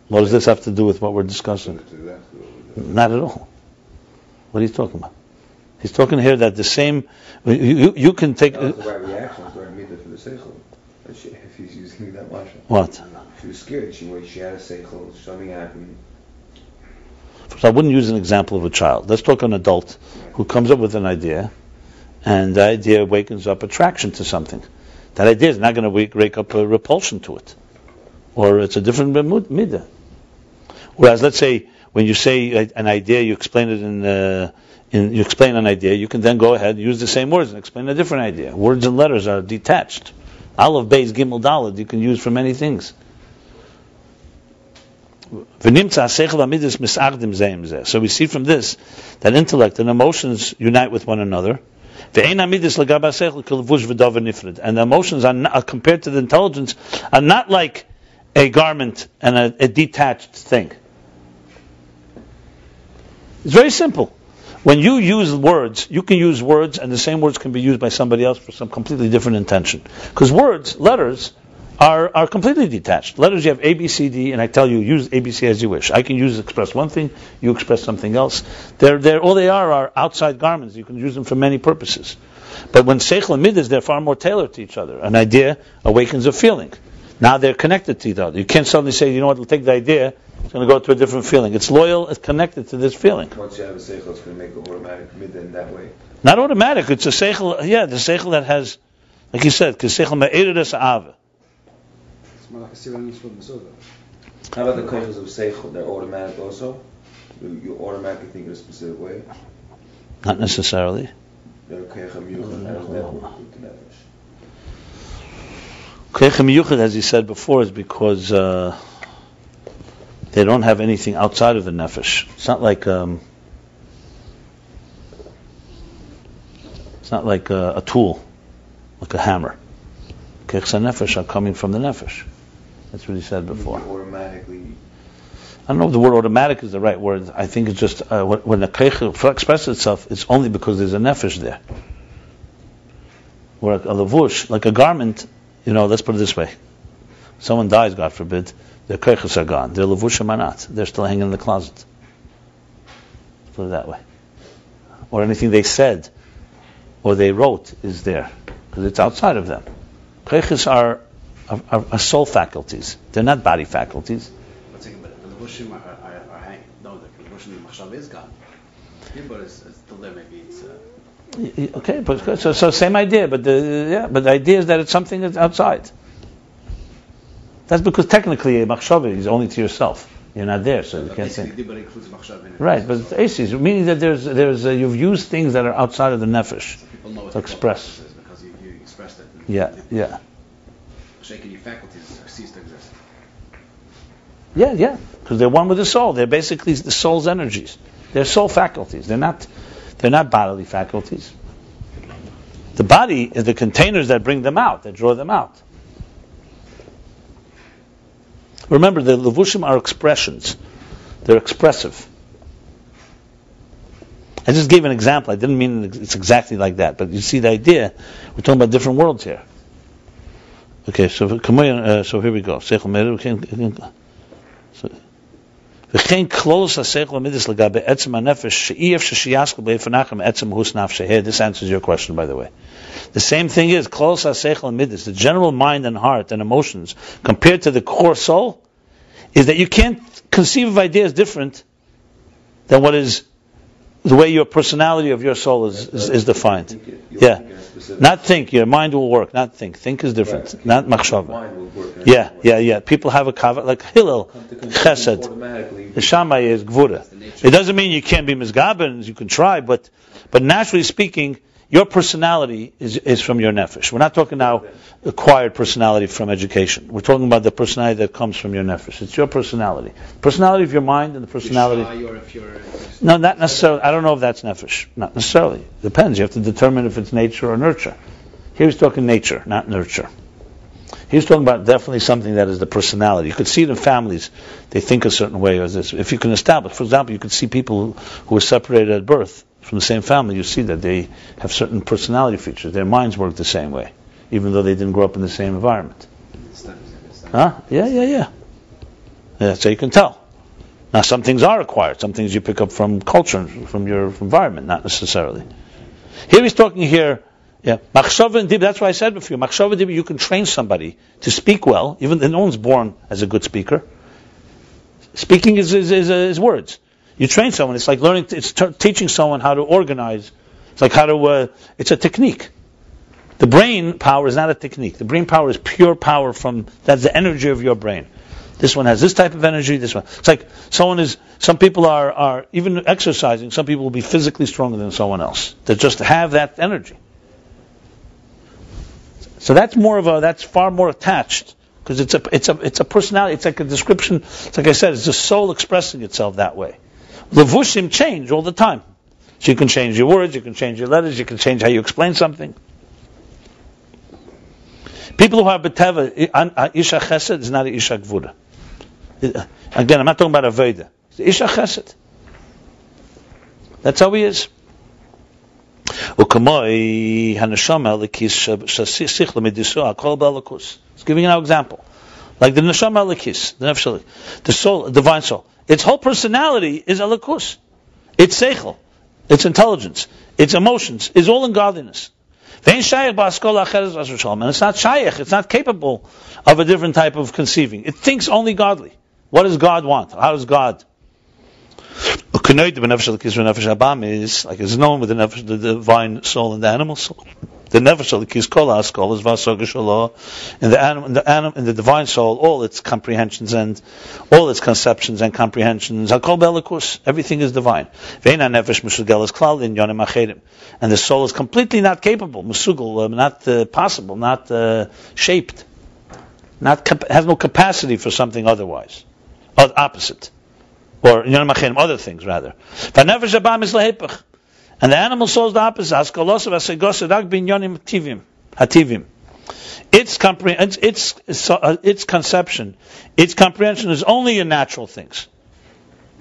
what does this have to do with what we're discussing? Exactly what we did. Not at all. What are you talking about? He's talking here that the same, you, you, you can take, That was the right reaction, it's the right meter for the seichel. If If he's using that much. what? She was scared, she, she had a seichel, something happened. So I wouldn't use an example of a child. Let's talk an adult who comes up with an idea, and the idea wakens up attraction to something. That idea is not going to wake, wake up a repulsion to it, or it's a different midah. Whereas, let's say when you say an idea, you explain it in, uh, in you explain an idea, you can then go ahead and use the same words and explain a different idea. Words and letters are detached. Aleph, Beis, Gimel, Daled, you can use for many things. So we see from this that intellect and emotions unite with one another. And the emotions are, not, are compared to the intelligence are not like a garment and a, a detached thing. It's very simple. When you use words, you can use words, and the same words can be used by somebody else for some completely different intention. Because words, letters, are, are completely detached. Letters, you have A, B, C, D, and I tell you, use A, B, C as you wish. I can use express one thing, you express something else. They're, they're, all they are are outside garments. You can use them for many purposes. But when Seichel and Midas, they're far more tailored to each other. An idea awakens a feeling. Now they're connected to each other. You can't suddenly say, you know what, we'll take the idea, it's going to go to a different feeling. It's loyal, it's connected to this feeling. Once you have a seichel, it's going to make an automatic midah in that way. Not automatic, it's a Seichel, yeah, the Seichel that has, like you said, because Seichel me'eredes ava. It's more like a Sira Nishvud Masuda. How about the koyos of seichel? They're automatic also? You, you automatically think in a specific way? Not necessarily. They're koyach ha-miyuchad. How does that work with the nefesh? Koyach Miyuchad, as he said before, is because uh, they don't have anything outside of the nefesh. It's not like um, it's not like a, a tool, like a hammer. Koyach nefesh are coming from the nefesh. That's what he said before. Automatically I don't know if the word automatic is the right word. I think it's just uh, when the koyach expresses itself, it's only because there's a nefesh there. Where a, a levush, like a garment, you know, let's put it this way: someone dies, God forbid, their koyachs are gone. Their levushim are not. They're still hanging in the closet. Let's put it that way. Or anything they said or they wrote is there because it's outside of them. Koyachs are, are, are, are soul faculties. They're not body faculties. But saying, but the Levushim are, are, are hanging. No, the Levushim Machshav is gone. Yeah, but it's, it's still there. Maybe it's. Uh, Okay, but so, so same idea, but the yeah, but the idea is that it's something that's outside. That's because technically a machshava is only to yourself. You're not there, so you can't say. Dibur includes Machshav in it. Right, but aces, meaning that there's there's uh, you've used things that are outside of the nefesh. So people know To express. because you, you expressed it. Yeah, yeah, Shaking your faculties cease to exist. yeah, yeah, because they're one with the soul. They're basically the soul's energies. They're soul faculties. They're not they're not bodily faculties. The body is the containers that bring them out, that draw them out. Remember, the levushim are expressions. They're expressive. I just gave an example. I didn't mean it's exactly like that, but you see the idea. We're talking about different worlds here. Okay, so come on, uh, so here we go. Seichel meir, we can- so- וכן כלולוס השכל המידס לגבי עצם הנפש, שאי אפשר שיעסקו באיפנחם עצם הוס נפשי. This answers your question, by the way. The same thing is, כלולוס השכל המידס, the general mind and heart and emotions, compared to the core soul, is that you can't conceive of ideas different than what is the way your personality of your soul is, is, is defined. think Yeah. think in a specific Not think, your mind will work, not think. Think is different, Right. not machshava. Mind will work in a Yeah, yeah, yeah. People have a kavod, like Hillel, chesed. The Shammai is Gvura. It doesn't mean you can't be Mizgaben, you can try, but but naturally speaking, your personality is, is from your nefesh. We're not talking now acquired personality from education. We're talking about the personality that comes from your nefesh. It's your personality. Personality of your mind and the personality. If you're if you're. No, not necessarily. I don't know if that's nefesh. Not necessarily. Depends. You have to determine if it's nature or nurture. Here he's talking nature, not nurture. He's talking about definitely something that is the personality. You could see it in families. They think a certain way. Or this. If you can establish, for example, you could see people who were separated at birth from the same family. You see that they have certain personality features. Their minds work the same way, even though they didn't grow up in the same environment. Huh? Yeah, yeah, yeah. Yeah, so you can tell. Now, some things are acquired. Some things you pick up from culture, from your environment, not necessarily. Here he's talking here, yeah, and dibur. That's why I said before, machshava and dibur. You can train somebody to speak well, even no one's born as a good speaker. Speaking is is, is, is words. You train someone. It's like learning. It's t- teaching someone how to organize. It's like how to. Uh, it's a technique. The brain power is not a technique. The brain power is pure power from that's the energy of your brain. This one has this type of energy. This one. It's like someone is. Some people are are even exercising. Some people will be physically stronger than someone else. That just have that energy. So that's more of a. That's far more attached because it's a it's a it's a personality. It's like a description. It's like I said. It's the soul expressing itself that way. Levushim change all the time. So you can change your words, you can change your letters, you can change how you explain something. People who are beteva, isha chesed is not an isha gvura. Again, I'm not talking about aveda. It's isha chesed. That's how he is. It's giving an example. Like the neshama Elokis, the nefesh, the soul, divine soul. Its whole personality is elokus. It's seichel, its intelligence, its emotions, is all in godliness. And it's not shaykh, it's not capable of a different type of conceiving. It thinks only godly. What does God want? How does God? Is like it's known with the, nefesh, the divine soul and the animal soul. The nefesh the kol askol is vasogashala, in the animal, in the animal, in the divine soul, all its comprehensions and all its conceptions and comprehensions, hakol belikus, everything is divine. Veina nefesh musugelas klal in yonim achedim, and the soul is completely not capable, musugel, uh, not uh, possible, not uh, shaped, not has no capacity for something otherwise, opposite, or yonim achedim, other things rather. Abam is. And the animal is the opposite. hativim. Its, compre- its, its, uh, its conception, its comprehension is only in natural things,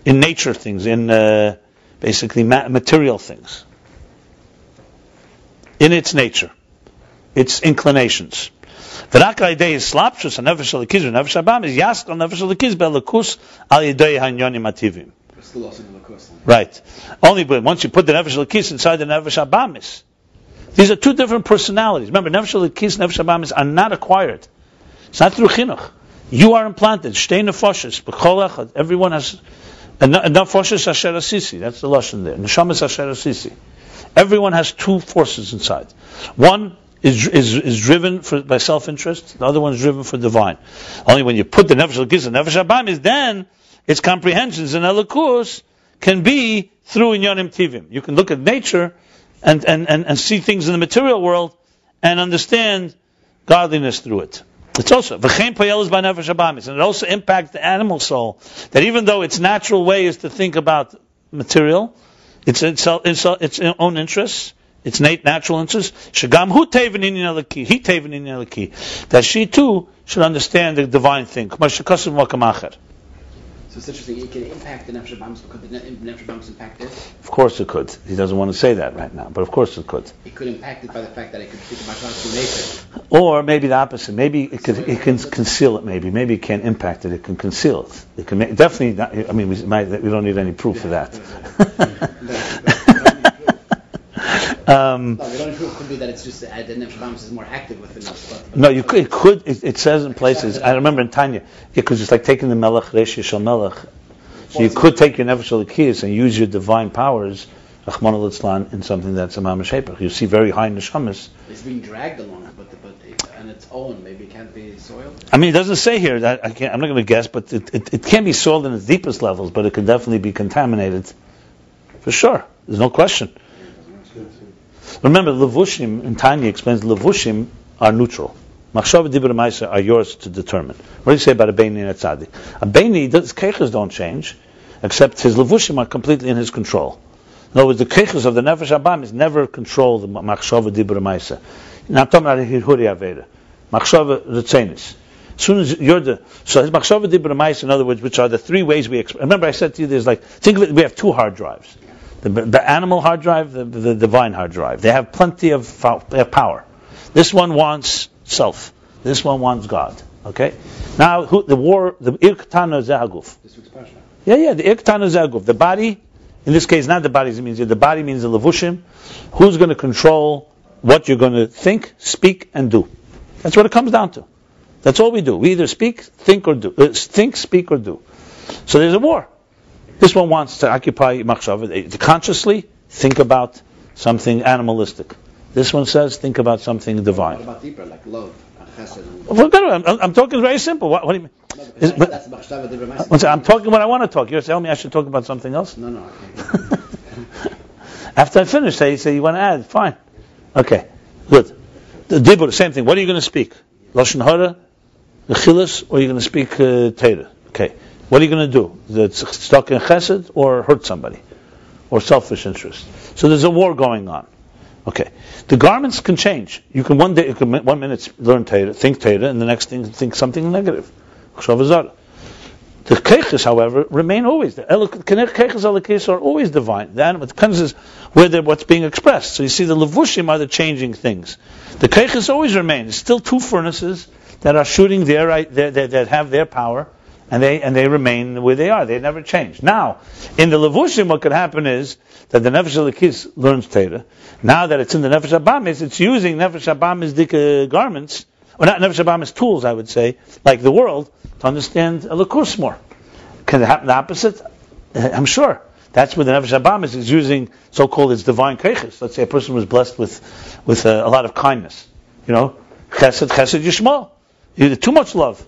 in nature things, in uh, basically ma- material things, in its nature, its inclinations. V'rak al yedei slapshus nefesh al kiz nefesh abam is yaskal nefesh al kiz belakus al yedei hanyonim mativim. Right. Only but once you put the nefesh al inside the nefesh abamis. These are two different personalities. Remember, nefesh al and nefesh abamis are not acquired. It's not through chinuch. You are implanted. Shtei nefoshes b'chol echad. Everyone has nefoshes forces asher asisi. That's the lesson there. Neshamas asher asisi. Everyone has two forces inside. One is, is, is driven for, by self-interest. The other one is driven for divine. Only when you put the Nefesh Lakis and Nefesh Abamis, then its comprehensions in Elokus can be through Inyanim Tivim. You can look at nature and, and, and, and see things in the material world and understand godliness through it. It's also v'chein poyel is by nefesh abamis, and it also impacts the animal soul. That even though its natural way is to think about material, its its, its, its own interests, its natural interests, shagam hu teven in he teven in that she too should understand the divine thing. So it's interesting. It can impact the nefesh because the nefesh bams impact it. Of course it could. He doesn't want to say that right now, but of course it could. It could impact it by the fact that it could think about through. Or maybe the opposite. Maybe it could. It can conceal it. Maybe. Maybe it can't impact it. It can conceal it. It can make, definitely. Not, I mean, we, might, we don't need any proof for that. <laughs> Um, no, the only proof could be that it's just uh, the nefesh is more active within us. no, you could. It could. It, it says in places. I remember in Tanya, because it's like taking the melech reshi shel melech. So you could take your nefesh keys and use your divine powers, Rahman al in something that's a mamash You see very high neshamas. It's being dragged along, but the, but on its own, maybe it can't be soiled. I mean, it doesn't say here that I can't. I'm not going to guess, but it, it, it can be soiled in its deepest levels, but it can definitely be contaminated, for sure. There's no question. Remember, levushim in Tanya explains levushim are neutral. Machshava dibur are yours to determine. What do you say about a beini and a tzaddik? A his keiches don't change, except his levushim are completely in his control. In other words, the keiches of the nefesh abam is never control the machshava dibur ma'aser. Now I'm talking about aveda. Machshava retzenis. As soon as you're the so his machshava dibur ma'aser, in other words, which are the three ways we express. Remember, I said to you, there's like think of it. We have two hard drives. The, the animal hard drive, the, the divine hard drive. They have plenty of they have power. This one wants self. This one wants God. Okay. Now who, the war, the irktana zaguf. This week's parsha. Yeah, yeah. The irktana zaguf. The body. In this case, not the body. It means the body means the levushim. Who's going to control what you're going to think, speak, and do? That's what it comes down to. That's all we do. We either speak, think, or do. Uh, think, speak, or do. So there's a war. This one wants to occupy machshava, to consciously think about something animalistic. This one says think about something What divine. about deeper, like love and chesed? And, Forget it. I'm, I'm talking very simple. What, what do you mean? no, Is- but- that's machshava dibur ma'aser. One second, I'm talking what I want to talk. You're telling me I should talk about something else? No, no. <laughs> After I finish, say, say you want to add. Fine. Okay. Good. The dibur, same thing. What are you going to speak? Lashon hara, the chilas, or are you going to speak uh, Torah? Okay. What are you going to do? It stuck in chesed or hurt somebody? Or selfish interest? So there's a war going on. Okay. The garments can change. You can one day, you can one minute learn Torah, think Torah, and the next thing think something negative. The keiches, however, remain always. The keiches alakis are always divine. The animal, depends is where they're, what's being expressed. So you see, the levushim are the changing things. The keiches always remain. There's still two furnaces that are shooting their, their, their that have their power, and they and they remain where they are. They never change. Now, in the levushim, what could happen is that the nefesh alakis learns Torah. Now that it's in the nefesh abamis, it's using nefesh abamis dik garments, or not nefesh abamis tools, I would say, like the world, to understand elokus more. Can it happen the opposite? Uh, I'm sure. That's where the Nefesh Abamis is using so-called its divine keiches. Let's say a person was blessed with, with uh, a lot of kindness. You know, chesed, chesed yishmal. Too much love.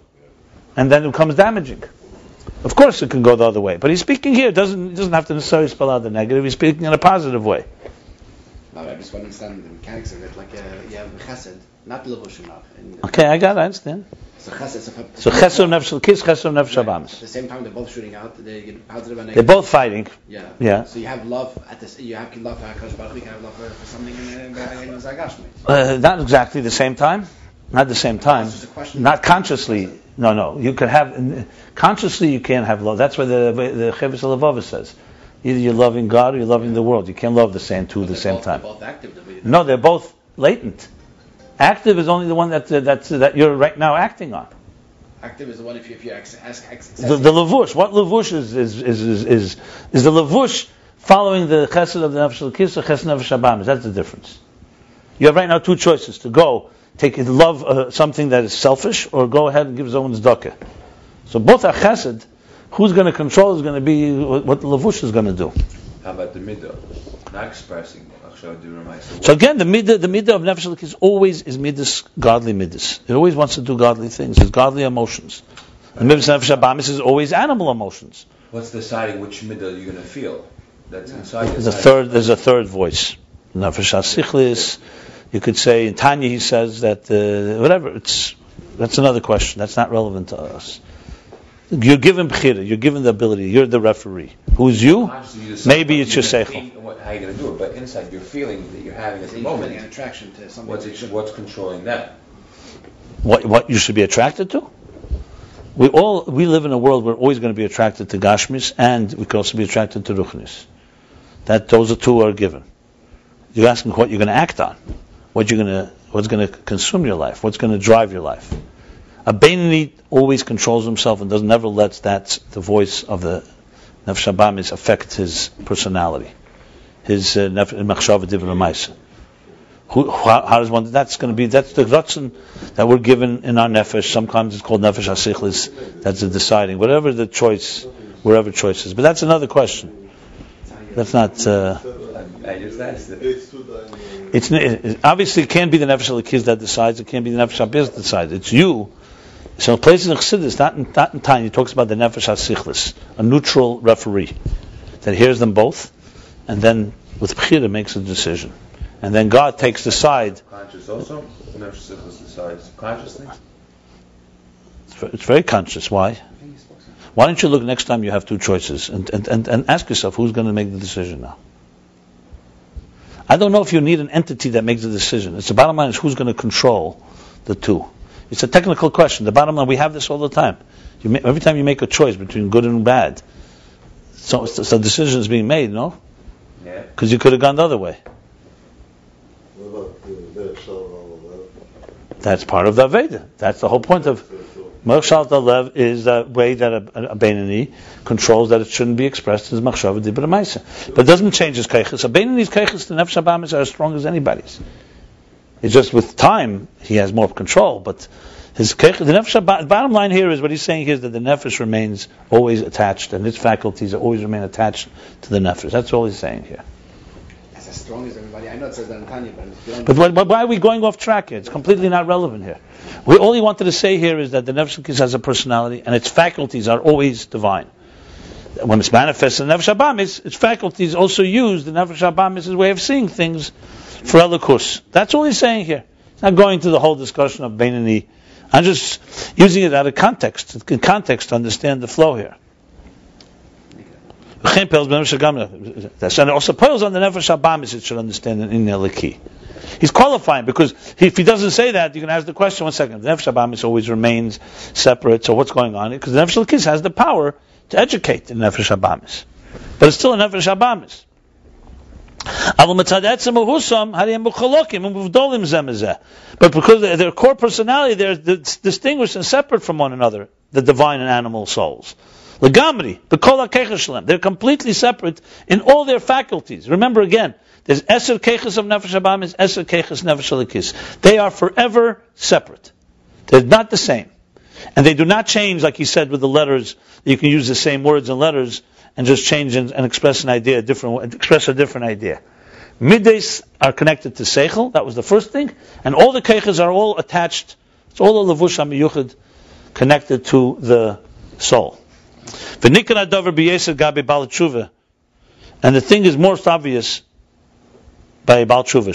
And then it becomes damaging. Of course it can go the other way. But he's speaking here, doesn't, doesn't have to necessarily spell out the negative. He's speaking in a positive way. No, I just want to understand the mechanics of it. Like uh, you have chesed, not levushim Okay, I got it, I understand. So chesed, so, chesed nefesh kis, chesed nefesh. At the same time, they're both shooting out. They positive and They're both fighting. Yeah. Yeah. So you have love at this. You have love for Hakadosh Baruch Hu. You can have love for, for something in, in Zagashmi. Uh, not exactly the same time. Not the same time. It's just a question. Not consciously. No, no. You can have consciously. You can't have love. That's what the the Levava says. Either you're loving God or you're loving the world. You can't love the same two at the same both, time. They're both active. No, they're both latent. Active is only the one that uh, that's that you're right now acting on. Active is the one if you if you ask, ask, ask The, the levush. What levush is is is is is, is the levush following the chesed of the nefesh l'kis or chesed nefesh abamis? That's the difference. You have right now two choices: to go take love uh, something that is selfish, or go ahead and give someone's tzedakah. So both are chesed. Who's going to control is going to be what levush is going to do. How about the middle? Not expressing. So again, the midah, the midah of nefesh l'kis always is midas, godly midas. It always wants to do godly things. It's godly emotions. And midas nefesh abamis is always animal emotions. What's deciding which middle you're going to feel? That's inside There's a third. There's a third voice. Nefesh hasichlis. You could say in Tanya he says that uh, whatever. It's that's another question. That's not relevant to us. You're given bchira. You're given the ability. You're the referee. Who's you? You Maybe it's your you're seichel. what- How you're going to do it, but inside your feeling that you're having at the You're an moment, attraction to something. what's that you it, should- what's controlling that? What what you should be attracted to? We all we live in a world where we're always going to be attracted to gashmis, and we can also be attracted to ruchnis. That those are two are given. You're asking what you're going to act on, what you're going to what's going to consume your life, what's going to drive your life. A Beinoni always controls himself and doesn't never lets that the voice of the nefesh habamis affect his personality, his uh, nef- machshava divra ma'isa. Who, how, how does one? That's going to be that's the ratzon that we're given in our nefesh. Sometimes it's called nefesh hasichlis. That's the deciding. Whatever the choice, wherever choice is. But that's another question. That's not. Uh, I just asked it. It's too dynamic. it's it, obviously it can't be the nefesh of the kids that decides. It can't be the nefesh habis that decides. It's you. So places in Chassidus, not in, not in Tanya, he talks about the nefesh hasichlis, a neutral referee that hears them both, and then with bchira makes a decision. and then God takes the side. Conscious also? Nefesh Sichos decides consciously? It's very conscious. Why? Why don't you look next time you have two choices and, and, and, and ask yourself who's going to make the decision now? I don't know if you need an entity that makes the decision. It's the bottom line is who's going to control the two. It's a technical question. The bottom line, we have this all the time. You ma- every time you make a choice between good and bad, so, so decision is being made, no? Yeah. Because you could have gone the other way. What about the Ber Shal and all of that? That's part of the Veda. That's the whole point of So- so- Machshav Lev is the way that a, a, a Beinoni controls that it shouldn't be expressed as Machshav Dibra Maisa. But it doesn't change his keiches. A keiches, the Nefesh Abamis are as strong as anybody's. It's just with time, he has more control, but his keiches, the Nefesh bottom line here is what he's saying here is that the Nefesh remains always attached, and its faculties always remain attached to the Nefesh. That's all he's saying here. As strong as everybody. I know but But why, are we going off track here? It's completely not relevant here. We, all he wanted to say here is that the Nefesh has a personality and its faculties are always divine. When it's manifest in Nefesh Abamis, its faculties also use the Nefesh Abamis' way of seeing things for Elokus. That's all he's saying here. Not going to the whole discussion of Beinoni. I'm just using it out of context, in context to understand the flow here. Hashem also pearls on the nefesh abamis. It should understand in the He's qualifying because if he doesn't say that, you can ask the question. One second, the nefesh abamis always remains separate. So what's going on? Because the nefesh lekis has the power to educate the nefesh abamis, but it's still a nefesh abamis. But because their core personality, they're distinguished and separate from one another, the divine and animal souls. Legamri, b'kol ha'keches shalem. They're completely separate in all their faculties. Remember again, there's eser keches of nefesh abamis, eser keches nefesh Elokis. They are forever separate. They're not the same. And they do not change, like he said with the letters. You can use the same words and letters and just change and, and express an idea, a different, express a different idea. Middays are connected to Seichel, that was the first thing, and all the Keiches are all attached, it's all a Levush HaMiyuchid connected to the soul. And the thing is most obvious by Bal Tshuva.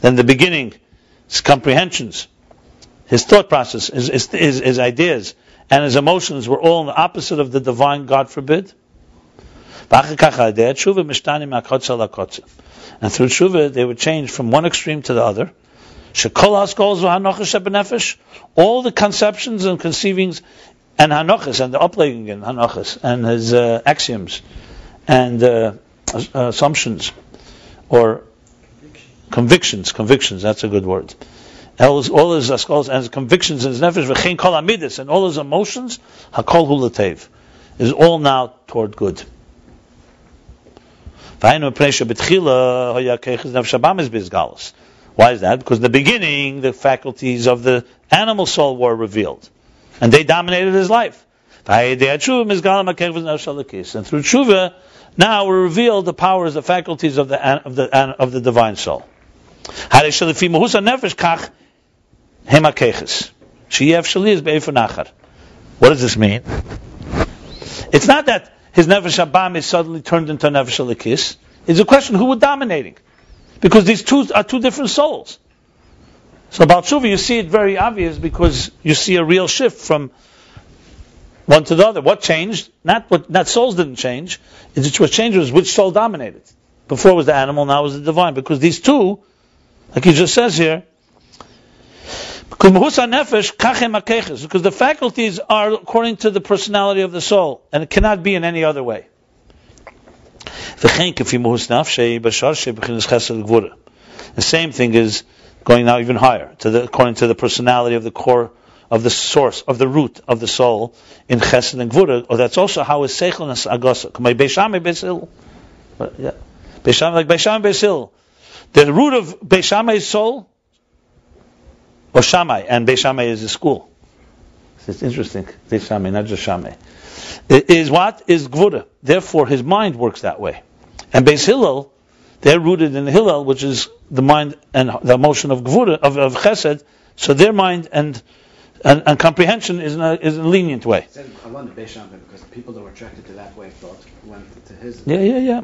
Then the beginning, his comprehensions, his thought process, his, his, his, his ideas, and his emotions were all the opposite of the divine, God forbid. And through tshuva, they would change from one extreme to the other. All the conceptions and conceivings and hanochas and the uplegging and hanochas and his uh, axioms and uh, uh, assumptions or convictions, convictions, that's a good word. All his, all his askalos and his convictions and his nefesh, v'chein kol amidus, and all his emotions, hakol hulatev, is all now toward good. V'hainu pnei shebetchila hoya keiches nefesh abamis bizgalus. Why is that? Because in the beginning, the faculties of the animal soul were revealed, and they dominated his life. And through tshuva, now were revealed the powers, the faculties of the of the of the divine soul. What does this mean? It's not that his nefesh abam is suddenly turned into nefesh Elokis. It's a question who was dominating, because these two are two different souls. So about Tshuva, you see it very obvious because you see a real shift from one to the other. What changed? Not what not souls didn't change. It's what changed was which soul dominated. Before it was the animal, now it was the divine. Because these two, like he just says here, because the faculties are according to the personality of the soul, and it cannot be in any other way. The same thing is going now even higher, to the, according to the personality of the core, of the source, of the root of the soul in chesed and gvura. Or that's also how is seichel and agosa. K'may beishamay beisil. Yeah, like beishamay beisil. The root of beishamay's soul or Shammai, and Beis is a school. It's interesting. Beis not just Shammai. I- Is what? Is Gvura. Therefore, his mind works that way. And Beis Hillel, they're rooted in Hillel, which is the mind and the emotion of Gvura, of, of Chesed, so their mind and And, and comprehension is in, a, is in a lenient way. He said, I wanted Beis Shammai because the people that were attracted to that way of thought went to his. Yeah, yeah, yeah.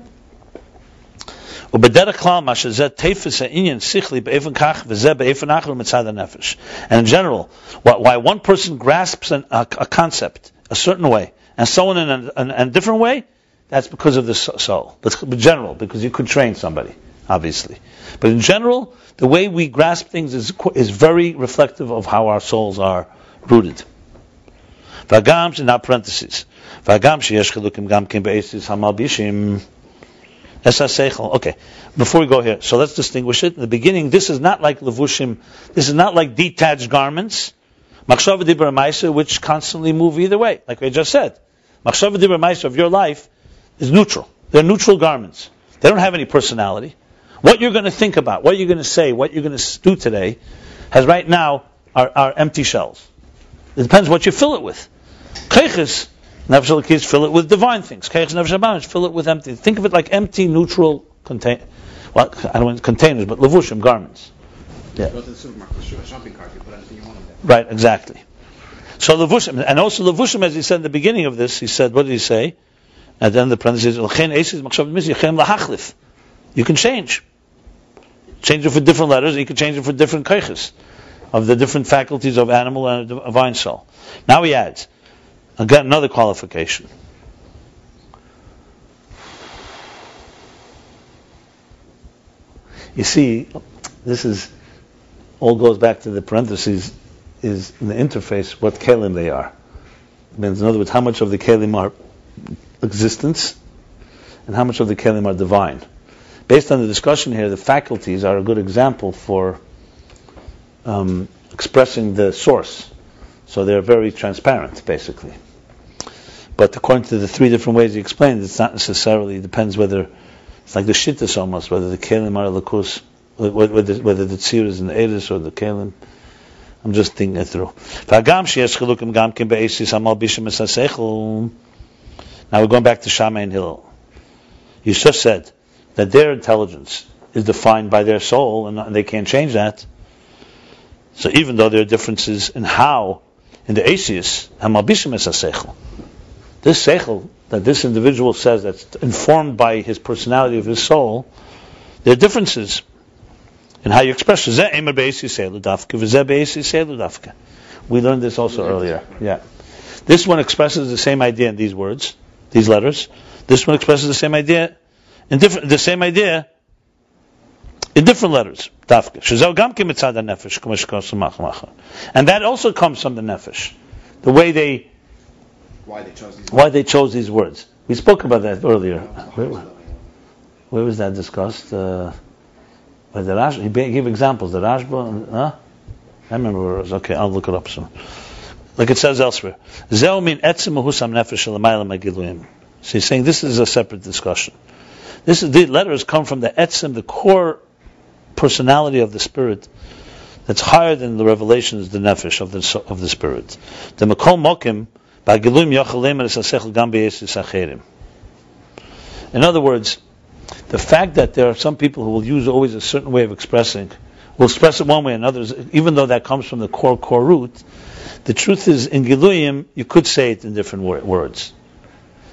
ובדרך כלל מה שזה תפס העניין שכלי באופן כך וזה באופן אחר מצד הנפש. And in general, why, why one person grasps an, a, a concept a certain way and someone in a, in a different way, that's because of the soul. That's general, because you could train somebody, obviously. But in general, the way we grasp things is, is very reflective of how our souls are rooted. Vagam, in our parentheses. Vagam sheyesh gam kim be'esis hamal. Okay, before we go here, so let's distinguish it. In the beginning, this is not like levushim, this is not like detached garments. Makshava which constantly move either way, like we just said. Makshava of your life is neutral. They're neutral garments. They don't have any personality. What you're going to think about, what you're going to say, what you're going to do today, has right now are, are empty shells. It depends what you fill it with. Keiches, Nefesh Elokis, fill it with divine things. Keiches Nefesh fill it with empty. Think of it like empty, neutral contain. Well, I don't want containers, but levushim garments. Go to the supermarket, the shopping cart, you put anything you want in there. Right, exactly. So levushim, and also levushim, as he said in the beginning of this, he said, what did he say? At then the parentheses, "L'chein esis machshav mis yechem lahachlif." You can change. Change it for different letters. You can change it for different keiches of the different faculties of animal and divine soul. Now he adds, again, another qualification. You see, this is all goes back to the parentheses is in the interface what kelim they are. It means, in other words, how much of the kelim are existence and how much of the kelim are divine. Based on the discussion here, the faculties are a good example for um, expressing the source. So they're very transparent, basically. But according to the three different ways he explained, it's not necessarily, depends whether, it's like the shittas almost, whether the kelim are lakus, whether, whether the tzir is in the edis or the kelim. I'm just thinking it through. Now we're going back to Shammai and Hillel. Just said that their intelligence is defined by their soul and they can't change that. So even though there are differences in how, in the Asius, Hamalbishim es seichel. This seichel that this individual says that's informed by his personality of his soul, there are differences in how you express it. We learned this also earlier. Yeah. This one expresses the same idea in these words, these letters. This one expresses the same idea in different, the same idea in different letters. Dafka. Shezeh gam mitzad nefesh k'mo shekos. And that also comes from the nefesh. The way they, Why they chose these why they chose these words. We spoke about that earlier. Where, where was that discussed? Uh, by the Rash, he gave examples. The Rashba, huh? I remember where it was. Okay, I'll look it up soon. Like it says elsewhere. Zeo min nefesh megiluyim. So he's saying this is a separate discussion. This is the letters come from the etzim, the core personality of the spirit that's higher than the revelations, the nefesh of the of the spirit. The makol mokim ba'giluyim yachalem esasechel gam acherim. In other words, the fact that there are some people who will use always a certain way of expressing, will express it one way and others, even though that comes from the core core root, the truth is in Giluyim you could say it in different wor- words.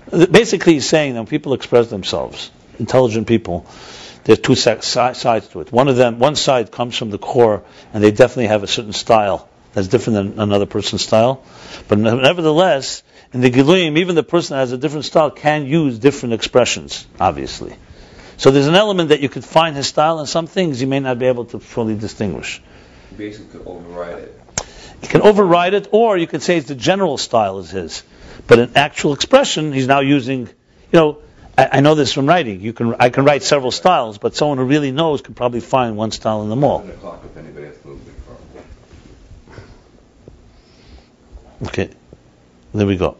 Basically, he's saying that when people express themselves, intelligent people, there's two si- si- sides to it. One of them, one side comes from the core, and they definitely have a certain style that's different than another person's style. But nevertheless, in the Giluyim, even the person that has a different style can use different expressions, obviously. So there's an element that you could find his style, and some things you may not be able to fully distinguish. You basically could override it. You can override it, or you could say it's the general style is his. But in actual expression, he's now using, you know, I, I know this from writing. You can, I can write several styles, but someone who really knows can probably find one style in them all. Seven o'clock if anybody has to move the car. Okay, there we go.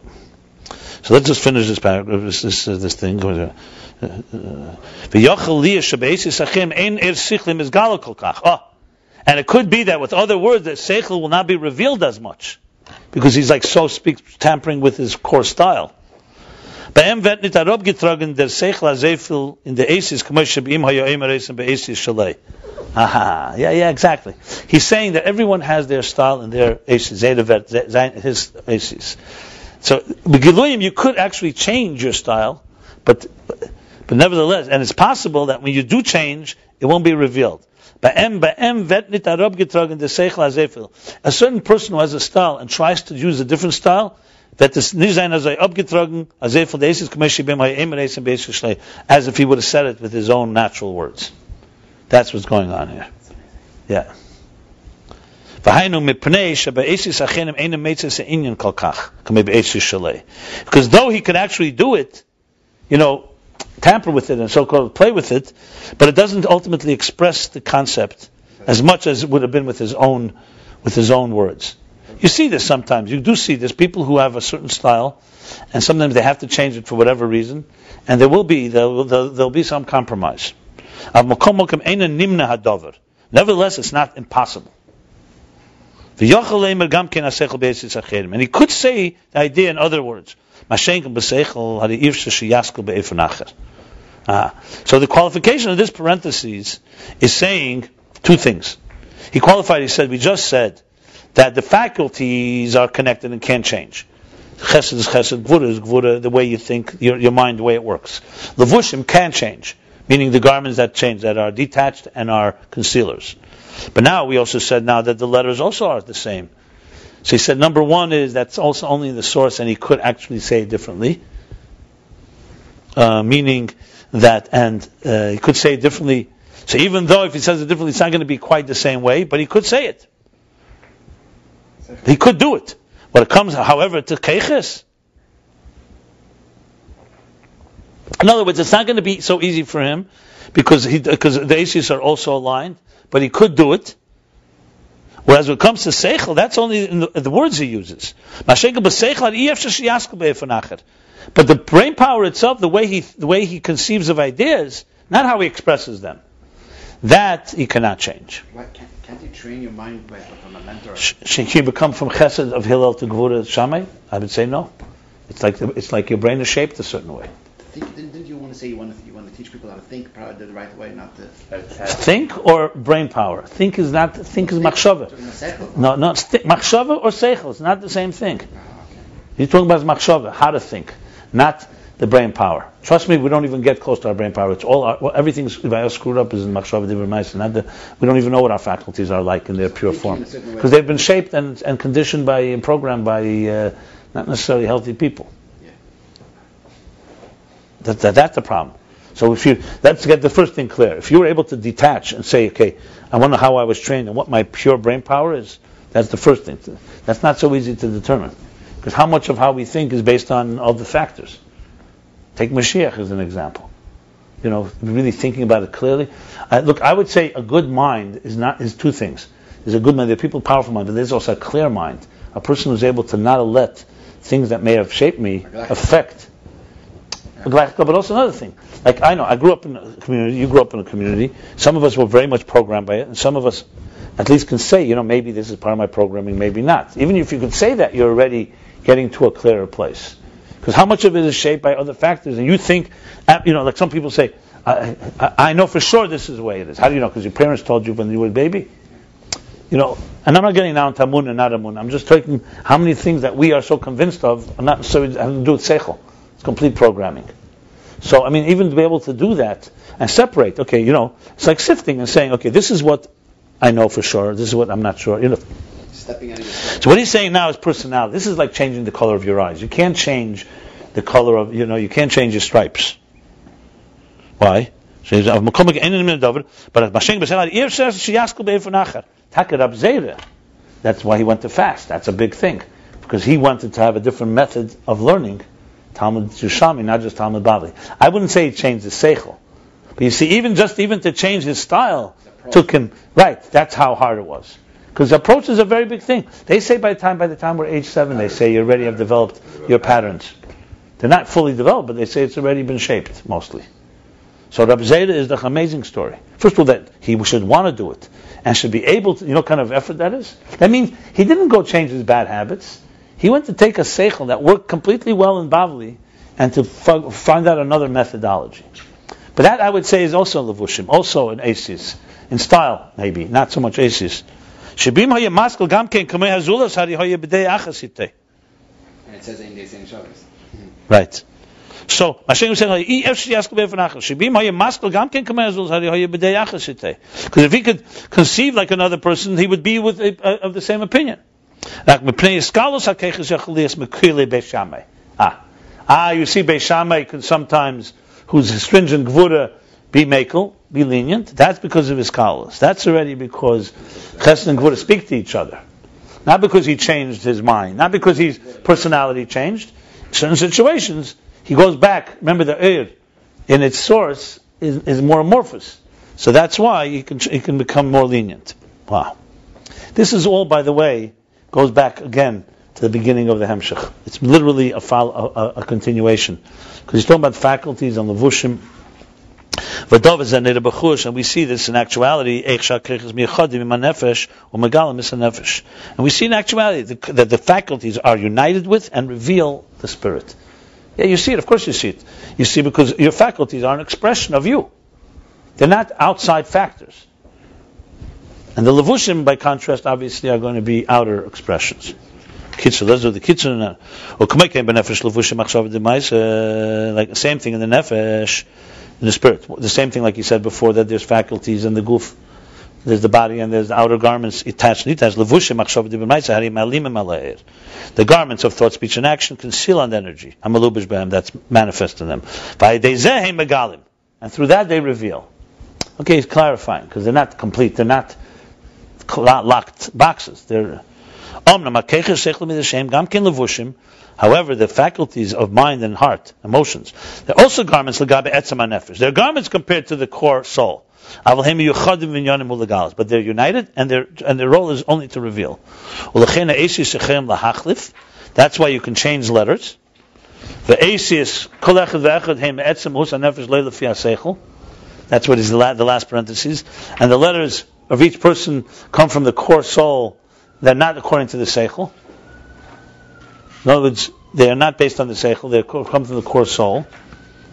So let's just finish this paragraph, this this, uh, this thing. Uh, uh, uh, V'yochel liyah shebe'esis achim ein er sichlim is galo kol kach. Oh, and it could be that with other words that seichel will not be revealed as much because he's like so speaks tampering with his core style. Aha, yeah, yeah, exactly. He's saying that everyone has their style and their aces, his aces. So, Begiluyim, you could actually change your style, but, but nevertheless, and it's possible that when you do change, it won't be revealed. Seichel. A certain person who has a style and tries to use a different style, that this nicht als er abgetragen, as if he would have said it with his own natural words. That's what's going on here. Yeah. Because though he could actually do it, you know, tamper with it and so-called play with it, but it doesn't ultimately express the concept as much as it would have been with his own, with his own words. You see this sometimes. You do see this. People who have a certain style, and sometimes they have to change it for whatever reason, and there will be there will, there'll be some compromise. Nevertheless, it's not impossible. And he could say the idea in other words. Ah. So the qualification of this parenthesis is saying two things. He qualified, he said, we just said that the faculties are connected and can't change. Chesed is chesed, gvura is gvura, the way you think, your, your mind, the way it works. Levushim can change, meaning the garments that change, that are detached and are concealers. But now we also said now that the letters also are the same. So he said number one is that's also only in the source, and he could actually say it differently, uh, meaning that, and uh, he could say it differently. So even though if he says it differently, it's not going to be quite the same way, but he could say it. He could do it. But it comes, however, to Keiches, in other words, it's not going to be so easy for him because he, because the Asis are also aligned, but he could do it. Whereas when it comes to Seichel, that's only in the, the words he uses. But the brain power itself, the way he, the way he conceives of ideas, not how he expresses them, that he cannot change. Why can't, can't you train your mind by, from a mentor? Should you become from Chesed of Hillel to Gvura Shammai? I would say no. It's like the, it's like your brain is shaped a certain way. Think, didn't, didn't you want to say you want to, you want to teach people how to think probably the right way, not to Think or brain power? Think is not think is machshava. in a circle? No, no, st- machshava or seichel. It's not the same thing. Ah, okay. You're talking about machshava, how to think, not the brain power. Trust me, we don't even get close to our brain power. It's all our, well, everything's if I screwed up is in machshava divrei Not the we don't even know what our faculties are like in their pure form a certain way. because they've been shaped and, and conditioned by and programmed by uh, not necessarily healthy people. That, that, that's the problem. So if you, let's get the first thing clear. If you were able to detach and say, okay, I wonder how I was trained and what my pure brain power is, that's the first thing. That's not so easy to determine. Because how much of how we think is based on other factors? Take Mashiach as an example. You know, really thinking about it clearly. Uh, look, I would say a good mind is not is two things. There's a good mind. There are people powerful mind, but there's also a clear mind. A person who's able to not let things that may have shaped me affect. But also another thing. Like I know, I grew up in a community. You grew up in a community. Some of us were very much programmed by it, and some of us at least can say, you know, maybe this is part of my programming, maybe not. Even if you can say that, you're already getting to a clearer place. Because how much of it is shaped by other factors, and you think, uh, you know, like some people say, I, I, I know for sure this is the way it is. How do you know? Because your parents told you when you were a baby. You know, and I'm not getting now to amun and not amun. I'm just taking how many things that we are so convinced of are not necessarily having to do with seichel. It's complete programming. So, I mean, even to be able to do that and separate, okay, you know, it's like sifting and saying, okay, this is what I know for sure, this is what I'm not sure. You know, Stepping out of so what he's saying now is personality. This is like changing the color of your eyes. You can't change the color of, you know, you can't change your stripes. Why? So he's- "Av makom ge- einen min dover, but at Mashiach b'shem, "Ihr says sheyaskel be'efer nachar." Takar ab zera. That's why he went to fast. That's a big thing. Because he wanted to have a different method of learning Talmud Yerushalmi, not just Talmud Bavli. I wouldn't say he changed his seichel. But you see, even just even to change his style took him, right, that's how hard it was. Because approach is a very big thing. They say by the time by the time we're age seven, they say you already have developed your patterns. They're not fully developed, but they say it's already been shaped mostly. So Rav Zeira is the amazing story. First of all, that he should want to do it and should be able to. You know, what kind of effort that is. That means he didn't go change his bad habits. He went to take a seichel that worked completely well in Bavli and to f- find out another methodology. But that I would say is also levushim, also an asis, in style maybe, not so much asis. Shebim haya maskal gam ken kamei hazulas hari haya b'dei achasite. And it says in the same Shabbos. Right. So, Hashem is saying, "I ef sheyaskal be'efnachas." Shebim haya maskal gam ken kamei hazulas hari haya b'dei achasite. Because if he could conceive like another person, he would be with uh, of the same opinion. Ah, ah, you see, Beis Shammai can sometimes, who's stringent gvura, be makel, be lenient. That's because of his kalas. That's already because chesed and gvura speak to each other. Not because he changed his mind. Not because his personality changed. In certain situations, he goes back. Remember the eir in its source is, is more amorphous. So that's why he can, he can become more lenient. Wow. This is all, by the way, goes back again to the beginning of the Hemshech. It's literally a, a, a, continuation. Because he's talking about faculties on Levushim. And we see this in actuality. And we see in actuality that the faculties are united with and reveal the spirit. Yeah, you see it. Of course you see it. You see because your faculties are an expression of you. They're not outside factors. And the levushim, by contrast, obviously are going to be outer expressions. Kitzur, let's do the kitzur now. Like the same thing in the nefesh, in the spirit. The same thing, like you said before, that there's faculties in the guf. There's the body and there's the outer garments attached. Alimim alair. The garments of thought, speech, and action conceal on the energy. That's manifest in them. And through that they reveal. Okay, he's clarifying, because they're not complete. They're not locked boxes. They're. However, the faculties of mind and heart, emotions, they're also garments. They're garments compared to the core soul. But they're united, and their and their role is only to reveal. That's why you can change letters. That's what is the, the last parentheses. And the letters of each person come from the core soul. They're not according to the seichel. In other words, they are not based on the seichel. They come from the core soul.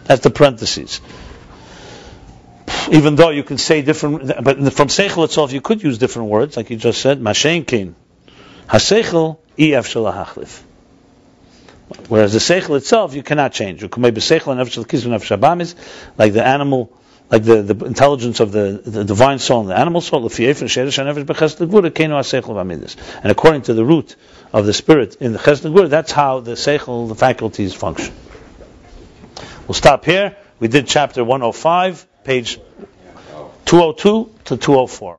That's the parentheses. Even though you can say different, but from seichel itself, you could use different words, like you just said. Mashenkin, haseichel ef shalahachlif. Whereas the seichel itself, you cannot change. You can maybe seichel and nefesh l'kiz nefesh HaBehamis, like the animal, like the, the intelligence of the, the divine soul and the animal soul. And according to the root of the spirit in the ches l'gvura, that's how the seichel, the faculties function. We'll stop here. We did chapter 105, page 202 to 204.